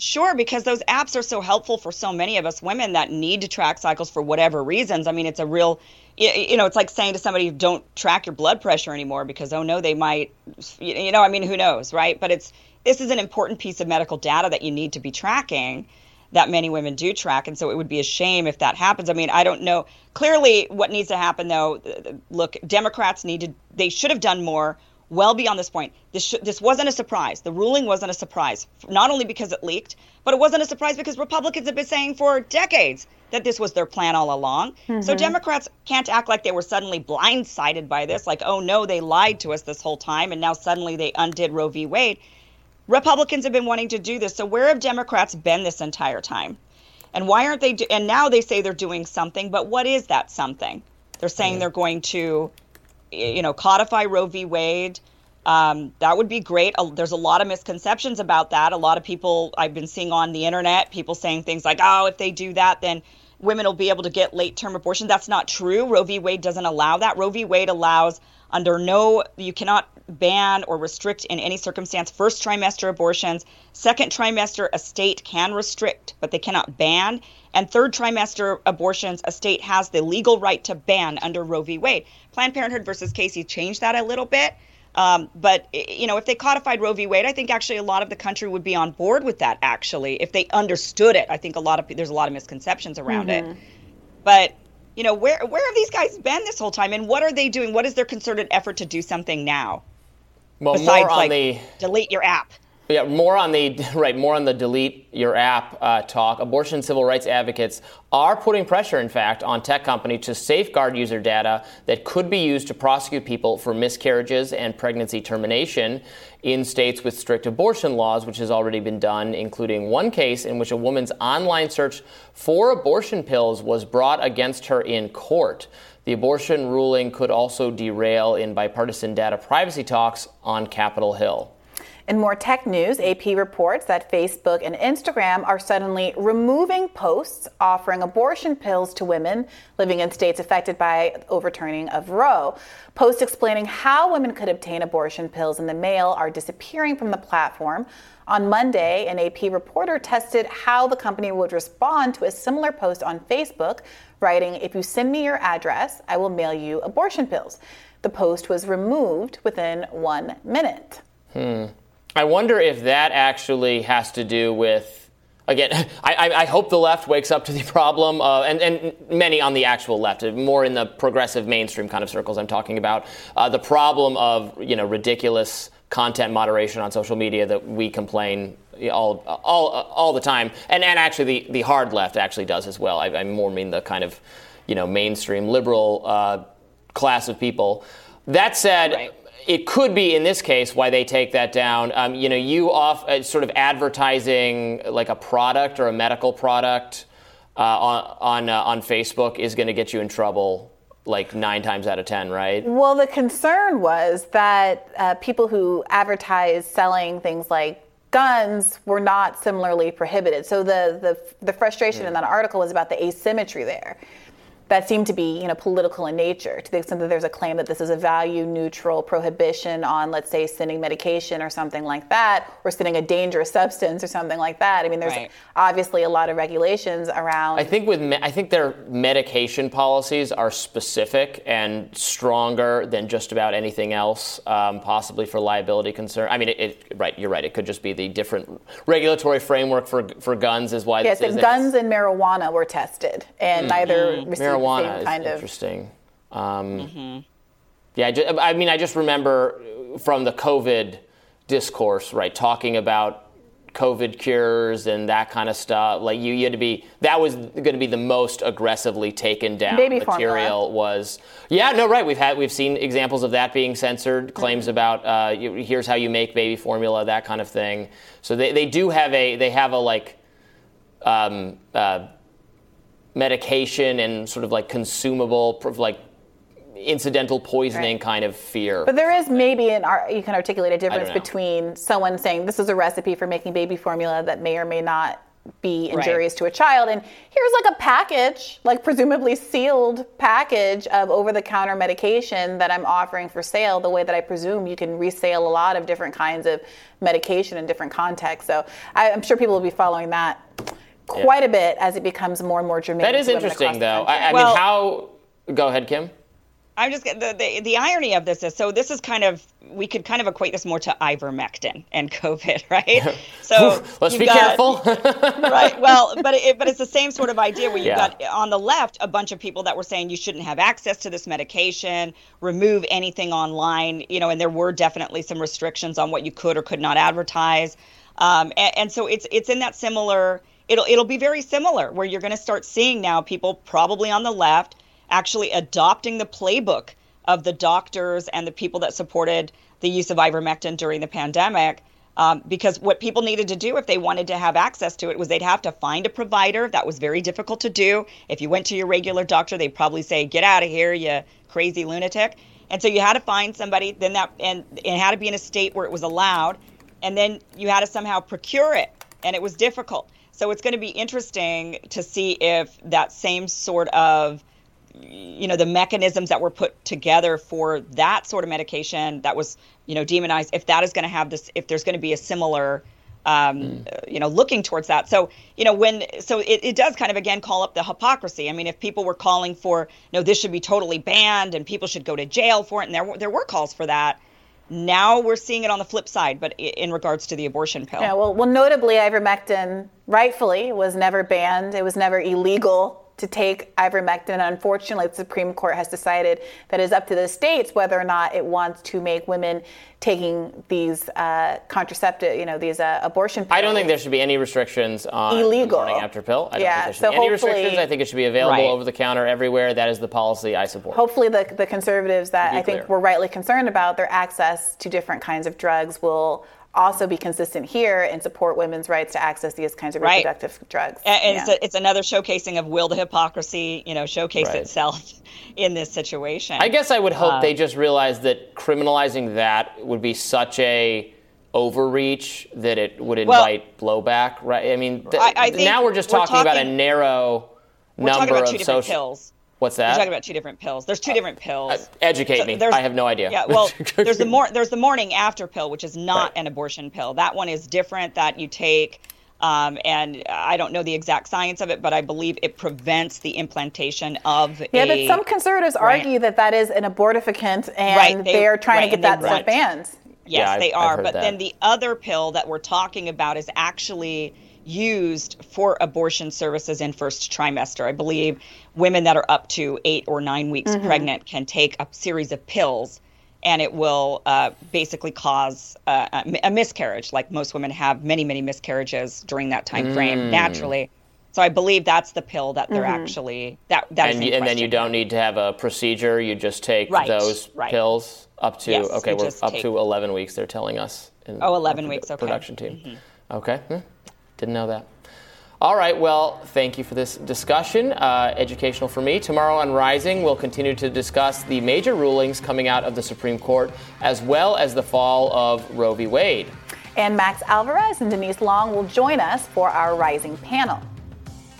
Sure, because those apps are so helpful for so many of us women that need to track cycles for whatever reasons. I mean, it's a real, you know, it's like saying to somebody, don't track your blood pressure anymore because, oh no, they might, you know, I mean, who knows, right? But it's, this is an important piece of medical data that you need to be tracking that many women do track. And so it would be a shame if that happens. I mean, I don't know. Clearly, what needs to happen though, th- th- look, Democrats needed, they should have done more well beyond this point. This sh- this wasn't a surprise. The ruling wasn't a surprise, not only because it leaked, but it wasn't a surprise because Republicans have been saying for decades that this was their plan all along. So Mhm. Democrats can't act like they were suddenly blindsided by this, like, oh no, they lied to us this whole time, and now suddenly they undid Roe v. Wade. Republicans have been wanting to do this. So where have Democrats been this entire time? And why aren't they? Do- and now they say they're doing something, but what is that something? They're saying they're going to, you know, codify Roe v. Wade, Um, that would be great. Uh, There's a lot of misconceptions about that. A lot of people I've been seeing on the internet, people saying things like, oh, if they do that, then women will be able to get late term abortion. That's not true. Roe v. Wade doesn't allow that. Roe v. Wade allows under no, you cannot ban or restrict in any circumstance first trimester abortions. Second trimester, a state can restrict, but they cannot ban. And third trimester abortions, a state has the legal right to ban under Roe v. Wade. Planned Parenthood versus Casey changed that a little bit. Um, but you know, if they codified Roe v. Wade, I think actually a lot of the country would be on board with that. Actually, if they understood it, I think a lot of there's a lot of misconceptions around it. But you know, where where have these guys been this whole time, and what are they doing? What is their concerted effort to do something now? Well, besides like the delete your app. Yeah, more on the right, more on the delete your app uh, talk. Abortion civil rights advocates are putting pressure, in fact, on tech companies to safeguard user data that could be used to prosecute people for miscarriages and pregnancy termination in states with strict abortion laws, which has already been done, including one case in which a woman's online search for abortion pills was brought against her in court. The abortion ruling could also derail in bipartisan data privacy talks on Capitol Hill. In more tech news, AP reports that Facebook and Instagram are suddenly removing posts offering abortion pills to women living in states affected by overturning of Roe. Posts explaining how women could obtain abortion pills in the mail are disappearing from the platform. On Monday, an AP reporter tested how the company would respond to a similar post on Facebook, writing, If you send me your address, I will mail you abortion pills. The post was removed within one minute. Hmm. I wonder if that actually has to do with. Again, I, I, hope the left wakes up to the problem, uh, and, and many on the actual left, more in the progressive mainstream kind of circles I'm talking about, uh, the problem of you know ridiculous content moderation on social media that we complain all all all the time, and and actually the, the hard left actually does as well. I, I more mean the kind of you know mainstream liberal uh, class of people. That said, it could be in this case why they take that down. Um, you know, you off uh, sort of advertising like a product or a medical product uh, on on, uh, on Facebook is going to get you in trouble like nine times out of ten, right? Well, the concern was that uh, people who advertise selling things like guns were not similarly prohibited. So the the, the frustration in that article was about the asymmetry there. That seem to be, you know, political in nature. To the extent that there's a claim that this is a value-neutral prohibition on, let's say, sending medication or something like that, or sending a dangerous substance or something like that. I mean, there's Right. obviously a lot of regulations around. I think with me- I think their medication policies are specific and stronger than just about anything else, um, possibly for liability concern. I mean, it, it, right, you're right. It could just be the different regulatory framework for for guns is why Yes, this is. guns and marijuana were tested, and Mm. neither Mm. received marijuana is kind of. interesting. Um, Yeah, I, ju- I mean, I just remember from the COVID discourse, right, talking about COVID cures and that kind of stuff. Like you, you had to be that was going to be the most aggressively taken down Baby material formula. was. Yeah, no, right. We've had we've seen examples of that being censored. Claims about uh, you, here's how you make baby formula, that kind of thing. So they, they do have a they have a like. Um, uh, medication and sort of like consumable, like incidental poisoning kind of fear. But there is maybe an you can articulate a difference between someone saying this is a recipe for making baby formula that may or may not be Right. injurious to a child and here's like a package like presumably sealed package of over-the-counter medication that i'm offering for sale the way that i presume you can resale a lot of different kinds of medication in different contexts so I, i'm sure people will be following that quite a bit as it becomes more and more germane that is to interesting, though. I, I Well- mean, how? Go ahead, Kim. I'm just the, the the irony of this is so this is kind of we could kind of equate this more to ivermectin and COVID, right? So Let's be got- careful. right. Well, but it, but it's the same sort of idea where you've Yeah. got on the left a bunch of people that were saying you shouldn't have access to this medication, remove anything online, you know, and there were definitely some restrictions on what you could or could not advertise. Um, and, and so it's it's in that similar. It'll it'll be very similar where you're going to start seeing now people probably on the left actually adopting the playbook of the doctors and the people that supported the use of ivermectin during the pandemic. Um, because what people needed to do if they wanted to have access to it was they'd have to find a provider. That was very difficult to do. If you went to your regular doctor, they'd probably say, "Get out of here, you crazy lunatic." And so you had to find somebody, then that, and it had to be in a state where it was allowed, and then you had to somehow procure it, and it was difficult. So it's going to be interesting to see if that same sort of, you know, the mechanisms that were put together for that sort of medication that was, you know, demonized, if that is going to have this, if there's going to be a similar um, mm. you know, looking towards that. So, you know, when so it, it does kind of again call up the hypocrisy. I mean, if people were calling for, you no, know, this should be totally banned and people should go to jail for it, and there there were calls for that. Now we're seeing it on the flip side, but in regards to the abortion pill. Yeah, well, well, notably, ivermectin rightfully was never banned. It was never illegal to take ivermectin. And unfortunately, the Supreme Court has decided that it's up to the states whether or not it wants to make women taking these uh, contraceptive, you know, these uh, abortion pills. I don't think there should be any restrictions on illegal morning after pill. I don't yeah, think there should so be any restrictions. I think it should be available right. over the counter everywhere. That is the policy I support. Hopefully, the, the conservatives that I think we're rightly concerned about their access to different kinds of drugs will also be consistent here and support women's rights to access these kinds of right. reproductive drugs. And, and yeah. it's, a, it's, another showcasing of will the hypocrisy, you know, showcase right. itself in this situation. I guess I would hope uh, they just realize that criminalizing that would be such a overreach that it would invite well, blowback, right? I mean, th- I, I now we're just talking, we're talking, about a narrow number of social pills. What's that? We're talking about two different pills. There's two different pills. Uh, educate so me. I have no idea. Yeah, well, there's the mor- there's the morning after pill, which is not right. an abortion pill. That one is different. That you take, um, and I don't know the exact science of it, but I believe it prevents the implantation of. Yeah, a, but some conservatives right. argue that that is an abortifacients, and right, they, are trying to get that stuff banned. Yes, yeah, they I've, are. I've but that. then the other pill that we're talking about is actually used for abortion services in first trimester. I believe women that are up to eight or nine weeks mm-hmm. pregnant can take a series of pills and it will uh, basically cause uh, a miscarriage like most women have many many miscarriages during that time frame mm. naturally so i believe that's the pill that they're mm-hmm. actually that that and, you, and then you don't need to have a procedure you just take right. those right. pills up to yes, okay we're up take, to 11 weeks they're telling us in oh 11 weeks okay production team mm-hmm. okay hmm. Didn't know that. All right, well, thank you for this discussion. Uh, educational for me. Tomorrow on Rising, we'll continue to discuss the major rulings coming out of the Supreme Court, as well as the fall of Roe v. Wade. And Max Alvarez and Denise Long will join us for our Rising panel.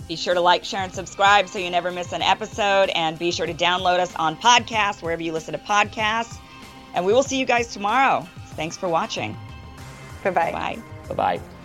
Be sure to like, share, and subscribe so you never miss an episode. And be sure to download us on podcasts, wherever you listen to podcasts. And we will see you guys tomorrow. Thanks for watching. Bye-bye. Bye. Bye-bye.